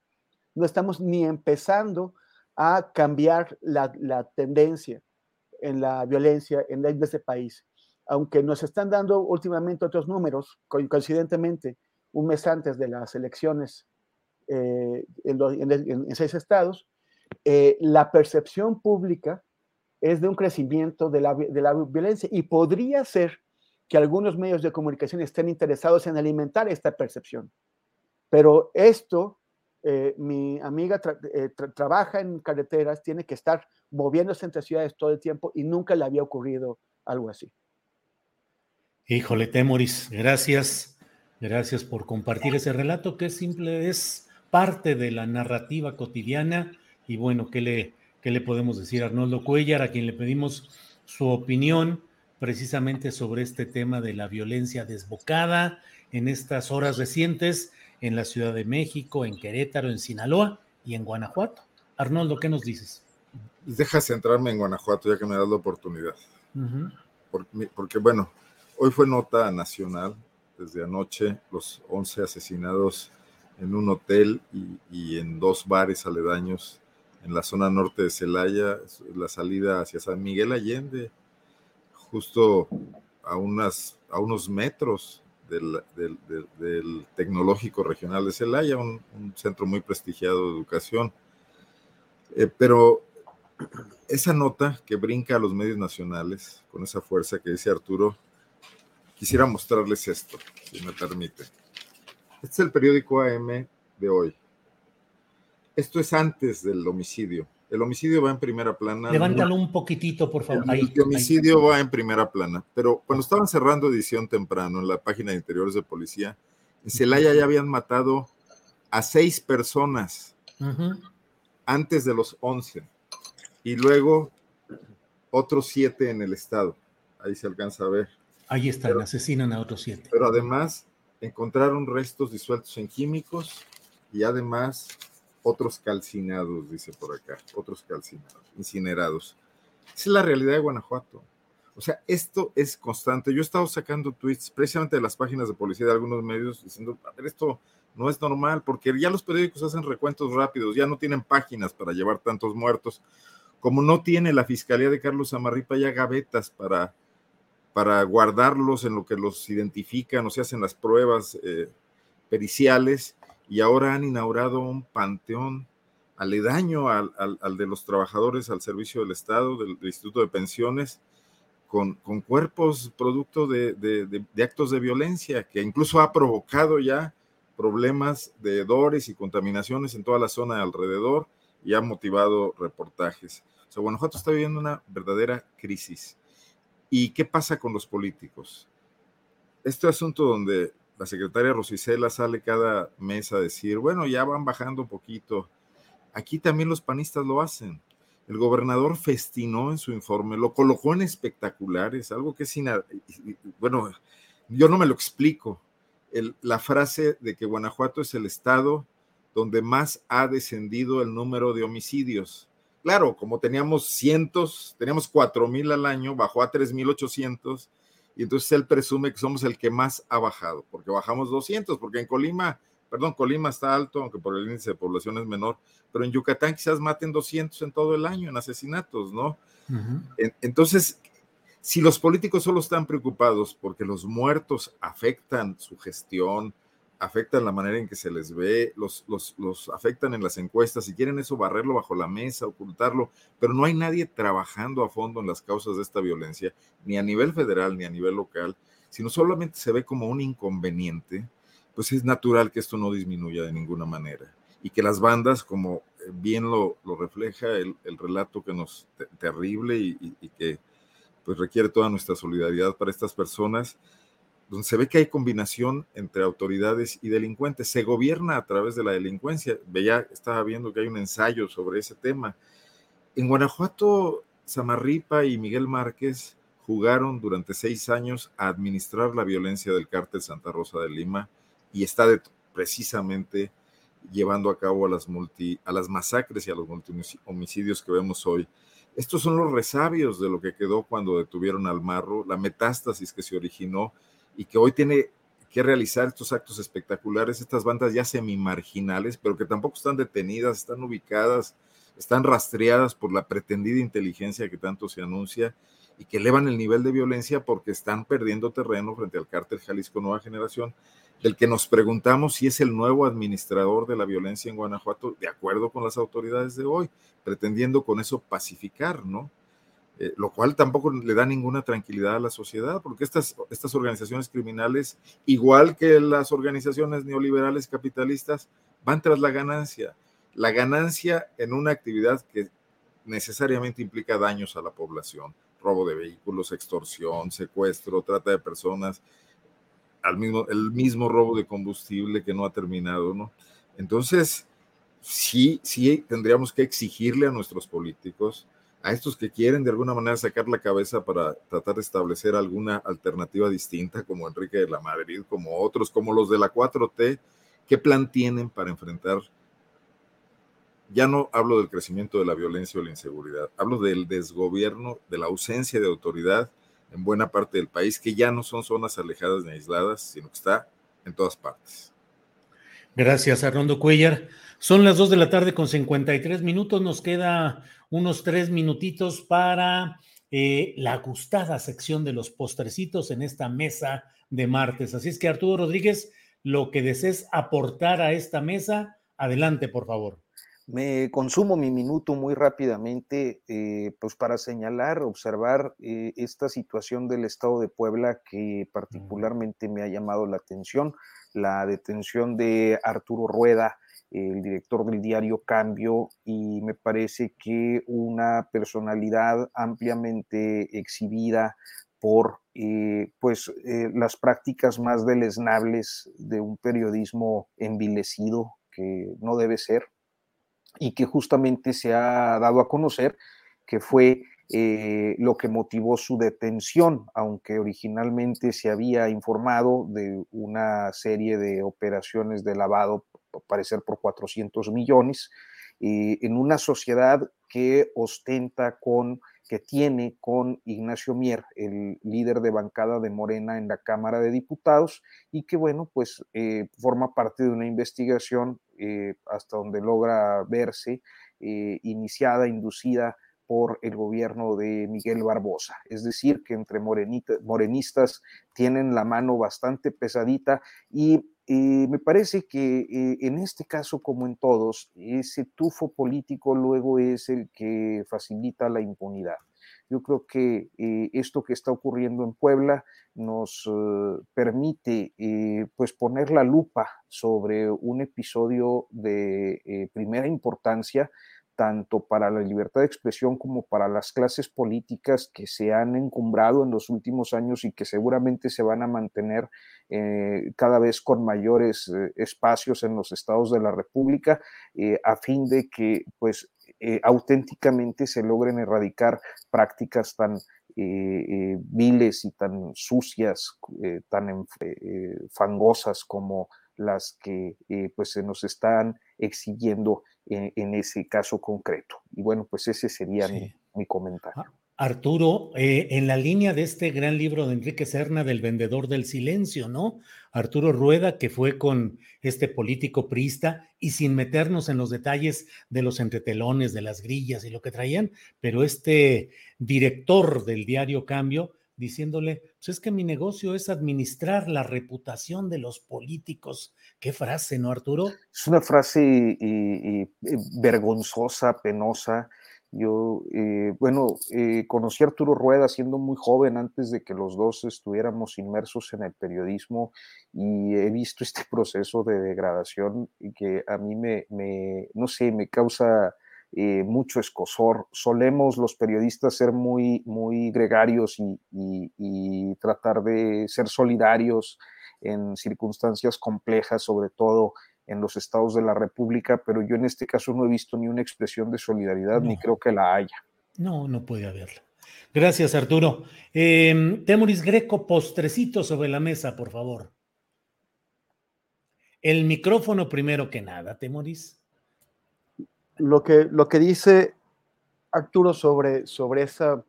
Speaker 7: no estamos ni empezando a cambiar la, la tendencia en la violencia en, este país. Aunque nos están dando últimamente otros números, coincidentemente, un mes antes de las elecciones eh, en, seis estados, eh, la percepción pública es de un crecimiento de la, de la violencia y podría ser que algunos medios de comunicación estén interesados en alimentar esta percepción. Pero esto, eh, mi amiga trabaja en carreteras, tiene que estar moviéndose entre ciudades todo el tiempo y nunca le había ocurrido algo así.
Speaker 1: Híjole, Temoris, gracias. Gracias por compartir ese relato que simple, es parte de la narrativa cotidiana. Y bueno, ¿qué le, qué le podemos decir a Arnoldo Cuellar, a quien le pedimos su opinión precisamente sobre este tema de la violencia desbocada en estas horas recientes en la Ciudad de México, en Querétaro, en Sinaloa y en Guanajuato? Arnoldo, ¿qué nos dices?
Speaker 8: Deja centrarme en Guanajuato ya que me das la oportunidad. porque, bueno, hoy fue nota nacional desde anoche los 11 asesinados en un hotel y, en dos bares aledaños en la zona norte de Celaya, la salida hacia San Miguel Allende, justo a, unas, a unos metros del, Tecnológico Regional de Celaya, un, centro muy prestigiado de educación. Eh, pero esa nota que brinca a los medios nacionales, con esa fuerza que dice Arturo, quisiera mostrarles esto, si me permite. Este es el periódico AM de hoy. Esto es antes del homicidio. El homicidio va en primera plana.
Speaker 1: Levántalo un poquitito, por favor.
Speaker 8: El, homicidio va en primera plana. Pero cuando estaban cerrando edición temprano en la página de interiores de policía, en Celaya ya habían matado a seis personas antes de los once. Y luego otros siete en el estado. Ahí se alcanza a ver.
Speaker 1: Ahí están, asesinan a otros siete.
Speaker 8: Pero además encontraron restos disueltos en químicos y además otros calcinados, dice por acá, otros calcinados, incinerados. Esa es la realidad de Guanajuato. O sea, esto es constante. Yo he estado sacando tweets precisamente de las páginas de policía de algunos medios diciendo, a ver, esto no es normal, porque ya los periódicos hacen recuentos rápidos, ya no tienen páginas para llevar tantos muertos, como no tiene la Fiscalía de Carlos Amarripa ya gavetas para para guardarlos en lo que los identifican o se hacen las pruebas eh, periciales y ahora han inaugurado un panteón aledaño al, de los trabajadores al servicio del Estado, del, Instituto de Pensiones, con, cuerpos producto de, actos de violencia, que incluso ha provocado ya problemas de hedores y contaminaciones en toda la zona alrededor y ha motivado reportajes. O sea, Guanajuato está viviendo una verdadera crisis. ¿Y qué pasa con los políticos? Este asunto donde la secretaria Rosicela sale cada mes a decir, bueno, ya van bajando un poquito. Aquí también los panistas lo hacen. El gobernador festinó en su informe, lo colocó en espectaculares, algo que es. Bueno, yo no me lo explico. la frase de que Guanajuato es el estado donde más ha descendido el número de homicidios. Claro, como teníamos cientos, teníamos cuatro mil al año, bajó a tres mil ochocientos, y entonces él presume que somos el que más ha bajado, porque bajamos 200, porque en Colima, perdón, Colima está alto, aunque por el índice de población es menor, pero en Yucatán quizás maten 200 en todo el año en asesinatos, ¿no? Entonces, si los políticos solo están preocupados porque los muertos afectan su gestión, afectan la manera en que se les ve, los, los, los, afectan en las encuestas, si quieren eso, barrerlo bajo la mesa, ocultarlo, pero no hay nadie trabajando a fondo en las causas de esta violencia, ni a nivel federal ni a nivel local, sino solamente se ve como un inconveniente, pues es natural que esto no disminuya de ninguna manera y que las bandas como bien lo, lo refleja el, el, relato que nos terrible y, y, que pues requiere toda nuestra solidaridad para estas personas, donde se ve que hay combinación entre autoridades y delincuentes. Se gobierna a través de la delincuencia. Veía, estaba viendo que hay un ensayo sobre ese tema. En Guanajuato, Samarripa y Miguel Márquez jugaron durante seis años a administrar la violencia del cártel Santa Rosa de Lima y está precisamente llevando a cabo a las, multi, a las masacres y a los homicidios que vemos hoy. Estos son los resabios de lo que quedó cuando detuvieron al marro, la metástasis que se originó y que hoy tiene que realizar estos actos espectaculares, estas bandas ya semi-marginales, pero que tampoco están detenidas, están ubicadas, están rastreadas por la pretendida inteligencia que tanto se anuncia y que elevan el nivel de violencia porque están perdiendo terreno frente al cártel Jalisco Nueva Generación, del que nos preguntamos si es el nuevo administrador de la violencia en Guanajuato, de acuerdo con las autoridades de hoy, pretendiendo con eso pacificar, ¿no? Eh, lo cual tampoco le da ninguna tranquilidad a la sociedad, porque estas, estas organizaciones criminales, igual que las organizaciones neoliberales capitalistas, van tras la ganancia. La ganancia en una actividad que necesariamente implica daños a la población, robo de vehículos, extorsión, secuestro, trata de personas, al mismo, el mismo robo de combustible que no ha terminado, ¿no? Entonces, sí, sí tendríamos que exigirle a nuestros políticos, a estos que quieren de alguna manera sacar la cabeza para tratar de establecer alguna alternativa distinta, como Enrique de la Madrid, como otros, como los de la 4T, ¿qué plan tienen para enfrentar? Ya no hablo del crecimiento de la violencia o la inseguridad, hablo del desgobierno, de la ausencia de autoridad en buena parte del país, que ya no son zonas alejadas ni aisladas, sino que está en todas partes.
Speaker 1: Gracias, Arnondo Cuellar. Son las 2 de la tarde con 53 minutos. Nos queda unos tres minutitos para eh, la gustada sección de los postrecitos en esta mesa de martes. Así es que Arturo Rodríguez, lo que desees aportar a esta mesa, adelante, por favor.
Speaker 6: Me consumo mi minuto muy rápidamente, eh, pues para señalar, observar eh, esta situación del Estado de Puebla que particularmente me ha llamado la atención, la detención de Arturo Rueda, el director del diario Cambio, y me parece que una personalidad ampliamente exhibida por eh, pues, eh, las prácticas más deleznables de un periodismo envilecido que no debe ser y que justamente se ha dado a conocer que fue eh, lo que motivó su detención, aunque originalmente se había informado de una serie de operaciones de lavado parecer por 400 millones, eh, en una sociedad que ostenta con, que tiene con Ignacio Mier, el líder de bancada de Morena en la Cámara de Diputados, y que, bueno, pues eh, forma parte de una investigación eh, hasta donde logra verse iniciada, inducida por el gobierno de Miguel Barbosa. Es decir, que entre morenistas tienen la mano bastante pesadita y eh, me parece que eh, en este caso, como en todos, ese tufo político luego es el que facilita la impunidad. Yo creo que eh, esto que está ocurriendo en Puebla nos permite pues poner la lupa sobre un episodio de primera importancia tanto para la libertad de expresión como para las clases políticas que se han encumbrado en los últimos años y que seguramente se van a mantener eh, cada vez con mayores eh, espacios en los estados de la República, eh, a fin de que pues auténticamente se logren erradicar prácticas tan viles y tan sucias, tan fangosas como las que pues se nos están exigiendo en, ese caso concreto. Y bueno, pues ese sería mi, comentario. Ah,
Speaker 1: Arturo, eh, en la línea de este gran libro de Enrique Serna del vendedor del silencio, ¿no? Arturo Rueda, que fue con este político priista y sin meternos en los detalles de los entretelones, de las grillas y lo que traían, pero este director del diario Cambio diciéndole, pues es que mi negocio es administrar la reputación de los políticos. Qué frase, ¿no, Arturo?
Speaker 6: Es una frase vergonzosa, penosa, Yo, eh, bueno, eh, conocí a Arturo Rueda siendo muy joven, antes de que los dos estuviéramos inmersos en el periodismo, y he visto este (laughs) proceso de degradación que a mí me no sé, me causa eh, mucho escosor. Solemos los periodistas ser muy, muy gregarios y, y tratar de ser solidarios en circunstancias complejas, sobre todo en los estados de la República, pero yo en este caso no he visto ni una expresión de solidaridad, ni creo que la haya.
Speaker 1: No, no puede haberla. Gracias, Arturo. Eh, Temoris Greco, postrecito sobre la mesa, por favor. El micrófono primero que nada, Temoris.
Speaker 7: Lo que, lo que dice Arturo sobre, sobre esa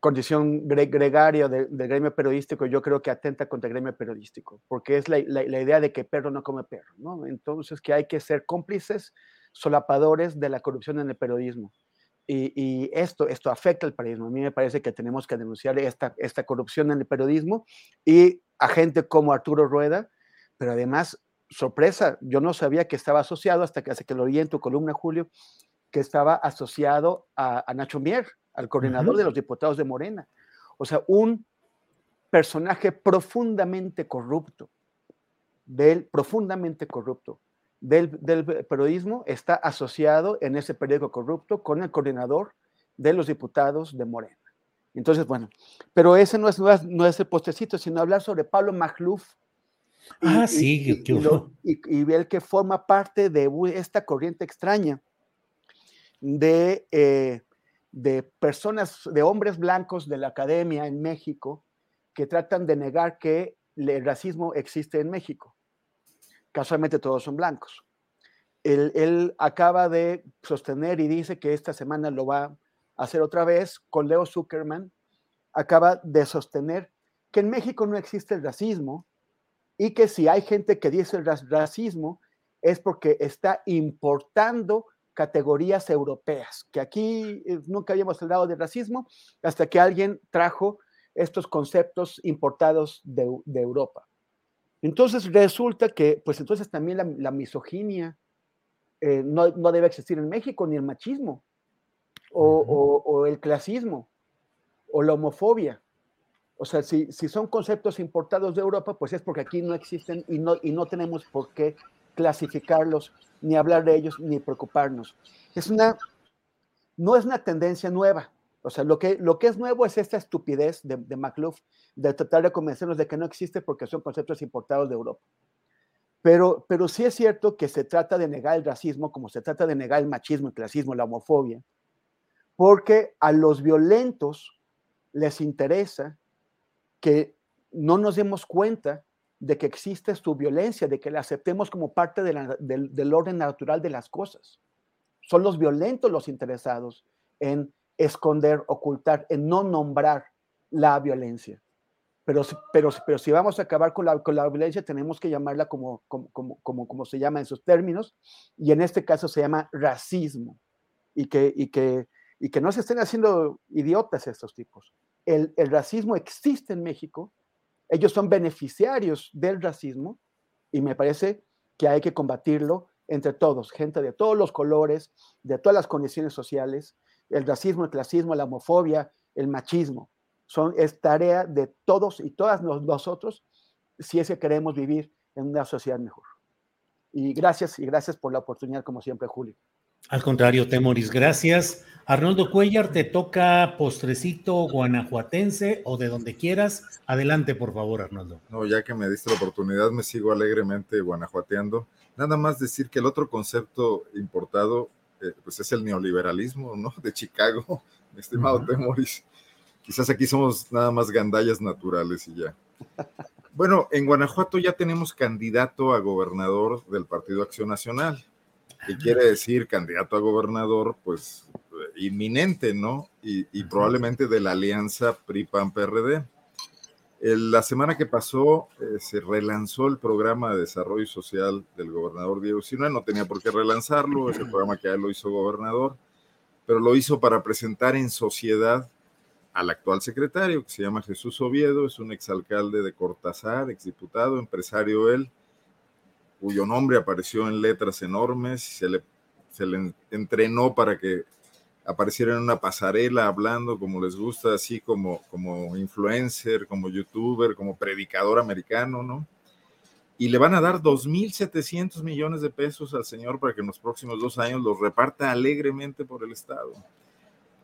Speaker 7: condición gregaria del gremio periodístico, yo creo que atenta contra el gremio periodístico, porque es la, idea de que perro no come perro, ¿no? Entonces, que hay que ser cómplices, solapadores de la corrupción en el periodismo. Y, esto, esto afecta al periodismo. A mí me parece que tenemos que denunciar esta, esta corrupción en el periodismo y a gente como Arturo Rueda, pero además, sorpresa, yo no sabía que estaba asociado hasta que, hace que lo en tu columna, Julio, que estaba asociado a, a Nacho Mier, al coordinador de los diputados de Morena. O sea, un personaje profundamente corrupto, del, profundamente corrupto del, periodismo, está asociado en ese periódico corrupto con el coordinador de los diputados de Morena. Entonces, bueno, pero ese no es, no es, el postecito, sino hablar sobre Pablo Magluf.
Speaker 1: Ah, sí,
Speaker 7: y, y, el que forma parte de esta corriente extraña de eh, de personas, de hombres blancos de la academia en México que tratan de negar que el racismo existe en México. Casualmente todos son blancos. Él, acaba de sostener y dice que esta semana lo va a hacer otra vez con Leo Zuckerman. Acaba de sostener que en México no existe el racismo y que si hay gente que dice el racismo es porque está importando categorías europeas, que aquí eh, nunca habíamos hablado de racismo hasta que alguien trajo estos conceptos importados de, Europa. Entonces resulta que, pues entonces también la, misoginia eh, no, debe existir en México, ni el machismo, o, el clasismo, o la homofobia. O sea, si, si, son conceptos importados de Europa, pues es porque aquí no existen y no, y no tenemos por qué clasificarlos, ni hablar de ellos, ni preocuparnos. Es una, no es una tendencia nueva. O sea, lo que, lo que es nuevo es esta estupidez de, de McLuff de tratar de convencernos de que no existe porque son conceptos importados de Europa. Pero, pero sí es cierto que se trata de negar el racismo como se trata de negar el machismo, el clasismo, la homofobia, porque a los violentos les interesa que no nos demos cuenta de que existe su violencia, de que la aceptemos como parte del, orden natural de las cosas. Son los violentos los interesados en esconder, ocultar, en no nombrar la violencia. Pero, pero, pero si vamos a acabar con la, con la violencia, tenemos que llamarla como, como, como, como, se llama en sus términos, y en este caso se llama racismo, y que, y que, y que no se estén haciendo idiotas estos tipos. El, racismo existe en México, ellos son beneficiarios del racismo y me parece que hay que combatirlo entre todos, gente de todos los colores, de todas las condiciones sociales, el racismo, el clasismo, la homofobia, el machismo. Son, es tarea de todos y todas nosotros si es que queremos vivir en una sociedad mejor. Y gracias, y gracias por la oportunidad, como siempre, Julio.
Speaker 1: Al contrario, Temoris, gracias. Arnoldo Cuellar, te toca postrecito guanajuatense o de donde quieras. Adelante, por favor, Arnoldo.
Speaker 8: No, ya que me diste la oportunidad, me sigo alegremente guanajuateando. Nada más decir que el otro concepto importado, eh, pues es el neoliberalismo, ¿no? De Chicago, (laughs) mi estimado Temoris. Quizás aquí somos nada más gandallas naturales y ya. Bueno, en Guanajuato ya tenemos candidato a gobernador del Partido Acción Nacional que quiere decir candidato a gobernador, pues inminente, ¿no? Y, probablemente de la alianza PRI-PAN-PRD. La semana que pasó eh, se relanzó el programa de desarrollo social del gobernador Diego Sinue, no tenía por qué relanzarlo, ese programa que ya lo hizo gobernador, pero lo hizo para presentar en sociedad al actual secretario, que se llama Jesús Oviedo, es un exalcalde de Cortázar, exdiputado, empresario él, cuyo nombre apareció en letras enormes, se le, se le entrenó para que apareciera en una pasarela hablando como les gusta, así como, como influencer, como youtuber, como predicador americano, ¿no? Y le van a dar 2.700 millones de pesos al señor para que en los próximos dos años los reparta alegremente por el Estado.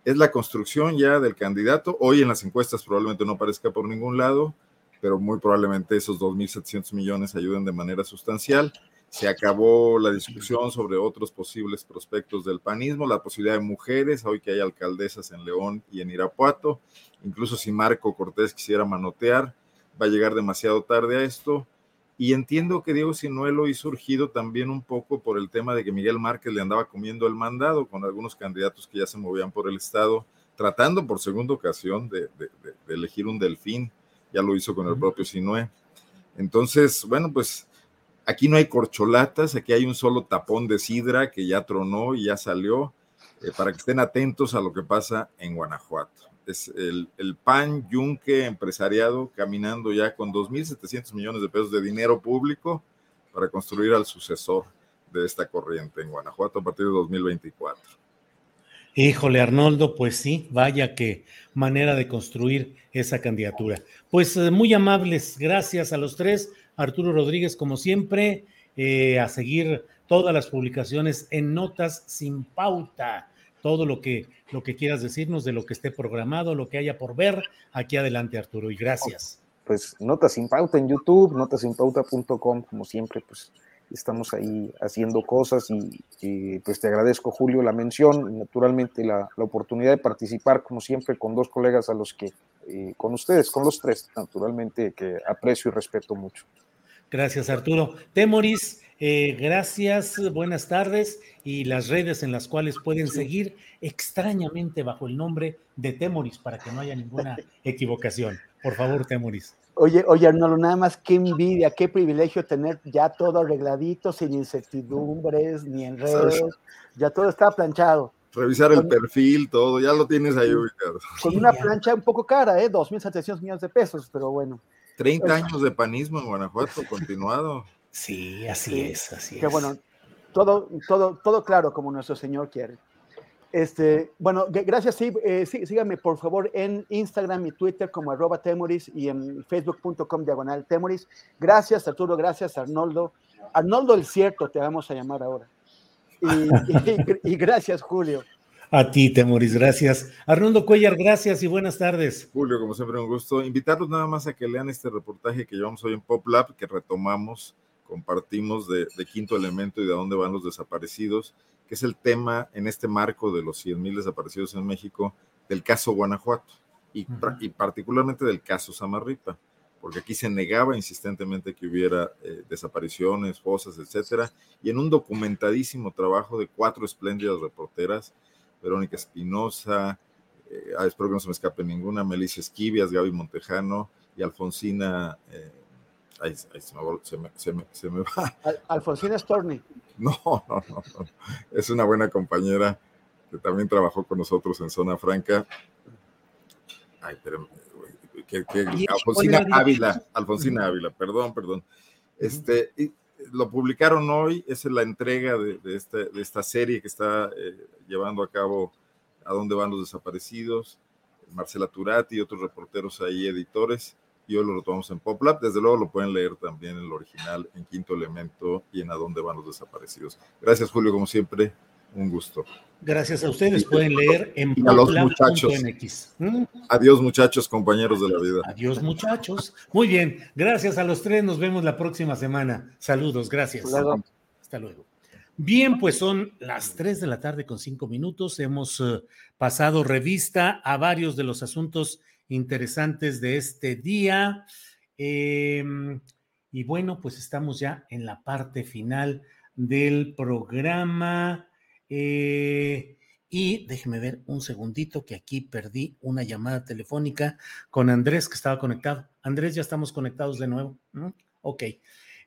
Speaker 8: Es la construcción ya del candidato. Hoy en las encuestas probablemente no aparezca por ningún lado, pero muy probablemente esos 2.700 millones ayuden de manera sustancial se acabó la discusión sobre otros posibles prospectos del panismo, la posibilidad de mujeres, hoy que hay alcaldesas en León y en Irapuato, incluso si Marco Cortés quisiera manotear, va a llegar demasiado tarde a esto. Y entiendo que Diego Sinuelo hizo surgido también un poco por el tema de que Miguel Márquez le andaba comiendo el mandado con algunos candidatos que ya se movían por el Estado, tratando por segunda ocasión de, elegir un delfín, ya lo hizo con el propio Sinué. Entonces, bueno, pues Aquí no hay corcholatas, aquí hay un solo tapón de sidra que ya tronó y ya salió, eh, para que estén atentos a lo que pasa en Guanajuato. Es el, el PAN Yunque empresariado caminando ya con 2.700 millones de pesos de dinero público para construir al sucesor de esta corriente en Guanajuato a partir de 2024.
Speaker 1: Híjole, Arnoldo, pues sí, vaya que manera de construir esa candidatura. Pues eh, muy amables, gracias a los tres. Arturo Rodríguez, como siempre, eh, a seguir todas las publicaciones en Notas sin pauta. Todo lo que, lo que quieras decirnos de lo que esté programado, lo que haya por ver, aquí adelante, Arturo, y gracias.
Speaker 6: Pues Notas sin pauta en YouTube, notasinpauta.com, como siempre, pues estamos ahí haciendo cosas y, pues te agradezco, Julio, la mención, naturalmente la, la, oportunidad de participar, como siempre, con dos colegas a los que, eh, con ustedes, con los tres, naturalmente, que aprecio y respeto mucho.
Speaker 1: Gracias, Arturo. Temoris, eh, gracias, buenas tardes y las redes en las cuales pueden seguir extrañamente bajo el nombre de Temoris para que no haya ninguna (laughs) equivocación. Por favor, Temoris.
Speaker 7: Oye, oye, Arnoldo, nada más qué envidia, qué privilegio tener ya todo arregladito, sin incertidumbres, ni enredos, ya todo está planchado.
Speaker 8: Revisar el perfil, todo, ya lo tienes ahí
Speaker 7: ubicado. Con una plancha un poco cara, ¿eh? 2.700 millones de pesos, pero bueno.
Speaker 8: 30 pues años de panismo en Guanajuato, continuado.
Speaker 1: Sí, así es, así
Speaker 7: que bueno, todo, todo, todo claro como nuestro Señor quiere. Este, bueno, gracias, sí, eh, sí, síganme por favor en Instagram y Twitter como arroba temoris y en facebook.com diagonal temoris. Gracias Arturo, gracias Arnoldo. Arnoldo el cierto te vamos a llamar ahora. y gracias Julio.
Speaker 1: A ti, Temoris, gracias. Arnoldo Cuellar, gracias y buenas tardes.
Speaker 8: Julio, como siempre, un gusto. Invitarlos nada más a que lean este reportaje que llevamos hoy en Pop Lab, que retomamos, compartimos de, Quinto Elemento y de dónde van los desaparecidos, que es el tema en este marco de los 100 mil desaparecidos en México del caso Guanajuato y, y, particularmente del caso Samarripa, porque aquí se negaba insistentemente que hubiera eh, desapariciones, fosas, etcétera, y en un documentadísimo trabajo de cuatro espléndidas reporteras Verónica Espinosa, eh, ah, espero que no se me escape ninguna, Melissa Esquivias, Gaby Montejano y Alfonsina. Eh, se, me, va.
Speaker 7: Alfonsina Storni. (laughs)
Speaker 8: No, no, no, Es una buena compañera que también trabajó con nosotros en Zona Franca. Ay, pero, Alfonsina Ávila, Alfonsina Ávila, perdón, perdón. Este, lo publicaron hoy, es la entrega de, de, esta, serie que está eh, llevando a cabo A dónde van los desaparecidos, Marcela Turati y otros reporteros ahí, editores, y hoy lo retomamos en PopLab. Desde luego lo pueden leer también en el original, en Quinto Elemento y en A dónde van los desaparecidos. Gracias, Julio, como siempre, un gusto.
Speaker 1: Gracias a ustedes. Pueden leer en
Speaker 8: muchachos. ¿Mm? Adiós, muchachos, compañeros de la vida.
Speaker 1: Adiós, muchachos. Muy bien. Gracias a los tres. Nos vemos la próxima semana. Saludos. Gracias. Hasta luego. Bien, pues son las tres de la tarde con cinco minutos. Hemos eh, pasado revista a varios de los asuntos interesantes de este día. Em, y bueno, pues estamos ya en la parte final del programa. Eh, y déjeme ver un segundito que aquí perdí una llamada telefónica con Andrés que estaba conectado. Andrés, ya estamos conectados de nuevo. Ok.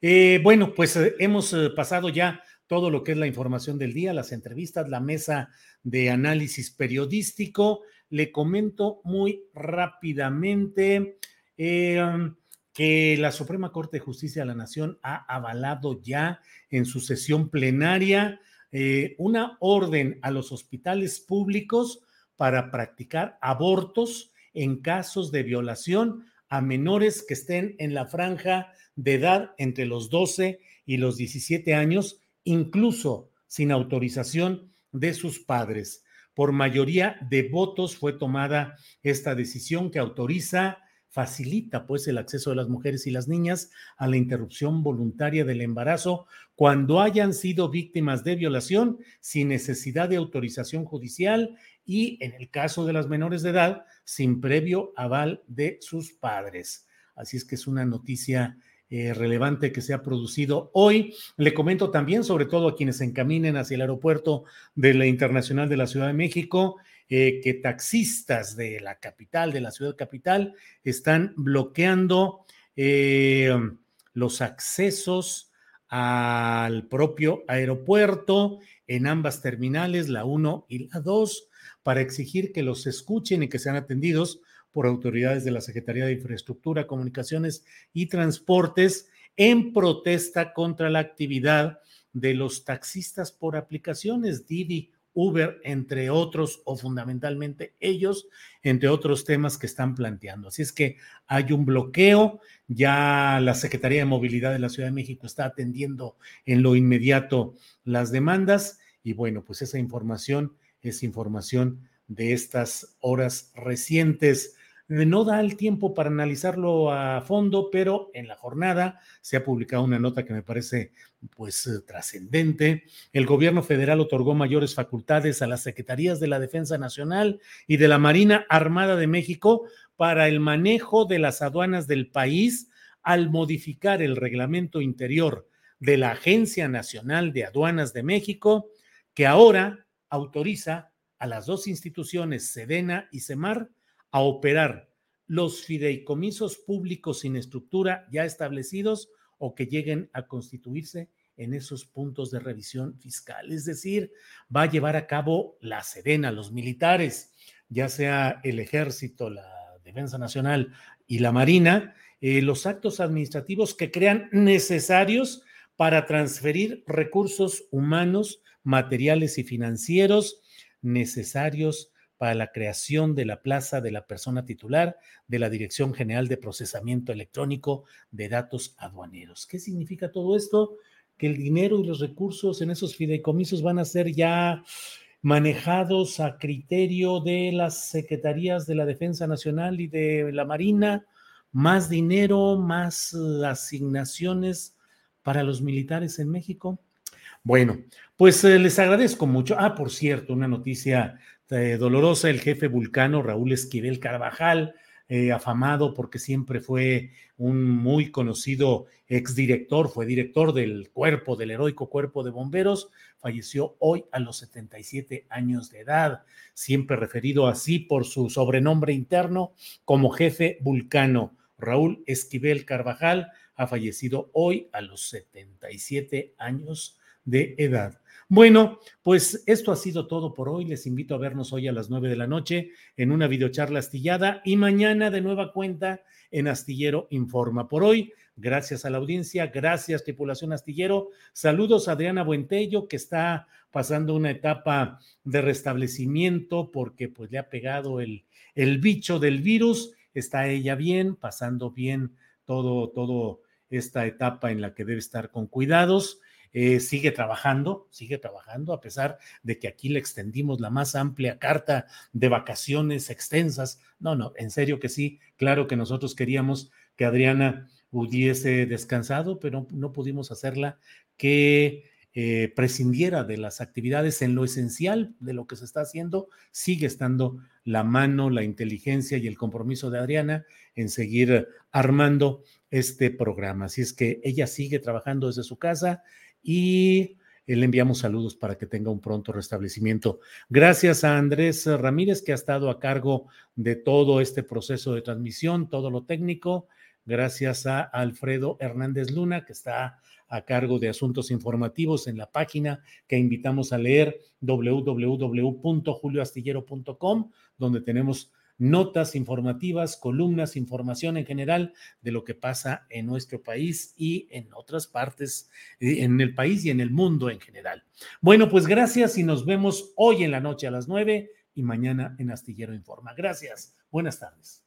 Speaker 1: Eh, bueno, pues eh, hemos pasado ya todo lo que es la información del día, las entrevistas, la mesa de análisis periodístico. Le comento muy rápidamente que la Suprema Corte de Justicia de la Nación ha avalado ya en su sesión plenaria eh, una orden a los hospitales públicos para practicar abortos en casos de violación a menores que estén en la franja de edad entre los 12 y los 17 años, incluso sin autorización de sus padres. Por mayoría de votos fue tomada esta decisión que autoriza facilita pues el acceso de las mujeres y las niñas a la interrupción voluntaria del embarazo cuando hayan sido víctimas de violación sin necesidad de autorización judicial y en el caso de las menores de edad sin previo aval de sus padres. Así es que es una noticia eh, relevante que se ha producido hoy. Le comento también, sobre todo a quienes se encaminen hacia el aeropuerto de la Internacional de la Ciudad de México, eh, que taxistas de la capital, de la ciudad capital, están bloqueando eh, los accesos al propio aeropuerto en ambas terminales, la 1 y la 2, para exigir que los escuchen y que sean atendidos por autoridades de la Secretaría de Infraestructura, Comunicaciones y Transportes en protesta contra la actividad de los taxistas por aplicaciones Didi, Uber, entre otros, o fundamentalmente ellos, entre otros temas que están planteando. Así es que hay un bloqueo, ya la Secretaría de Movilidad de la Ciudad de México está atendiendo en lo inmediato las demandas y bueno, pues esa información es información de estas horas recientes. No da el tiempo para analizarlo a fondo, pero en la jornada se ha publicado una nota que me parece pues eh, trascendente. El gobierno federal otorgó mayores facultades a las secretarías de la Defensa Nacional y de la Marina Armada de México para el manejo de las aduanas del país al modificar el reglamento interior de la Agencia Nacional de Aduanas de México, que ahora autoriza a las dos instituciones, Sedena y Semar, a operar los fideicomisos públicos sin estructura ya establecidos o que lleguen a constituirse en esos puntos de revisión fiscal. Es decir, va a llevar a cabo la Sedena, los militares, ya sea el ejército, la Defensa Nacional y la Marina, eh, los actos administrativos que crean necesarios para transferir recursos humanos, materiales y financieros necesarios para la creación de la plaza de la persona titular de la Dirección General de Procesamiento Electrónico de Datos Aduaneros. ¿Qué significa todo esto? Que el dinero y los recursos en esos fideicomisos van a ser ya manejados a criterio de las secretarías de la Defensa Nacional y de la Marina, más dinero, más asignaciones para los militares en México. Bueno, pues eh, les agradezco mucho. Ah, por cierto, una noticia eh, dolorosa, el jefe vulcano Raúl Esquivel Carvajal, eh, afamado porque siempre fue un muy conocido exdirector, fue director del cuerpo, del heroico cuerpo de bomberos, falleció hoy a los 77 años de edad, siempre referido así por su sobrenombre interno como jefe vulcano. Raúl Esquivel Carvajal ha fallecido hoy a los 77 años de edad. Bueno, pues esto ha sido todo por hoy. Les invito a vernos hoy a las nueve de la noche en una videocharla astillada y mañana de nueva cuenta en Astillero Informa. Por hoy, gracias a la audiencia, gracias tripulación Astillero. Saludos a Adriana Buentello, que está pasando una etapa de restablecimiento porque pues le ha pegado el, el bicho del virus. Está ella bien, pasando bien todo, todo esta etapa en la que debe estar con cuidados. Eh, sigue trabajando, sigue trabajando, a pesar de que aquí le extendimos la más amplia carta de vacaciones extensas. No, no, en serio que sí, claro que nosotros queríamos que Adriana hubiese descansado, pero no pudimos hacerla que eh, prescindiera de las actividades en lo esencial de lo que se está haciendo, sigue estando la mano, la inteligencia y el compromiso de Adriana en seguir armando este programa. Así es que ella sigue trabajando desde su casa y le enviamos saludos para que tenga un pronto restablecimiento. Gracias a Andrés Ramírez, que ha estado a cargo de todo este proceso de transmisión, todo lo técnico. Gracias a Alfredo Hernández Luna, que está a cargo de asuntos informativos en la página que invitamos a leer www.julioastillero.com, donde tenemos notas informativas, columnas, información en general de lo que pasa en nuestro país y en otras partes, en el país y en el mundo en general. Bueno, pues gracias y nos vemos hoy en la noche a las nueve y mañana en Astillero Informa. Gracias. Buenas tardes.